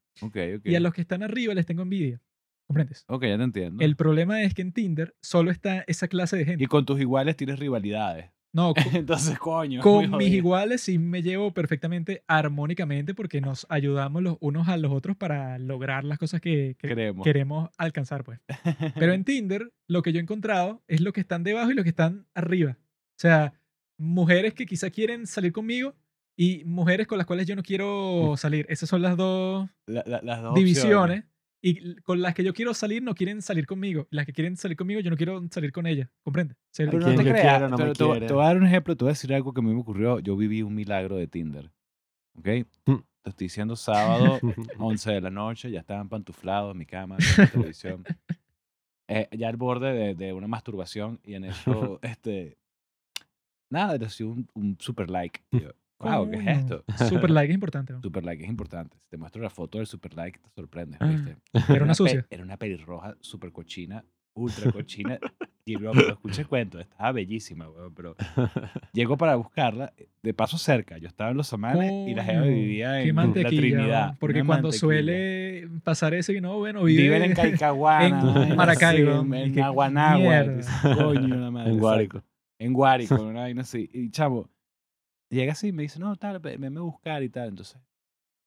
y a los que están arriba les tengo envidia. ¿Comprendes? Ok, ya te entiendo. El problema es que en Tinder solo está esa clase de gente. Y con tus iguales tienes rivalidades. No, Entonces, coño. con mis iguales sí me llevo perfectamente armónicamente porque nos ayudamos los unos a los otros para lograr las cosas que, que Creemos. queremos alcanzar, pues. Pero en Tinder, lo que yo he encontrado es lo que están debajo y lo que están arriba. O sea, mujeres que quizá quieren salir conmigo y mujeres con las cuales yo no quiero salir. Esas son las dos La- la- las dos divisiones. Y con las que yo quiero salir no quieren salir conmigo. Las que quieren salir conmigo yo no quiero salir con ellas. ¿Comprende? O sea, Pero ¿A no te creas. quiero, no me te, te voy- a dar un ejemplo, te voy a decir algo que a mí me ocurrió. Yo viví un milagro de Tinder. ¿Ok? Mm. Te estoy diciendo sábado, 11 de la noche, ya estaban pantuflados en mi cama, en la televisión. Eh, ya al borde de, de una masturbación y en eso, este. Nada, recibí un, un super like. Yo, wow, ¿qué es esto? Super like es importante. ¿no? Super like es importante. Si te muestro la foto del super like, te sorprendes, Ah. ¿viste? Era una sucia. Era una pelirroja súper cochina, ultra cochina. y luego, pero escuché el cuento, estaba bellísima, weón, pero llego para buscarla, de paso cerca. Yo estaba en Los Samanes y la jeva vivía en la Trinidad. Porque cuando suele pasar eso y no, bueno, vive, Viven en Caicahuana. en Maracaibo, En que Aguanagua. Coño, la madre. en. Guárico. En Guárico, una vaina así. Y chavo, llega así y me dice, no, tal, ve- venme a buscar y tal. Entonces,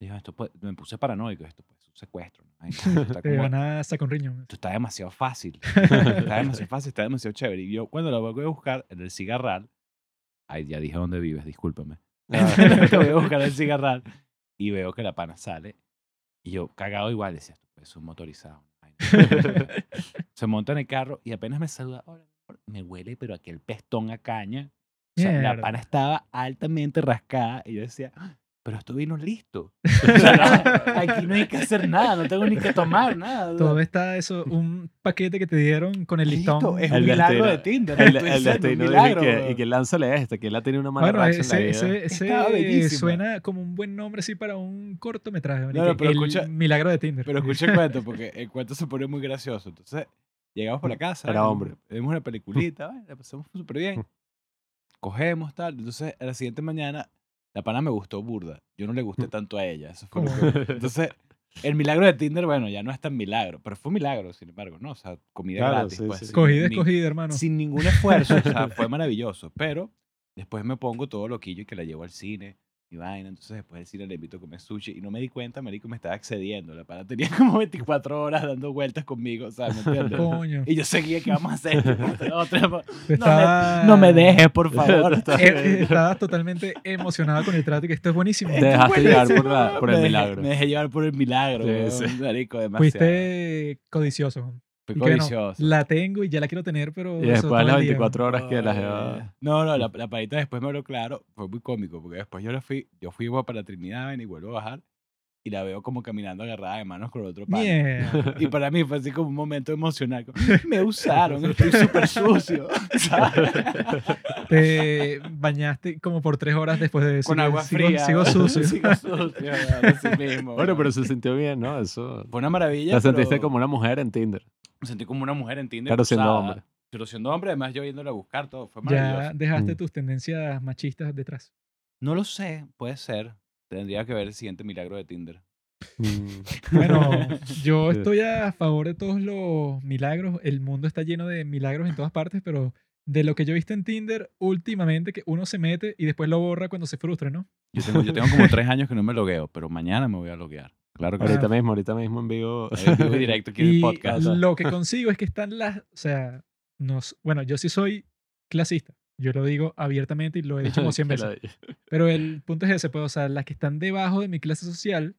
digo, esto puede- me puse paranoico, esto puede ser un secuestro. ¿no? Ay, esto está te como- van a sacar un riñón. esto está demasiado fácil. está demasiado fácil, está demasiado chévere. Y yo cuando lo voy a buscar en el cigarral, ay, ya dije dónde vives, discúlpame. Te voy a buscar el cigarral y veo que la pana sale. Y yo, cagado igual, decía, esto es un motorizado. Ay, no. Se monta en el carro y apenas me saluda, hola, mi amor", me huele, pero aquel pestón a caña. O sea, la pana estaba altamente rascada y yo decía, "Ah, pero esto vino listo. O sea, no, aquí no hay que hacer nada, no tengo ni que tomar nada. Todo está eso, un paquete que te dieron con el Listo, listón. es El un milagro de Tinder. El, el destino milagro, que, y que lánzale este, que él ha tenido una mala Bueno, racha en ese, la vida. ese, ese suena como un buen nombre así para un cortometraje. No, no, pero el escucha- milagro de Tinder. Pero escucha el cuento, porque el cuento se pone muy gracioso. Entonces, llegamos por la casa. Era hombre. Vemos una peliculita, la pasamos súper bien. Cogemos, tal. Entonces, a la siguiente mañana, la pana me gustó burda. Yo no le gusté tanto a ella. Eso fue lo que- Entonces, el milagro de Tinder, bueno, ya no es tan milagro. Pero fue un milagro, sin embargo, ¿no? O sea, comida Claro, gratis. sí, pues, sí. sin ni- escogida, hermano. Sin ningún esfuerzo. o sea, fue maravilloso. Pero después me pongo todo loquillo y que la llevo al cine y vaina. Entonces después del cine le invito a comer sushi y no me di cuenta, marico, me estaba excediendo. La pana tenía como 24 horas dando vueltas conmigo, o sea, ¿me entiendes? Coño. Y yo seguía, ¿qué vamos a hacer? No, Estaba- me, no me dejes, por favor. Eh, eh, Estabas totalmente emocionada con el trato y que esto es buenísimo. Te dejaste llevar por, Buenísimo, la- por me el dejé- milagro. Me dejé llevar por el milagro, Sí, weón, sí. marico, demasiado. Fuiste codicioso. Y que no, la tengo y ya la quiero tener, pero. Y después de todo las el día. 24 horas que la Ay, jeva... No, no, la, la parita después me habló claro, fue muy cómico, porque después yo la fui, yo fui igual para la Trinidad y vuelvo a bajar y la veo como caminando agarrada de manos con el otro pana. Mierda. Y para mí fue así como un momento emocional. como, me usaron, estoy súper sucio. ¿sabes? Te bañaste como por tres horas después de eso. Con agua Sigo- fría. Sigo sucio. Sigo sucio, weón, así mismo. Bueno, pero se sintió bien, ¿no? Eso... Fue una maravilla. Te sentiste pero como una mujer en Tinder. Me sentí como una mujer en Tinder. Claro, siendo usada, hombre. Pero siendo hombre, además yo yéndole a buscar todo. Fue Ya maravilloso. dejaste Mm. tus tendencias machistas detrás. No lo sé, puede ser. Tendría que ver el siguiente milagro de Tinder. Mm. Bueno, yo estoy a favor de todos los milagros. El mundo está lleno de milagros en todas partes, pero de lo que yo he visto en Tinder últimamente, que uno se mete y después lo borra cuando se frustra, ¿no? Yo tengo, yo tengo como tres años que no me logueo, pero mañana me voy a loguear. Claro que sí. Ahorita mismo, ahorita mismo en vivo. En vivo directo aquí en el podcast. lo que consigo es que están las, o sea, nos, bueno, yo sí soy clasista. Yo lo digo abiertamente y lo he dicho como 100 Que veces. Pero el punto es ese, pues, o sea, las que están debajo de mi clase social,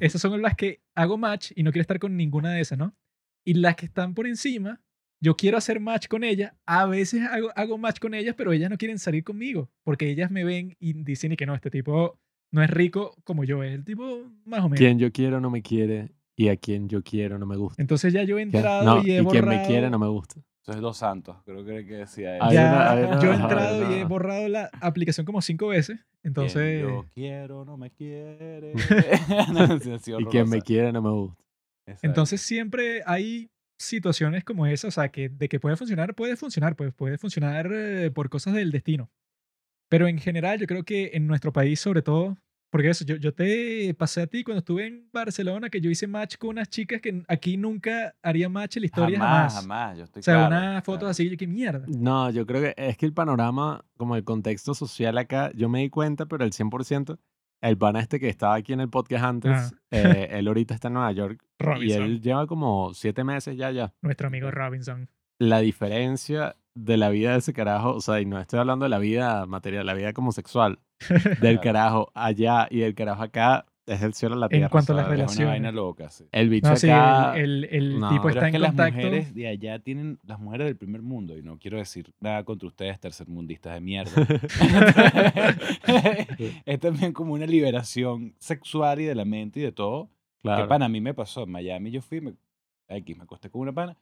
esas son las que hago match y no quiero estar con ninguna de esas, ¿no? Y las que están por encima, yo quiero hacer match con ellas. A veces hago, hago match con ellas, pero ellas no quieren salir conmigo porque ellas me ven y dicen y que no, este tipo no es rico como yo, es el tipo más o menos. Quien yo quiero no me quiere y a quien yo quiero no me gusta. Entonces ya yo he entrado No, y he y borrado. quien me quiere no me gusta. Eso es Dos Santos, creo que decía eso. Hay ya, una- una- yo he entrado y he borrado la aplicación como cinco veces. Entonces, Quien yo quiero, no me quiere. No, sí, sido Y quien me quiere no me gusta. Exacto. entonces siempre hay situaciones como esa, o sea, que de que puede funcionar, puede funcionar, pues puede funcionar eh, por cosas del destino. Pero en general, yo creo que en nuestro país, sobre todo, porque eso, yo, yo te pasé a ti cuando estuve en Barcelona, que yo hice match con unas chicas que aquí nunca haría match en la historia jamás, jamás. jamás. Yo estoy O sea, claro, unas fotos claro. así, yo qué mierda. No, yo creo que es que el panorama, como el contexto social acá, yo me di cuenta, pero el 100%, el pana este que estaba aquí en el podcast antes, Ah. eh, él ahorita está en Nueva York y Robinson, él lleva como siete meses ya, ya. nuestro amigo Robinson. La diferencia de la vida de ese carajo, o sea, y no estoy hablando de la vida material, la vida como sexual, del carajo allá y del carajo acá, es el cielo a la En tierra. cuanto a las ¿sabes? Es una relaciones. vaina loca, sí. El bicho No, sí, acá... el, el- el no. tipo está es que en las contacto. mujeres de allá tienen, las mujeres del primer mundo, y no quiero decir nada contra ustedes, tercermundistas de mierda. es también como una liberación sexual y de la mente y de todo. claro. Que pana, a mí me pasó. En Miami yo fui, me, X, me acosté con una pana.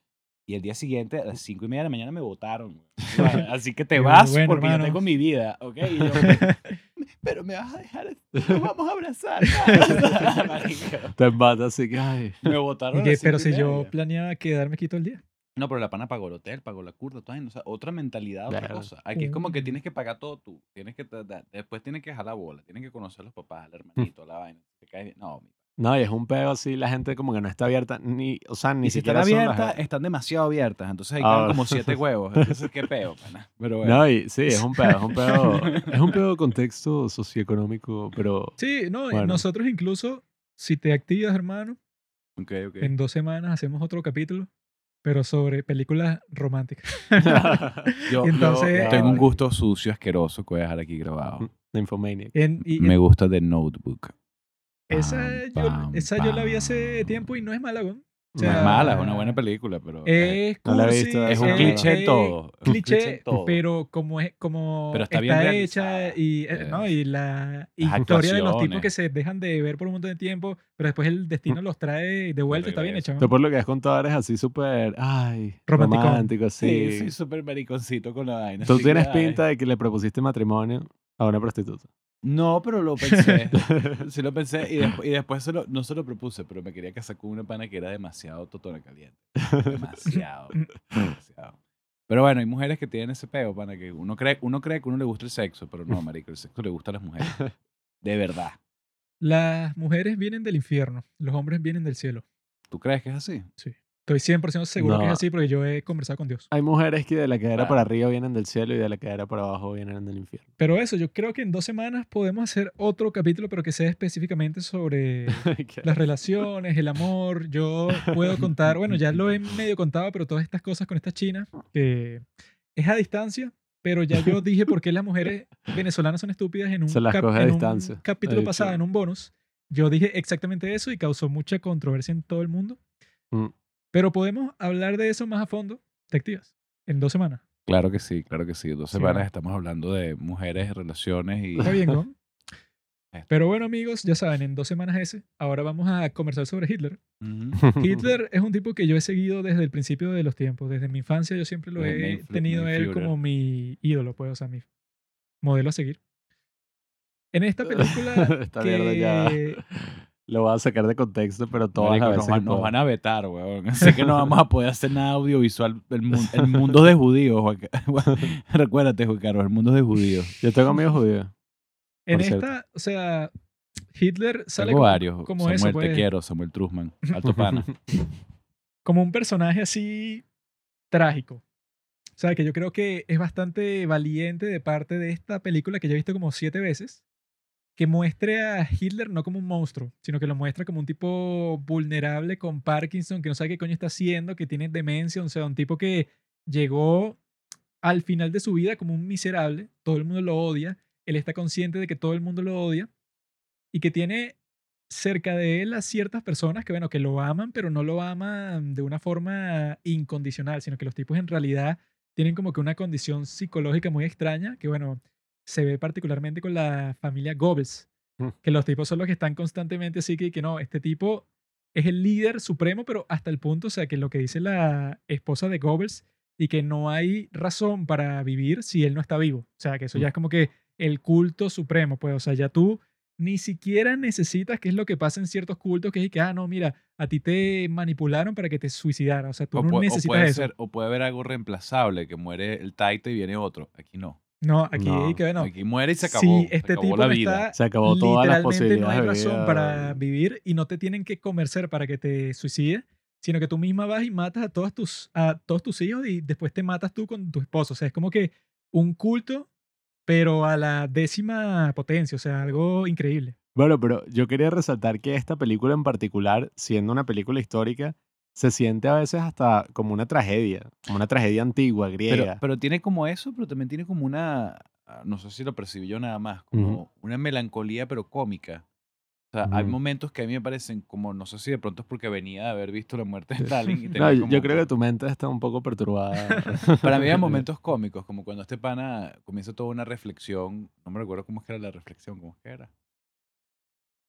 Y el día siguiente, a las cinco y media de la mañana, me votaron. Así que te vas bueno, porque hermano. yo tengo mi vida, ¿ok? Y yo, pero me vas a dejar, nos vamos a abrazar. Te mata así que, ay... me votaron. Pero si yo planeaba quedarme aquí todo el día. No, pero la pana pagó el hotel, pagó la curda, todo, o sea, otra mentalidad, otra cosa. Aquí es como que Mm. tienes que pagar todo tú. Tienes que, después tienes que dejar la bola, tienes que conocer a los papás, al hermanito, a la vaina. Te caes bien. No, mi- No, y es un pedo así, la gente como que no está abierta, ni, o sea, ni y si están siquiera las- abiertas, están demasiado abiertas. Entonces Ah. quedan como siete huevos. Entonces, qué peo, pana. Pero bueno. No, y sí, es un pedo, es un pedo, es un de contexto socioeconómico, pero Sí, no, y Bueno. nosotros incluso, si te activas, hermano, Ok, ok. en dos semanas hacemos otro capítulo, pero sobre películas románticas. Yo, entonces- yo tengo un gusto sucio, asqueroso que voy a dejar aquí grabado. Nymphomaniac. En- y Me gusta The Notebook. Esa, Pam, yo, pam, esa yo la vi hace tiempo y no es mala, weón. O No es sea, mala, es una buena película, pero eh, Es No la he cursi, visto, es un cliché es todo. cliché, todo. pero como es como Pero está bien hecha y eh, Eh, no y la historia de los tipos que se dejan de ver por un montón de tiempo pero después el destino los trae de vuelta está bien hecha Tú ¿no? por lo que has contado eres así súper, ay, romántico, así. Sí, soy súper mariconcito con la vaina. Tú así que, tienes ay. pinta de que le propusiste matrimonio a una prostituta. No, pero lo pensé. sí lo pensé y, despu- y después se lo- no se lo propuse, pero me quería casar con una pana que era demasiado totona caliente. Demasiado. demasiado. Pero bueno, hay mujeres que tienen ese peo, pana, que uno cree, uno cree que uno le gusta el sexo, pero no, marico, el sexo le gusta a las mujeres. De verdad. las mujeres vienen del infierno los hombres vienen del cielo ¿Tú crees que es así? Estoy 100% seguro que es No. así porque yo he conversado con Dios Hay mujeres que de la cadera Claro. para arriba vienen del cielo y de la cadera para abajo vienen del infierno. pero eso yo creo que en dos semanas podemos hacer otro capítulo pero que sea específicamente sobre las relaciones, el amor. Yo puedo contar, bueno, ya lo he medio contado, pero todas estas cosas con esta china, que es a distancia, pero ya yo dije por qué las mujeres venezolanas son estúpidas en un, Se las cap- coge a en un distancia. capítulo He pasado, en un bonus. Yo dije exactamente eso y causó mucha controversia en todo el mundo. Mm. Pero podemos hablar de eso más a fondo, ¿te activas? En dos semanas. Claro que sí, claro que sí. Dos Sí, semanas ¿no? estamos hablando de mujeres, relaciones y... Está bien, ¿no? Pero bueno, amigos, ya saben, en dos semanas ese, ahora vamos a conversar sobre Hitler. Ujú. Hitler es un tipo que yo he seguido desde el principio de los tiempos. Desde mi infancia yo siempre lo he tenido él como mi ídolo, pues, o sea, mi modelo a seguir. En esta película Esta mierda ya que... lo voy a sacar de contexto, pero todas Marico, las veces que nos van a vetar, weón. Sé que no vamos a poder hacer nada audiovisual. El, mu- el mundo de judíos, Juan Recuérdate, Juan Carlos, el mundo de judíos. Yo tengo amigos judíos. En cierto. esta, o sea, Hitler sale Tengo como, varios. como Samuel, eso, te pues, quiero, Samuel Trusman. Alto pana. como un personaje así trágico. O sea, que yo creo que es bastante valiente de parte de esta película que yo he visto como siete veces, que muestre a Hitler no como un monstruo, sino que lo muestra como un tipo vulnerable con Parkinson, que no sabe qué coño está haciendo, que tiene demencia, o sea, un tipo que llegó al final de su vida como un miserable, todo el mundo lo odia, él está consciente de que todo el mundo lo odia y que tiene cerca de él a ciertas personas que, bueno, que lo aman, pero no lo aman de una forma incondicional, sino que los tipos en realidad tienen como que una condición psicológica muy extraña, que, bueno, se ve particularmente con la familia Goebbels, Mm. que los tipos son los que están constantemente así que, que no, este tipo es el líder supremo, pero hasta el punto, o sea, que lo que dice la esposa de Goebbels y que no hay razón para vivir si él no está vivo. O sea, que eso ya Mm. es como que el culto supremo, pues, o sea, ya tú ni siquiera necesitas, que es lo que pasa en ciertos cultos, que es que, ah, no, mira, a ti te manipularon para que te suicidaras. O sea, tú O, no pu- o necesitas puede eso. ser, o puede haber algo reemplazable, que muere el taito y viene otro. Aquí no. No, aquí No, que bueno. Aquí muere y se acabó. se este acabó tipo la no vida. está, Se acabó todas las literalmente no hay razón vida. para vivir y no te tienen que convencer para que te suicides, sino que tú misma vas y matas a todos tus, a todos tus hijos y después te matas tú con tu esposo. O sea, es como que un culto, pero a la décima potencia. O sea, algo increíble. Bueno, pero yo quería resaltar que esta película en particular, siendo una película histórica, se siente a veces hasta como una tragedia, como una tragedia antigua, Pero, griega. pero tiene como eso, pero también tiene como una, ah, no sé si lo percibí yo nada más, como una melancolía pero cómica. O sea, hay Ujú. momentos que a mí me parecen como, no sé si de pronto es porque venía de haber visto la muerte de Stalin. Y No, yo, como yo creo que tu mente está un poco perturbada. Para mí hay momentos cómicos, como cuando este pana comienza toda una reflexión, no me recuerdo cómo es que era la reflexión, cómo es que era.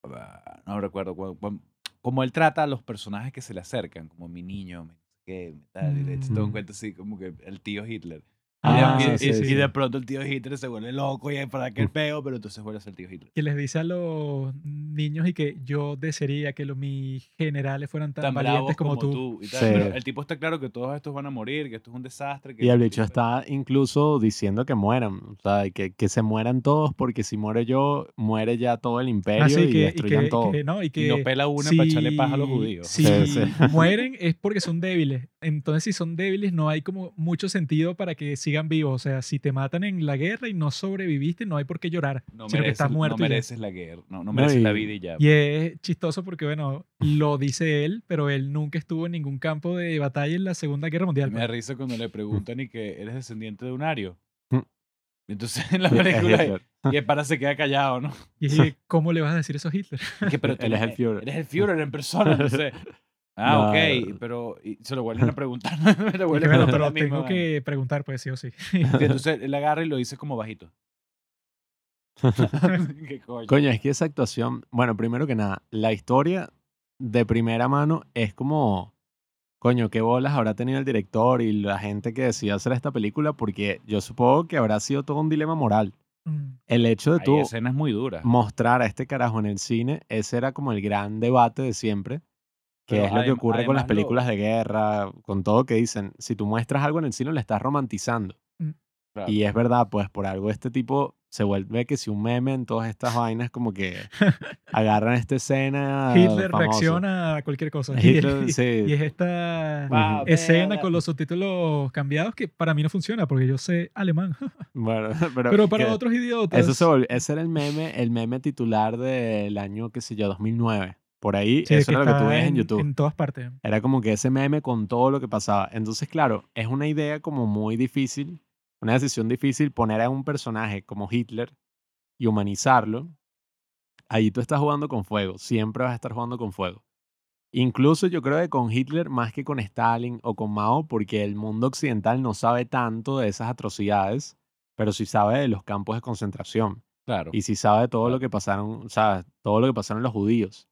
Ah, No me recuerdo, cu- cu- como él trata a los personajes que se le acercan, como mi niño, mi mi tal, y le echa todo un Mm. cuento así, como que el tío Hitler. Y Ah, de- y, sí, y- sí, y sí. de pronto el tío Hitler se vuelve loco y hay para aquel peo, pero entonces vuelve a ser el tío Hitler. Que les dice a los niños y que yo desearía que los, mis generales fueran tan, Tan valientes como, como, tú. tú. y tal. Sí. Pero el tipo está claro que todos estos van a morir, que esto es un desastre. Que Y el bicho está incluso diciendo que mueran, o sea, que, que se mueran todos porque si muero yo, muere ya todo el imperio Así y Ah, que, y destruyan que, todo. que no, y que Y no pela una para echarle paja a los judíos. Si Sí, sí. mueren es porque son débiles. Entonces, si son débiles, no hay como mucho sentido para que sigan vivos. O sea, si te matan en la guerra y no sobreviviste, no hay por qué llorar. No sino que estás mereces, no muerto. y ya. mereces la guerra, no, no No, mereces la y- vida y ya. Y es chistoso porque, bueno, lo dice él, pero él nunca estuvo en ningún campo de batalla en la Segunda Guerra Mundial. Me da risa cuando le preguntan y que eres descendiente de un ario. Mm. Y Entonces en la Y es película y el pana se queda callado, ¿no? Y dije, ¿cómo le vas a decir eso a Hitler? Que, pero tú Él es el eres- Führer. Eres el Führer en persona, no sé. Ah, No. ok, pero se lo vuelven a preguntar. me lo vuelven a preguntar pero tengo que preguntar, pues sí o sí. Y entonces él agarra y lo dice como bajito. ¿Qué coño? Coño, es que esa actuación, bueno, primero que nada, la historia de primera mano es como, coño, qué bolas habrá tenido el director y la gente que decidió hacer esta película, porque yo supongo que habrá sido todo un dilema moral. Mm. El hecho de Hay tú escenas muy duras. mostrar a este carajo en el cine, ese era como el gran debate de siempre, que Pero es lo que ocurre con las además lo- películas de guerra, con todo que dicen, si tú muestras algo en el cine, lo estás romantizando. Claro. Y es verdad, pues por algo este tipo se vuelve que si un meme en todas estas vainas como que agarran esta escena Hitler famosa. reacciona a cualquier cosa. Hitler, y, sí. y es esta Va, escena verga. con los subtítulos cambiados que para mí no funciona porque yo sé alemán. Bueno, pero, Pero para que otros idiotas. eso se volvió- ese era el meme, el meme titular del año, qué sé yo, 2009. Por ahí, sí, eso era lo que tú ves en YouTube. En todas partes. Era como que ese meme con todo lo que pasaba. Entonces, claro, es una idea como muy difícil, una decisión difícil poner a un personaje como Hitler y humanizarlo. Ahí tú estás jugando con fuego, siempre vas a estar jugando con fuego. Incluso yo creo que con Hitler más que con Stalin o con Mao, porque el mundo occidental no sabe tanto de esas atrocidades, pero sí sabe de los campos de concentración. Claro. Y sí sabe de todo lo que pasaron, o sea, todo lo que pasaron los judíos.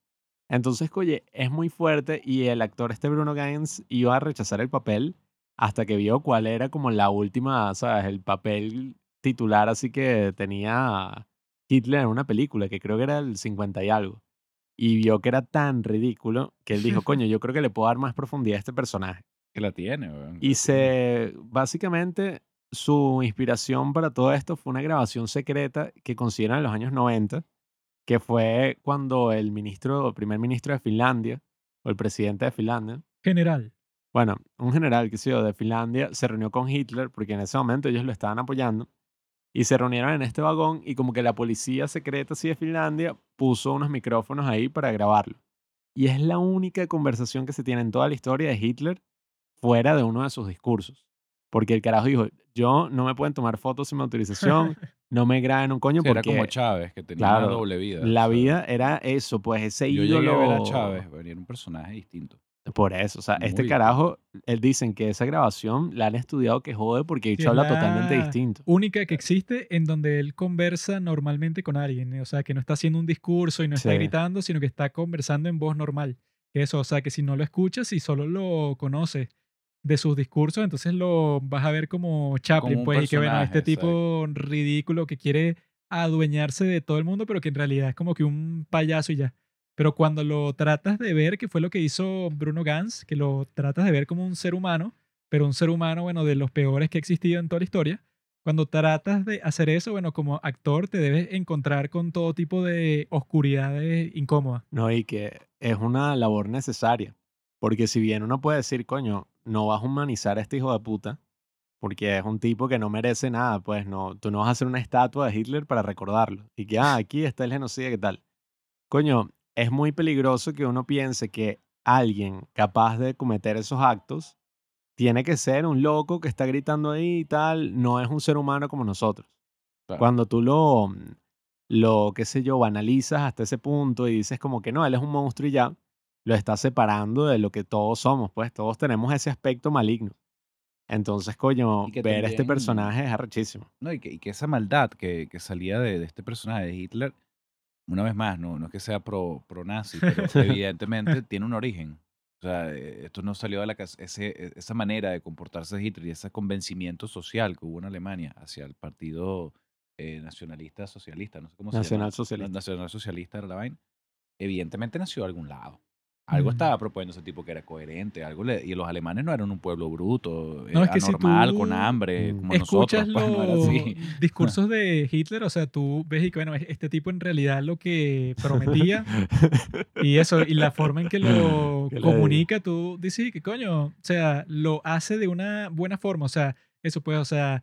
Entonces, oye, es muy fuerte y el actor este Bruno Gaines iba a rechazar el papel hasta que vio cuál era como la última, ¿sabes? El papel titular así que tenía Hitler en una película, que creo que era el 50 y algo. Y vio que era tan ridículo que él dijo, coño, yo creo que le puedo dar más profundidad a este personaje. Que la tiene, weón, Y se, básicamente, su inspiración para todo esto fue una grabación secreta que consiguieron en los años 90 que fue cuando el ministro, el primer ministro de Finlandia, o el presidente de Finlandia, General. bueno, un general que sé yo, de Finlandia, se reunió con Hitler, porque en ese momento ellos lo estaban apoyando, y se reunieron en este vagón, y como que la policía secreta así de Finlandia puso unos micrófonos ahí para grabarlo. Y es la única conversación que se tiene en toda la historia de Hitler fuera de uno de sus discursos. Porque el carajo dijo, yo no me pueden tomar fotos sin mi autorización, no me graben un coño Sí, era porque como Chávez, que tenía claro, una doble vida. la o sea, vida era eso, pues ese Yo llegué a ídolo. ver a Chávez, venía un personaje distinto. Por eso, o sea, este carajo, él dicen que esa grabación la han estudiado que jode porque es habla totalmente distinto. Única que existe en donde él conversa normalmente con alguien. O sea, que no está haciendo un discurso y no está Sí. gritando, sino que está conversando en voz normal. Eso, o sea, que si no lo escuchas y solo lo conoces de sus discursos, entonces lo vas a ver como Chaplin, pues, y que bueno, este tipo ridículo que quiere adueñarse de todo el mundo, pero que en realidad es como que un payaso y ya. Pero cuando lo tratas de ver, que fue lo que hizo Bruno Gans, que lo tratas de ver como un ser humano, pero un ser humano, bueno, de los peores que ha existido en toda la historia, cuando tratas de hacer eso, bueno, como actor te debes encontrar con todo tipo de oscuridades incómodas. No, y que es una labor necesaria. Porque si bien uno puede decir, coño, no vas a humanizar a este hijo de puta, porque es un tipo que no merece nada, pues no, tú no vas a hacer una estatua de Hitler para recordarlo. Y que, ah, aquí está el genocidio, ¿qué tal? Coño, es muy peligroso que uno piense que alguien capaz de cometer esos actos tiene que ser un loco que está gritando ahí y tal, no es un ser humano como nosotros. Claro. Cuando tú lo, lo, qué sé yo, banalizas hasta ese punto y dices como que no, él es un monstruo y ya, lo estás separando de lo que todos somos, pues todos tenemos ese aspecto maligno. Entonces, coño, ver este personaje es arrechísimo. No, y que, y que esa maldad que, que salía de, de este personaje de Hitler, una vez más, no, no es que sea pro, pro nazi, pero evidentemente tiene un origen. O sea, eh, esto no salió de la casa, ese, e- esa manera de comportarse de Hitler y ese convencimiento social que hubo en Alemania hacia el partido eh, nacionalista socialista, no sé cómo se llama. Nacional socialista. Nacional socialista era la vaina. Evidentemente nació de algún lado. Algo Mm. estaba proponiendo ese tipo que era coherente, algo le- y los alemanes no eran un pueblo bruto, No, eh, es que si tú con hambre, como Escuchas nosotros, pues no era los así. discursos de Hitler, o sea, tú ves y que, bueno, este tipo en realidad lo que prometía y eso, y la forma en que lo comunica, tú dices que coño, o sea, lo hace de una buena forma, o sea, eso pues, o sea,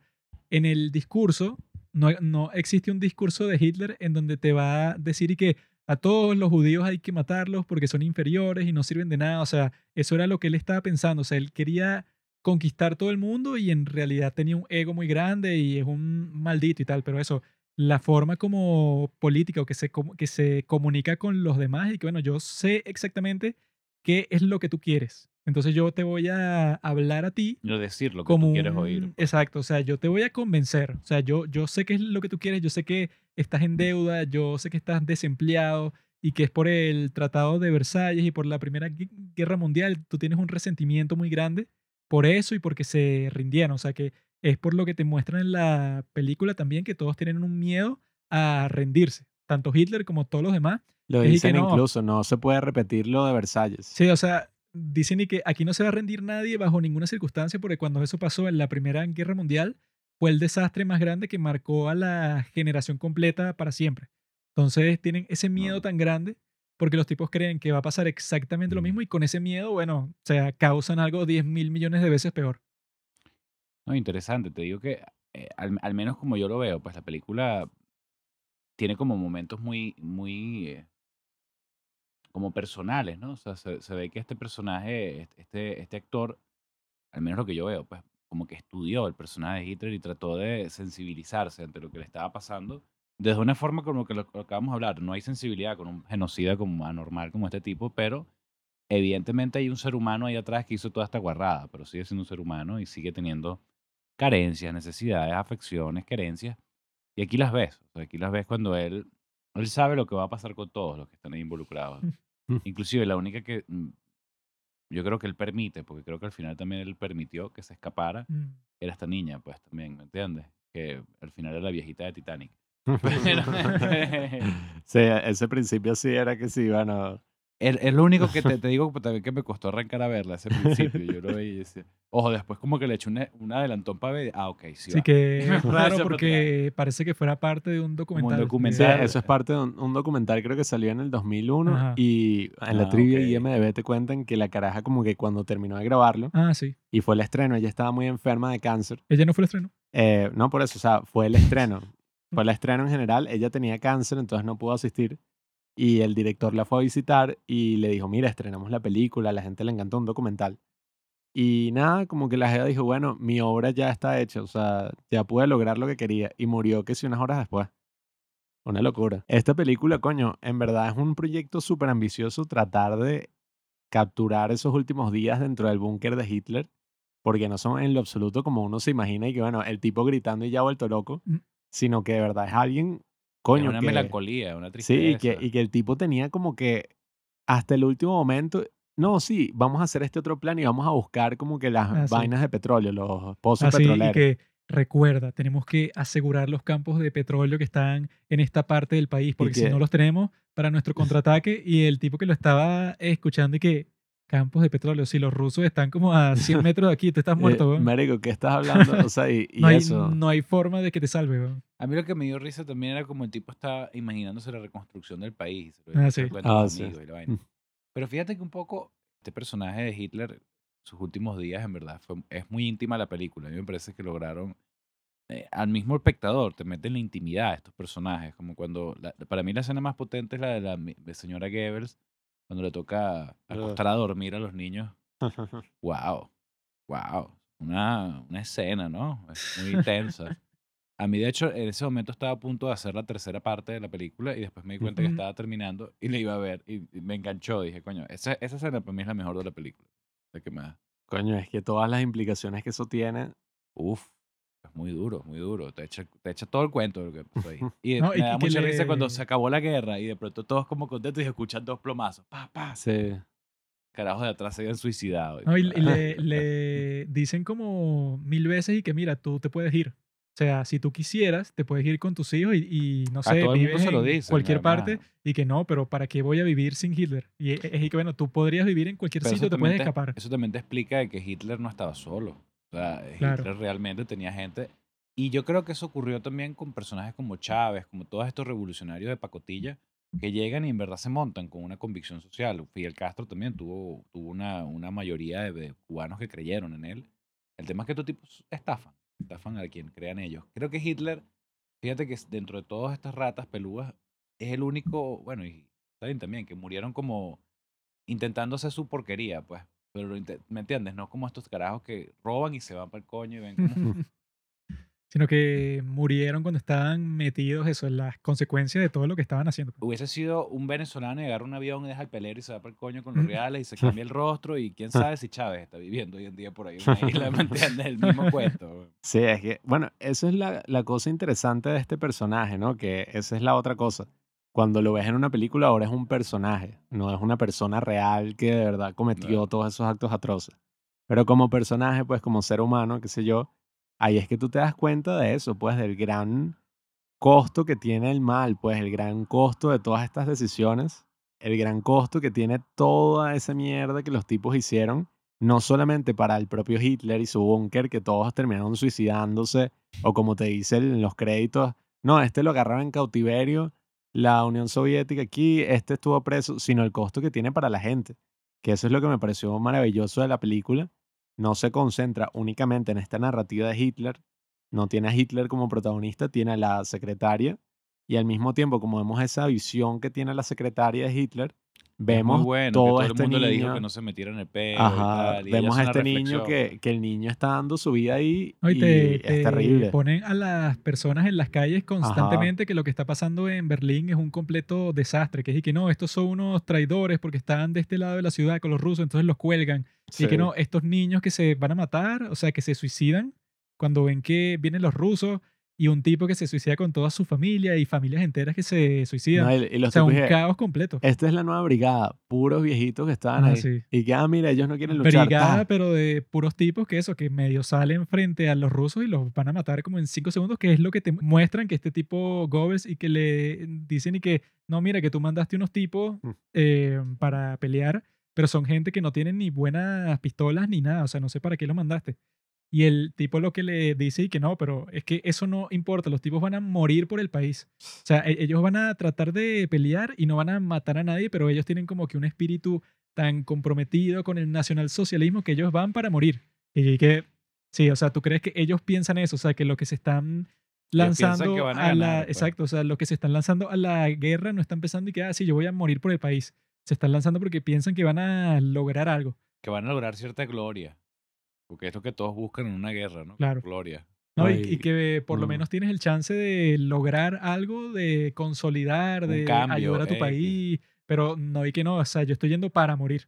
en el discurso, no, no existe un discurso de Hitler en donde te va a decir y que a todos los judíos hay que matarlos porque son inferiores y no sirven de nada, o sea, eso era lo que él estaba pensando, o sea, él quería conquistar todo el mundo y en realidad tenía un ego muy grande y es un maldito y tal, pero eso, la forma como política o que se, que se comunica con los demás y que bueno, yo sé exactamente qué es lo que tú quieres. Entonces yo te voy a hablar a ti No decir lo que como tú quieres oír. pues. Exacto, o sea, yo te voy a convencer. O sea, yo, yo sé qué es lo que tú quieres, yo sé que estás en deuda, yo sé que estás desempleado y que es por el Tratado de Versalles y por la Primera Gue- Guerra Mundial, tú tienes un resentimiento muy grande por eso y porque se rindieron. O sea, que es por lo que te muestran en la película también que todos tienen un miedo a rendirse, tanto Hitler como todos los demás. Lo que dicen no. incluso, no se puede repetir lo de Versalles. Sí, o sea, dicen y que aquí no se va a rendir nadie bajo ninguna circunstancia porque cuando eso pasó en la Primera Guerra Mundial fue el desastre más grande que marcó a la generación completa para siempre. Entonces tienen ese miedo tan grande porque los tipos creen que va a pasar exactamente lo Mm. mismo y con ese miedo, bueno, o sea, causan algo 10 mil millones de veces peor. No, interesante. Te digo que, eh, al, al menos como yo lo veo, pues la película tiene como momentos muy, muy, eh, como personales, ¿no? O sea, se, se ve que este personaje, este, este actor, al menos lo que yo veo, pues como que estudió el personaje de Hitler y trató de sensibilizarse ante lo que le estaba pasando. Desde una forma como que lo, lo acabamos de hablar, no hay sensibilidad con un genocida como anormal como este tipo, pero evidentemente hay un ser humano ahí atrás que hizo toda esta guarrada, pero sigue siendo un ser humano y sigue teniendo carencias, necesidades, afecciones, querencias. Y aquí las ves. O sea, aquí las ves cuando él, él sabe lo que va a pasar con todos los que están ahí involucrados. Mm. Inclusive la única que mm, yo creo que él permite, porque creo que al final también él permitió que se escapara, Mm. era esta niña, pues también, ¿me entiendes? Que al final era la viejita de Titanic. sí, ese principio sí era que sí, bueno, Es, es lo único que te, te digo también que me costó arrancar a verla ese principio. Yo lo veía y decía, ojo, después como que le eché un, un adelantón para ver. Ah, ok, sí. Sí, va. que es raro por porque parece que fuera parte de un documental. Sí, documental. eso es parte de un, un documental, creo que salió en el 2001 Ajá. y en la Ah, trivia ok. IMDB te cuentan que la caraja como que cuando terminó de grabarlo Ah, sí. y fue el estreno, ella estaba muy enferma de cáncer. Ella no fue el estreno. Eh, no por eso, o sea, fue el estreno. Fue el estreno en general, ella tenía cáncer, entonces no pudo asistir. Y el director la fue a visitar y le dijo, mira, estrenamos la película, a la gente le encantó un documental. Y nada, como que la jefa dijo, bueno, mi obra ya está hecha, o sea, ya pude lograr lo que quería. Y murió que si unas horas después. Una locura. Esta película, coño, en verdad es un proyecto súper ambicioso tratar de capturar esos últimos días dentro del búnker de Hitler, porque no son en lo absoluto como uno se imagina y que, bueno, el tipo gritando y ya vuelto loco, Mm. sino que de verdad es alguien, Es coño, una que- melancolía, una Sí, tristeza. y que, y que el tipo tenía como que hasta el último momento, no, sí, vamos a hacer este otro plan y vamos a buscar como que las Ah, sí. vainas de petróleo, los pozos Así, y petroleros. que recuerda, tenemos que asegurar los campos de petróleo que están en esta parte del país, porque si no los tenemos para nuestro contraataque, y el tipo que lo estaba escuchando y que campos de petróleo, si los rusos están como a 100 metros de aquí, tú estás Eh, muerto, weón. marico, ¿qué estás hablando? O sea, y, y no, hay, eso. no hay forma de que te salve, weón. A mí lo que me dio risa también era como el tipo estaba imaginándose la reconstrucción del país. se lo Ah, sí. a Ah, sí. y la vaina. Pero fíjate que un poco este personaje de Hitler, sus últimos días, en verdad, fue, es muy íntima la película. A mí me parece que lograron eh, al mismo espectador, te meten la intimidad a estos personajes. Como cuando, la- para mí la escena más potente es la de la de señora Goebbels, cuando le toca acostar a dormir a los niños. Wow, wow. Una, una escena, ¿no? Es muy intensa. A mí, de hecho, en ese momento estaba a punto de hacer la tercera parte de la película y después me di cuenta que Ujú. estaba terminando y le iba a ver y, y me enganchó. Dije, coño, esa, esa escena para mí es la mejor de la película. La que más. Coño, es que todas las implicaciones que eso tiene. Uf, muy duro, muy duro. Te echa, te echa todo el cuento de lo que pasó ahí. Y No, me y da que mucha le- risa cuando se acabó la guerra y de pronto todos como contentos y escuchan dos plomazos. Pa, pa. Sí. Carajos de atrás se habían suicidado. No, y, le, le dicen como mil veces y que mira, tú te puedes ir. O sea, si tú quisieras, te puedes ir con tus hijos y, y, no sé, vives en dicen, cualquier parte y que no, pero ¿para qué voy a vivir sin Hitler? Y es, es que, bueno, tú podrías vivir en cualquier Pero sitio, te puedes escapar. Eso también te explica que Hitler no estaba solo. O sea, Claro. Hitler realmente tenía gente. Y yo creo que eso ocurrió también con personajes como Chávez, como todos estos revolucionarios de pacotilla, que llegan y en verdad se montan con una convicción social. Fidel Castro también tuvo, tuvo una, una mayoría de, de cubanos que creyeron en él. El tema es que estos tipos estafan, estafan a quien crean ellos. Creo que Hitler, fíjate que dentro de todas estas ratas peludas, es el único, bueno, y Stalin también, que murieron como intentando hacer su porquería, pues. Pero, ¿me entiendes? No como estos carajos que roban y se van para el coño y ven como... Sino que murieron cuando estaban metidos eso, en las consecuencias de todo lo que estaban haciendo. pues. Hubiese sido un venezolano y agarra un avión y deja el pelero y se va para el coño con los reales y se cambia el rostro y quién sabe si Chávez está viviendo hoy en día por ahí en una isla, ¿me entiendes? El mismo cuento. Sí, es que, bueno, eso es la, la cosa interesante de este personaje, ¿no? Que esa es la otra cosa. Cuando lo ves en una película, ahora es un personaje, no es una persona real que de verdad cometió todos esos actos atroces. Pero como personaje, pues como ser humano, qué sé yo, ahí es que tú te das cuenta de eso, pues del gran costo que tiene el mal, pues el gran costo de todas estas decisiones, el gran costo que tiene toda esa mierda que los tipos hicieron, no solamente para el propio Hitler y su búnker, que todos terminaron suicidándose, o como te dicen en los créditos, no, este lo agarraron en cautiverio, la Unión Soviética aquí, este estuvo preso, sino el costo que tiene para la gente, que eso es lo que me pareció maravilloso de la película, no se concentra únicamente en esta narrativa de Hitler, no tiene a Hitler como protagonista, tiene a la secretaria, y al mismo tiempo, como vemos esa visión que tiene la secretaria de Hitler, vemos muy bueno, que todo, todo el este mundo niño, le dijo que no se metiera en el pelo y Ajá, tal, y ella vemos a este niño que, que el niño está dando su vida ahí No, y y te, es te terrible. ponen a las personas en las calles constantemente que lo que está pasando en Berlín es un completo desastre, que es y que no, estos son unos traidores porque están de este lado de la ciudad con los rusos, entonces los cuelgan. Y que Sí. no, estos niños que se van a matar, o sea, que se suicidan cuando ven que vienen los rusos y un tipo que se suicida con toda su familia y familias enteras que se suicidan. No, y, y los o sea, un que, caos completo. esta es la nueva brigada, puros viejitos que estaban Ah, ahí. sí. Y que, ah, mira, ellos no quieren luchar. Brigada, ta. pero de puros tipos que eso, que medio salen frente a los rusos y los van a matar como en cinco segundos, que es lo que te muestran que este tipo Goebbels y que le dicen y que, no, mira, que tú mandaste unos tipos Mm. eh, para pelear, pero son gente que no tienen ni buenas pistolas ni nada, o sea, no sé para qué los mandaste. Y el tipo lo que le dice y que no, pero es que eso no importa, los tipos van a morir por el país. O sea, e- ellos van a tratar de pelear y no van a matar a nadie, pero ellos tienen como que un espíritu tan comprometido con el nacionalsocialismo que ellos van para morir. Y que, sí, o sea, tú crees que ellos piensan eso, o sea, que lo que se están lanzando que van a a, la... pues. Exacto, o sea, lo que se están lanzando a la guerra no están pensando y que, ah, sí, yo voy a morir por el país. Se están lanzando porque piensan que van a lograr algo. Que van a lograr cierta gloria. Porque es lo que todos buscan en una guerra, ¿no? Claro. Gloria. ¿no? Y, que por lo menos tienes el chance de lograr algo, de consolidar, de cambio, ayudar a tu país, pero no, y que no, o sea, yo estoy yendo para morir.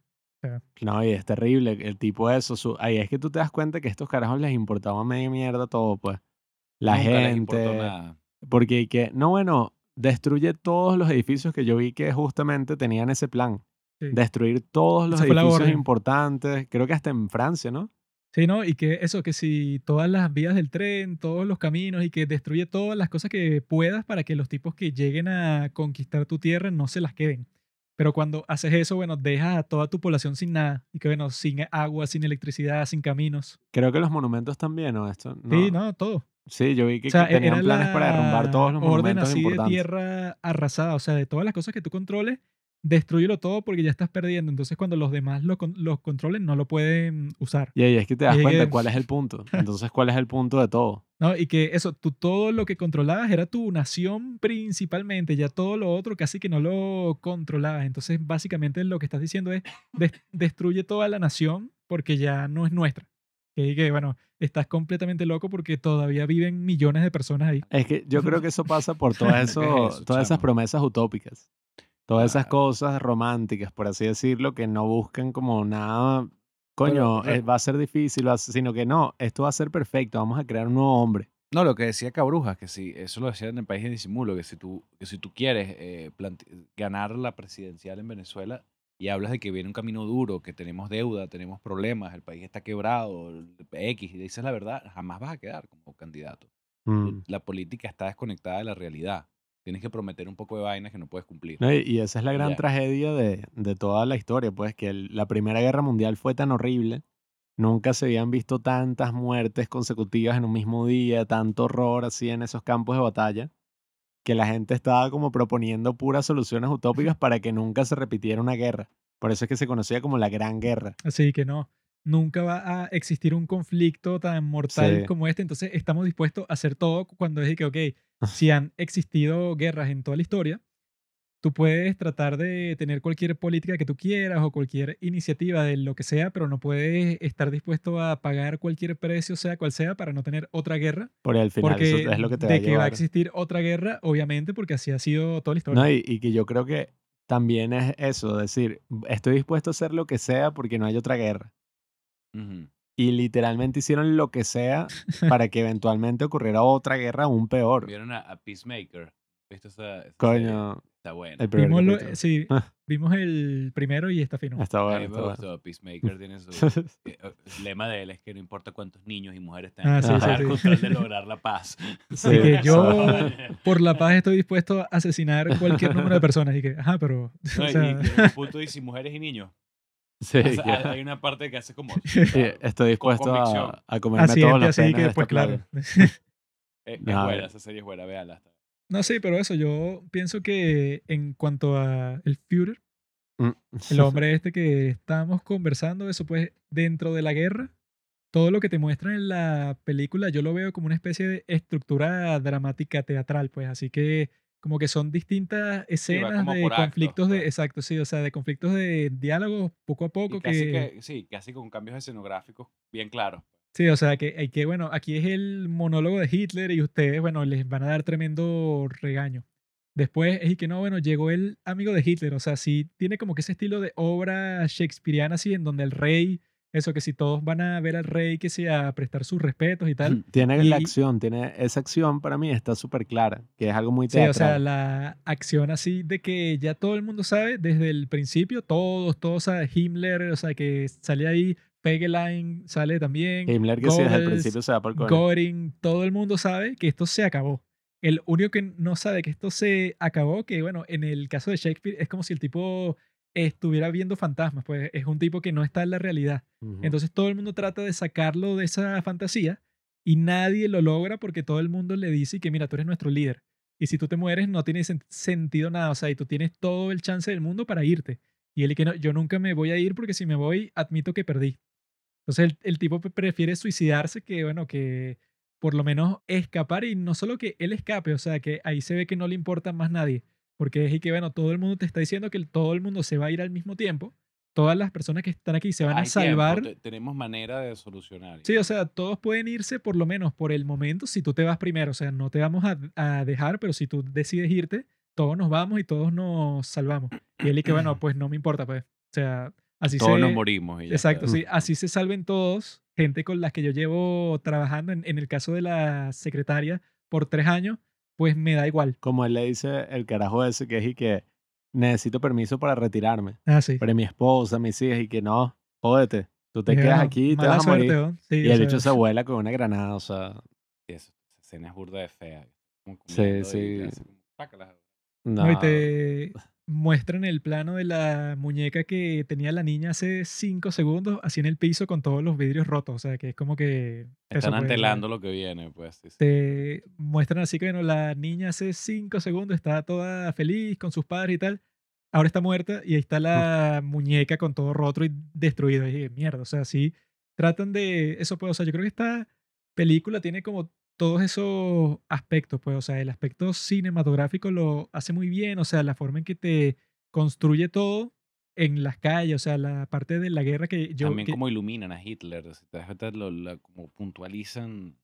No, y es terrible. El tipo eso. Su... Ahí es que tú te das cuenta que a estos carajos les importaba media mierda todo, pues. La Nunca les importó gente. nada. Porque que, no, bueno, destruye todos los edificios que yo vi que justamente tenían ese plan. Sí. Destruir todos los edificios importantes. Creo que hasta en Francia, ¿no? Sí, ¿no? Y que eso, que si todas las vías del tren, todos los caminos y que destruye todas las cosas que puedas para que los tipos que lleguen a conquistar tu tierra no se las queden. Pero cuando haces eso, bueno, dejas a toda tu población sin nada. Y que, bueno, sin agua, sin electricidad, sin caminos. Creo que los monumentos también, ¿no? Esto, Sí, no, todo. Sí, yo vi que, O sea, que tenían planes para derrumbar todos los orden monumentos así de importantes. tierra arrasada. O sea, de todas las cosas que tú controles, destruyelo todo porque ya estás perdiendo. Entonces, cuando los demás lo los controlen, no lo pueden usar. Y ahí es que te das Y cuenta que- cuál es el punto. Entonces, ¿cuál es el punto de todo? ¿no? Y que eso, tú todo lo que controlabas era tu nación principalmente, ya todo lo otro casi que no lo controlabas. Entonces, básicamente lo que estás diciendo es, des- destruye toda la nación porque ya no es nuestra. Que, que, bueno, estás completamente loco porque todavía viven millones de personas ahí. Es que yo creo que eso pasa por todas, eso, ¿Qué es eso, todas esas promesas utópicas. Todas esas cosas románticas, por así decirlo, que no buscan como nada, coño, eh, va a ser difícil, sino que no, esto va a ser perfecto, vamos a crear un nuevo hombre. No, lo que decía Cabrujas, que si, eso lo decía en el país de disimulo, que si tú, que si tú quieres eh, ganar la presidencial en Venezuela y hablas de que viene un camino duro, que tenemos deuda, tenemos problemas, el país está quebrado, el X, y dices la verdad, jamás vas a quedar como candidato. Mm. La política está desconectada de la realidad. Tienes que prometer un poco de vainas que no puedes cumplir. No, y, y esa es la gran tragedia de, de toda la historia, pues que el- la Primera Guerra Mundial fue tan horrible, nunca se habían visto tantas muertes consecutivas en un mismo día, tanto horror así en esos campos de batalla, que la gente estaba como proponiendo puras soluciones utópicas para que nunca se repitiera una guerra. Por eso es que se conocía como la Gran Guerra. Así que no, nunca va a existir un conflicto tan mortal Sí. como este. Entonces estamos dispuestos a hacer todo cuando es de que, ok, si han existido guerras en toda la historia, tú puedes tratar de tener cualquier política que tú quieras o cualquier iniciativa de lo que sea, pero no puedes estar dispuesto a pagar cualquier precio, sea cual sea, para no tener otra guerra. Porque al final Porque eso es lo que te va de a que va a existir otra guerra, obviamente, porque así ha sido toda la historia. No, y, y que yo creo que también es eso, decir, estoy dispuesto a hacer lo que sea porque no hay otra guerra. Ujú. Y literalmente hicieron lo que sea para que eventualmente ocurriera otra guerra aún peor. Vieron a, a Peacemaker. ¿Viste esa, esa serie? Coño, Está buena. el Vimos, lo- capítulo. sí, Ah. vimos el primero y está fino. Está A bueno, mí me está bueno. Peacemaker tiene su... eh, El lema de él es que no importa cuántos niños y mujeres Ah, tengan sí, que sí, sí. con tal de lograr la paz. Sí, Y que yo, por la paz, estoy dispuesto a asesinar cualquier número de personas. Y que, ajá, pero. No, o y- sea, y un punto dice mujeres y niños. Sí, O sea, que- hay una parte que hace como... sí, estoy dispuesto a, a comerme así, todos los así que, de pues este claro. Es No, buena, esa serie es buena, véala. No, sí, pero eso, yo pienso que en cuanto a el Führer, Mm. el hombre este que estábamos conversando, eso pues dentro de la guerra, todo lo que te muestran en la película yo lo veo como una especie de estructura dramática teatral, pues así que como que son distintas escenas como de por actos, conflictos de, pues. exacto, sí, o sea, de conflictos de diálogos poco a poco Y casi que, que, sí, casi con cambios escenográficos bien claros. sí, o sea, que, hay que bueno, aquí es el monólogo de Hitler y ustedes, bueno, les van a dar tremendo regaño. Después es y que no, bueno, llegó el amigo de Hitler, o sea, sí tiene como que ese estilo de obra shakespeariana así, en donde el rey eso, que si todos van a ver al rey, que sea a prestar sus respetos y tal. Tiene la acción, tiene esa acción para mí está súper clara, que es algo muy Sí, o sea, teatral. la acción así de que ya todo el mundo sabe desde el principio, todos, todos, sea, Himmler, o sea, que sale ahí, Pegelein sale también, Himmler que sí desde el Goebbels, principio se va por coño. Göring, todo el mundo sabe que esto se acabó. El único que no sabe que esto se acabó, que bueno, en el caso de Shakespeare es como si el tipo estuviera viendo fantasmas, pues es un tipo que no está en la realidad. Entonces todo el mundo trata de sacarlo de esa fantasía y nadie lo logra porque todo el mundo le dice que mira, tú eres nuestro líder. Y si tú te mueres no tiene sen- sentido nada, o sea, y tú tienes todo el chance del mundo para irte. Y él y que no, yo nunca me voy a ir porque si me voy admito que perdí. Entonces el, el tipo pre- prefiere suicidarse que, bueno, que por lo menos escapar y no solo que él escape, o sea, que ahí se ve que no le importa más nadie. Porque es y que, bueno, todo el mundo te está diciendo que todo el mundo se va a ir al mismo tiempo. Todas las personas que están aquí se van a Hay tiempo, salvar. te- tenemos manera de solucionar. Sí, o sea, todos pueden irse por lo menos por el momento si tú te vas primero. O sea, no te vamos a, a dejar, pero si tú decides irte, todos nos vamos y todos nos salvamos. Y él y que, bueno, pues no me importa, pues. O sea, así Todos se... nos morimos. y Exacto, está. sí. Así se salven todos. Gente con las que yo llevo trabajando, en, en el caso de la secretaria, por tres años, pues me da igual. Como él le dice el carajo ese que es y que necesito permiso para retirarme. Ah, sí. Pero mi esposa, mis hijas y que no, jódete. Tú te Y quedas aquí y te vas a morir. Sí, Y el sea, bicho se vuela con una granada, o sea, Sí, eso, esa escena es burda de fea. Como Sí, y sí. no. No, y te muestran el plano de la muñeca que tenía la niña hace cinco segundos, así en el piso con todos los vidrios rotos. O sea, que es como que... eso, Están antelando lo que viene, pues. sí, sí. Te muestran así que, bueno, la niña hace cinco segundos está toda feliz con sus padres y tal. Ahora está muerta y ahí está la muñeca con todo roto y destruido. Y mierda, o sea, sí tratan de... Eso pues, o sea, yo creo que esta película tiene como todos esos aspectos, pues, o sea, el aspecto cinematográfico lo hace muy bien, o sea, la forma en que te construye todo en las calles, o sea, la parte de la guerra que yo... También que- como iluminan a Hitler. Das cuenta, lo, la- como puntualizan.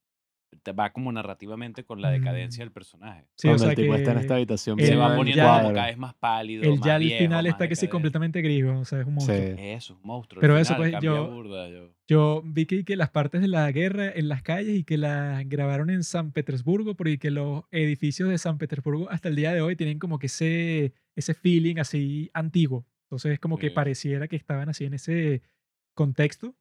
Te va como narrativamente con la decadencia Mm. del personaje. sí, o Cuando sea, el tipo está en que esta habitación Se va poniendo ya- como cada vez más pálido. el más ya al viejo, final está que sí completamente gris, o sea, es un monstruo. Sí. Eso, un monstruo. Pero al eso, final pues, yo- burda, yo- Yo vi que, que las partes de la guerra en las calles y que las grabaron en San Petersburgo, porque que los edificios de San Petersburgo hasta el día de hoy tienen como que ese, ese feeling así antiguo. Entonces es como que Sí. pareciera que estaban así en ese contexto.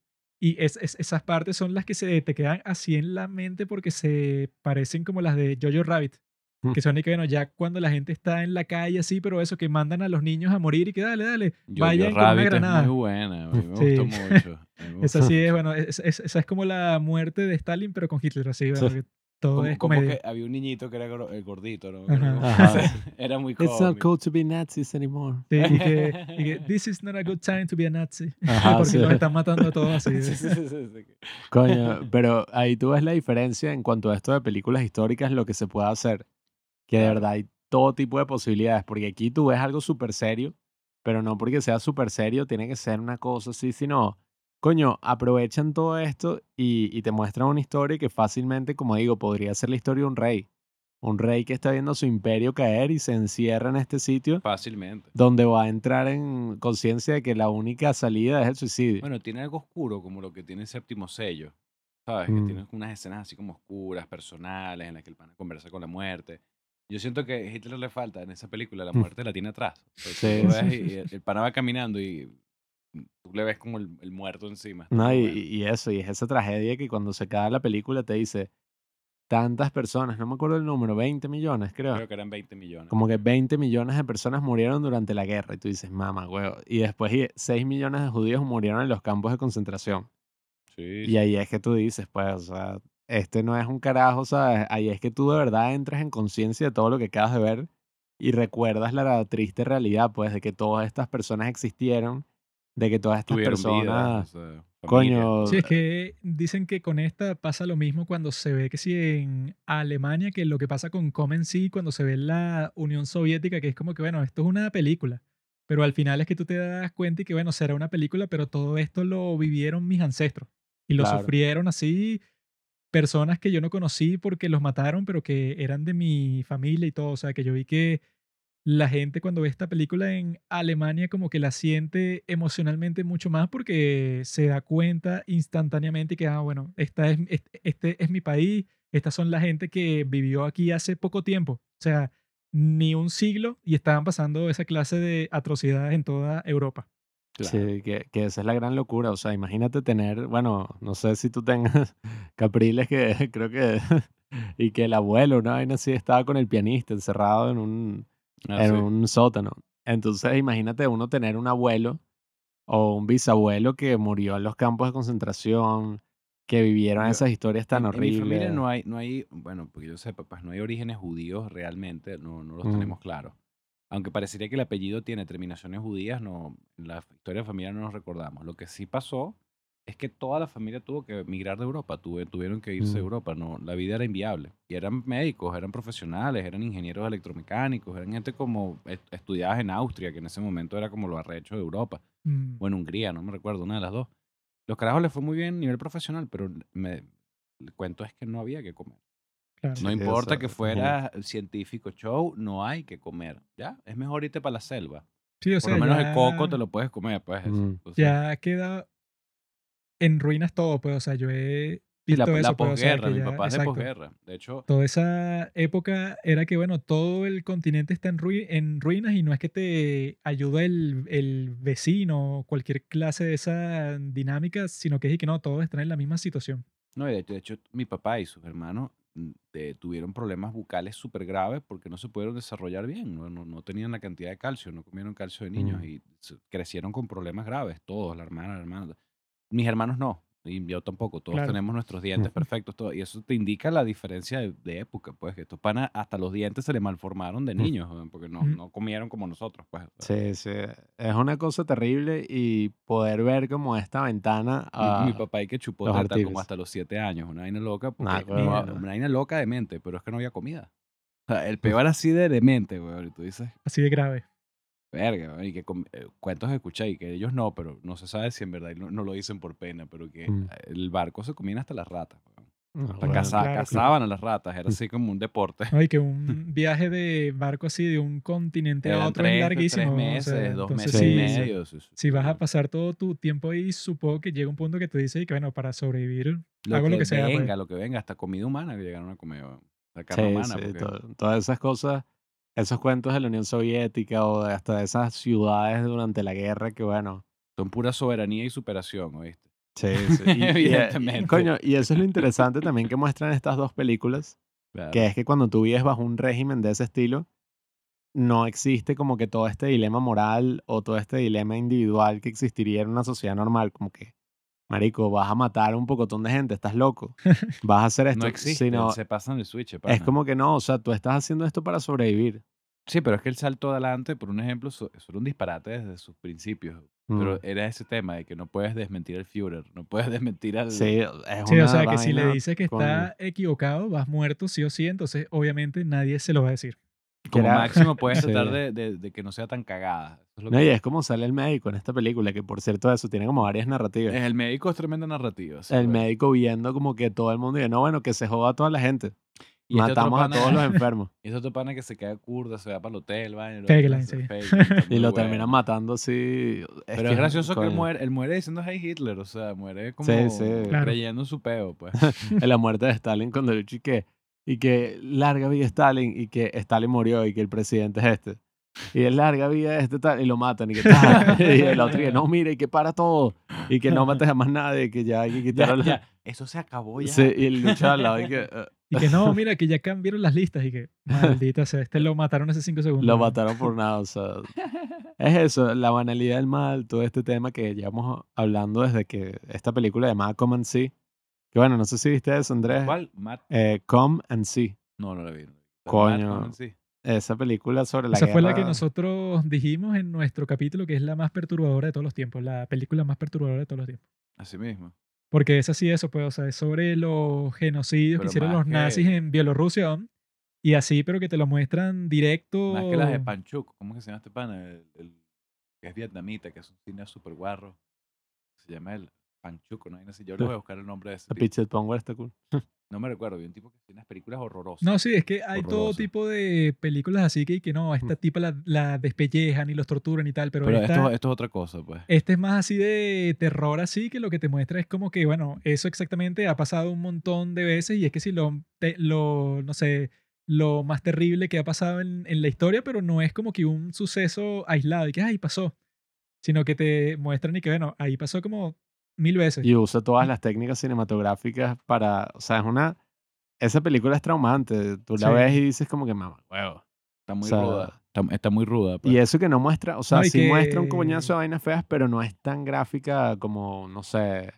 Y es, es- esas partes son las que se te quedan así en la mente porque se parecen como las de Jojo Rabbit. Mm. Que son y que, bueno, ya cuando la gente está en la calle así, pero eso, que mandan a los niños a morir y que dale, dale, Jojo vayan con una granada. Es muy buena, me Sí. gustó mucho. Esa sí es, bueno, es- es- esa es como la muerte de Stalin, pero con Hitler, así, que todo Como, es como que había un niñito que era el gordito, ¿no? Ajá. Era muy It's not cómico. Cool to be Nazis anymore. Sí, y, que, y que, this is not a good time to be a Nazi. Ajá, Porque sí. nos están matando a todos así. Sí, sí, sí, sí, sí. Coño, pero ahí tú ves la diferencia en cuanto a esto de películas históricas, lo que se puede hacer. Que de verdad hay todo tipo de posibilidades, porque aquí tú ves algo súper serio, pero no porque sea súper serio tiene que ser una cosa así, sino, coño, aprovechan todo esto y, y te muestran una historia que fácilmente, como digo, podría ser la historia de un rey. Un rey que está viendo su imperio caer y se encierra en este sitio Fácilmente. donde va a entrar en conciencia de que la única salida es el suicidio. Bueno, tiene algo oscuro como lo que tiene el séptimo sello. ¿Sabes? Que Mm. tiene unas escenas así como oscuras, personales, en las que el pana conversa con la muerte. Yo siento que a Hitler le falta en esa película, la Mm. muerte la tiene atrás. Sí. y el, el pana va caminando y tú le ves como el, el muerto encima. No, y, y eso, y es esa tragedia que cuando se acaba la película te dice tantas personas, no me acuerdo el número, 20 millones creo. Creo que eran 20 millones. Como que 20 millones de personas murieron durante la guerra y tú dices, mamá, huevo. Y después y 6 millones de judíos murieron en los campos de concentración. Sí, Y ahí es que tú dices, pues, o sea, este no es un carajo, ¿sabes? Ahí es que tú de verdad entras en conciencia de todo lo que acabas de ver y recuerdas la triste realidad, pues, de que todas estas personas existieron, de que todas estas tuvieron personas, vida. o sea, familia. coño, Sí, es que dicen que con esta pasa lo mismo cuando se ve que sí en Alemania, que lo que pasa con Comen sí, cuando se ve la Unión Soviética, que es como que, bueno, esto es una película. Pero al final es que tú te das cuenta y que, bueno, será una película, pero todo esto lo vivieron mis ancestros. Y lo Claro. sufrieron así personas que yo no conocí porque los mataron, pero que eran de mi familia y todo. O sea, que yo vi que la gente cuando ve esta película en Alemania como que la siente emocionalmente mucho más porque se da cuenta instantáneamente que, ah, bueno, esta es, este, este es mi país, estas son la gente que vivió aquí hace poco tiempo. O sea, ni un siglo y estaban pasando esa clase de atrocidades en toda Europa. Claro. Sí, que, que esa es la gran locura. O sea, imagínate tener, bueno, no sé si tú tengas Capriles que creo que, y que el abuelo, una vaina así, estaba con el pianista encerrado en un, Ah, en sí. un sótano. Entonces, imagínate uno tener un abuelo o un bisabuelo que murió en los campos de concentración, que vivieron Yo- esas historias tan en, en mi horribles. familia no hay, no hay, bueno, porque yo sepa, pues no hay orígenes judíos realmente, no, no los Mm. tenemos claros. Aunque parecería que el apellido tiene terminaciones judías, no, en la historia de familia no nos recordamos. Lo que sí pasó es que toda la familia tuvo que emigrar de Europa, tuve- tuvieron que irse de Mm. Europa, no, la vida era inviable. Y eran médicos, eran profesionales, eran ingenieros electromecánicos, eran gente como est- estudiadas en Austria, que en ese momento era como lo arrecho de Europa Mm, o en Hungría, no me recuerdo, una de las dos. Los carajos les fue muy bien a nivel profesional, pero me, el cuento es que no había que comer. claro. No Sí, importa eso, que fuera científico show, no hay que comer. ¿Ya? Es mejor irte para la selva. Sí, o Por sea, lo menos ya, el coco te lo puedes comer, pues. eso. Mm. O sea, ya queda en ruinas todo, pues, o sea, yo he sí, la, visto la eso, pues, o sea, posguerra, mi papá es de posguerra. De hecho, Toda esa época era que, bueno, todo el continente está en, en ruinas y no es que te ayuda el, el vecino o cualquier clase de esa dinámica, sino que es que no, todos están en la misma situación. no, y de hecho, de hecho, mi papá y sus hermanos mm, eh, tuvieron problemas bucales súper graves porque no se pudieron desarrollar bien. No, no, no tenían la cantidad de calcio, no comieron calcio de niños Mm. y crecieron con problemas graves, todos, la hermana, la hermana. Mis hermanos no, y yo tampoco, todos Claro. tenemos nuestros dientes perfectos, todo, y eso te indica la diferencia de, de época, pues, que estos panas hasta los dientes se le malformaron de niños, porque no, no comieron como nosotros, pues. Sí, sí. Es una cosa terrible y poder ver como esta ventana Mi- papá y que chupó teta como hasta los siete años, una vaina loca, porque Nah, no- huevona. una vaina loca de mente, pero es que no había comida. O sea, el peor así de demente, güey, y tú dices, Así de grave. Verga, y que eh, cuentos escuché y que ellos no, pero no se sabe si en verdad no, no lo dicen por pena, pero que Mm. el barco se comían hasta las ratas. No, O sea, bueno. caza- claro, cazaban a las ratas, era así como un deporte. ¿no? Y que un viaje de barco así de un continente a Eran otro tres, es tres larguísimo. o meses, sea, dos entonces meses sí, y medio. sí, Si vas a pasar todo tu tiempo ahí, supongo que llega un punto que tú dices que, bueno, para sobrevivir, lo hago que lo que sea. pues. venga, lo que venga, hasta comida humana que llegaron a comer. O sea, carne Sí, humana. porque- to- todas esas cosas, esos cuentos de la Unión Soviética o hasta de esas ciudades durante la guerra que bueno, Son pura soberanía y superación, ¿oíste? sí, sí. Y, y- y- Evidentemente. coño, y eso es lo interesante también que muestran estas dos películas, Claro. que es que cuando tú vives bajo un régimen de ese estilo, no existe como que todo este dilema moral o todo este dilema individual que existiría en una sociedad normal, como que, marico, vas a matar a un pocotón de gente, estás loco, vas a hacer esto, No existe, sino se pasan el switch. es pana. como que no, o sea, tú estás haciendo esto para sobrevivir. Sí, pero es que el salto adelante, por un ejemplo, eso, era un disparate desde sus principios. Pero Mm. era ese tema de que no puedes desmentir al Führer, no puedes desmentir al... Sí, es Sí, o sea, que si le dices que con- está equivocado, vas muerto sí o sí, entonces obviamente nadie se lo va a decir. Como era- máximo puedes Sí. tratar de, de- de que no sea tan cagada. Es No, que- y es como sale el médico en esta película, que por cierto eso tiene como varias narrativas. El médico es tremenda narrativa. el médico viendo como que todo el mundo dice, no, bueno, que se joda a toda la gente. Y este Matamos a todos los enfermos. Y ese otro pana que se queda kurda, se va para el hotel, va, y lo- sí. Y lo bueno. terminan matando así. Pero es, gracioso que él muere, él muere diciendo Hey Hitler, o sea, muere como Sí, sí. Claro. creyendo en su peo, pues. En la muerte de Stalin con Delucci que y que larga vida Stalin y que Stalin murió y que el presidente es este. Y es larga vida este tal y lo matan y que tal. y el otro que no, mire, y que para todo y que no mates a más nadie, que ya hay que quitarlo. eso se acabó ya. Sí, y el luchador al lado y que eh, Y que no, mira, que ya cambiaron las listas y que, maldita sea, este lo mataron hace cinco segundos. lo mataron por nada. O sea, es eso, la banalidad del mal, todo este tema que llevamos hablando desde que esta película llamada Come and See. Que bueno, no sé si viste eso, Andrés. ¿Cuál? Matt. Eh, Come and See. No, no la vi. Coño. Matt. Esa película sobre la Esa fue la que nosotros dijimos en nuestro capítulo que es la más perturbadora de todos los tiempos, la película más perturbadora de todos los tiempos. Así mismo. Porque es así eso, pues, o sea, es sobre los genocidios que Pero hicieron más los que- nazis en Bielorrusia. Y así, pero que te lo muestran directo. Más que las de Panchuk. ¿Cómo que se llama este pana? El, el- que es vietnamita, que es un cine súper guarro. Se llama el Panchuk, ¿no? No sé, yo le voy a buscar el nombre de ese. Pitched Power está cool. No me recuerdo, vi un tipo que hacía unas películas horrorosas. No, sí, es que hay todo Horroroso. tipo de películas así que, que no, a esta tipa la, la despellejan y los torturan y tal, pero, pero esta, esto, esto es otra cosa, pues. este es más así de terror así que lo que te muestra es como que, bueno, eso exactamente ha pasado un montón de veces y es que si lo, te- lo no sé, lo más terrible que ha pasado en, en la historia, pero no es como que un suceso aislado y que, ay, pasó, sino que te muestran y que, bueno, ahí pasó como mil veces. Y usa todas las técnicas cinematográficas para, o sea, es una, esa película es traumante, tú la Sí. ves y dices como que mamá, huevo. Está muy o sea, ruda. Está, está muy ruda. pues. Y eso que no muestra, o sea, No, sí muestra un coñazo de vainas feas, pero no es tan gráfica como, no sé,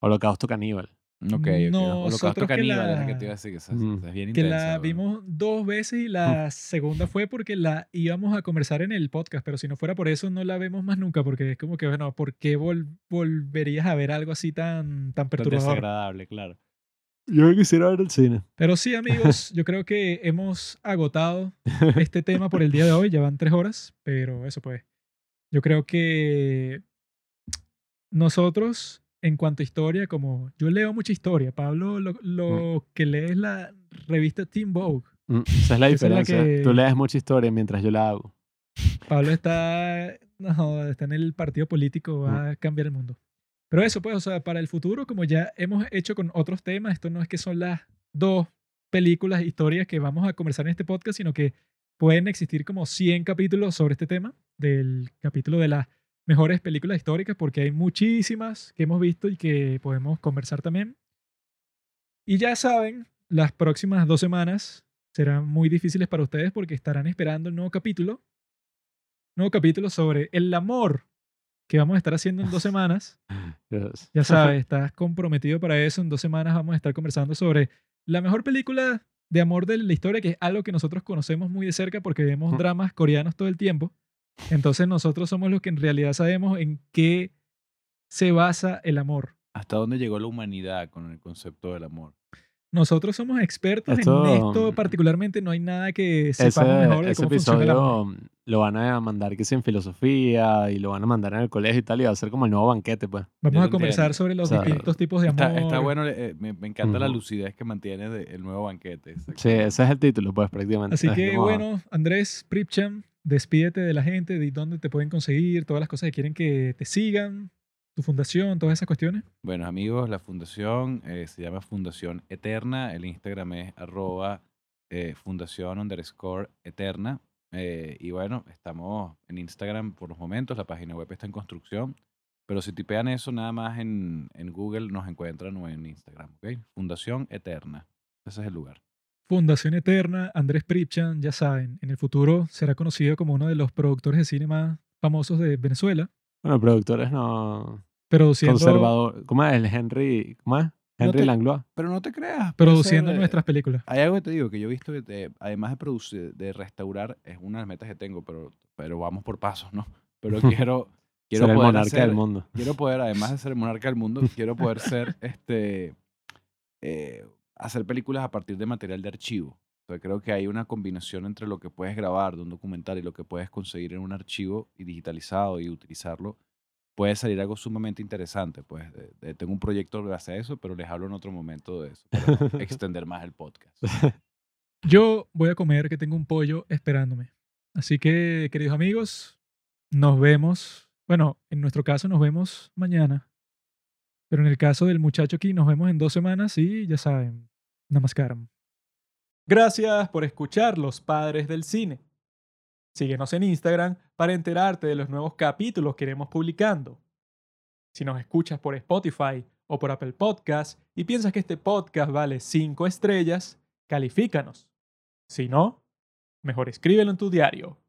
Holocausto Caníbal. Ok, ok. Nosotros Holocausto que caníbal la- que te iba a decir, que esa- Mm. es bien que la vimos dos veces y la segunda fue porque la íbamos a conversar en el podcast, pero si no fuera por eso no la vemos más nunca, porque es como que, bueno, ¿por qué vol- volverías a ver algo así tan, tan Tan perturbador? desagradable, claro. Yo quisiera ver el cine. Pero sí, amigos, yo creo que hemos agotado este tema por el día de hoy, ya van tres horas, pero eso pues, yo creo que nosotros, en cuanto a historia, como yo leo mucha historia, Pablo lo, lo que lee es la revista Teen Vogue. Mm, Esa es la Esa es la diferencia. que- Tú lees mucha historia mientras yo la hago. Pablo está, no, está en el partido político, va a cambiar el mundo. Pero eso, pues, o sea, para el futuro, como ya hemos hecho con otros temas, esto no es que son las dos películas, historias que vamos a conversar en este podcast, sino que pueden existir como 100 capítulos sobre este tema, del capítulo de las mejores películas históricas, porque hay muchísimas que hemos visto y que podemos conversar también. Y ya saben, las próximas dos semanas serán muy difíciles para ustedes porque estarán esperando el nuevo capítulo nuevo capítulo sobre el amor que vamos a estar haciendo en dos semanas. Yes. Ya sabes, estás comprometido para eso. En dos semanas vamos a estar conversando sobre la mejor película de amor de la historia, que es algo que nosotros conocemos muy de cerca porque vemos dramas coreanos todo el tiempo. Entonces nosotros somos los que en realidad sabemos en qué se basa el amor. ¿Hasta dónde llegó la humanidad con el concepto del amor? Nosotros somos expertos Esto- en esto particularmente. No hay nada que sepamos Ese, mejor de ese cómo funciona el amor. episodio lo van a mandar que sí en filosofía y lo van a mandar en el colegio y tal y va a ser como el nuevo banquete, pues. Vamos Yo a conversar entiendo. sobre los O sea, distintos tipos de amor. Está, está bueno, eh, me, me encanta la lucidez que mantiene de- el nuevo banquete. Sí, ese es el título, pues, prácticamente. Así Es que como- bueno, Andrés Pripcham, despídete de la gente, de dónde te pueden conseguir, todas las cosas que quieren que te sigan, tu fundación, todas esas cuestiones. Bueno, amigos, la fundación eh, se llama Fundación Eterna. El Instagram es arroba eh, fundación underscore eterna. Eh, y bueno, estamos en Instagram por los momentos. La página web está en construcción. Pero si tipean eso nada más en, en Google, nos encuentran o en Instagram. ¿ok? Fundación Eterna. Ese es el lugar. Fundación Eterna, Andrés Pripcham, ya saben, en el futuro será conocido como uno de los productores de cine más famosos de Venezuela, Bueno, productores no... produciendo, Conservador. ¿Cómo es? El Henry... ¿Cómo es? No Henry te- Langlois. Pero no te creas. produciendo ser, eh, nuestras películas. Hay algo que te digo, que yo he visto que te- además de producir, de restaurar, es una de las metas que tengo, pero, pero vamos por pasos, ¿no? Pero quiero, quiero Ser el poder monarca hacer, del mundo. quiero poder, además de ser el monarca del mundo, quiero poder ser, este, eh, hacer películas a partir de material de archivo. O sea, creo que hay una combinación entre lo que puedes grabar de un documental y lo que puedes conseguir en un archivo y digitalizado y utilizarlo. Puede salir algo sumamente interesante. Pues de- de- tengo un proyecto base a eso, pero les hablo en otro momento de eso. Para extender más el podcast. Yo voy a comer que tengo un pollo esperándome. Así que, queridos amigos, nos vemos. Bueno, en nuestro caso nos vemos mañana. Pero en el caso del muchacho aquí, nos vemos en dos semanas y ya saben, namaskaram. Gracias por escuchar Los Padres del Cine. Síguenos en Instagram para enterarte de los nuevos capítulos que iremos publicando. Si nos escuchas por Spotify o por Apple Podcast y piensas que este podcast vale 5 estrellas, califícanos. Si no, mejor escríbelo en tu diario.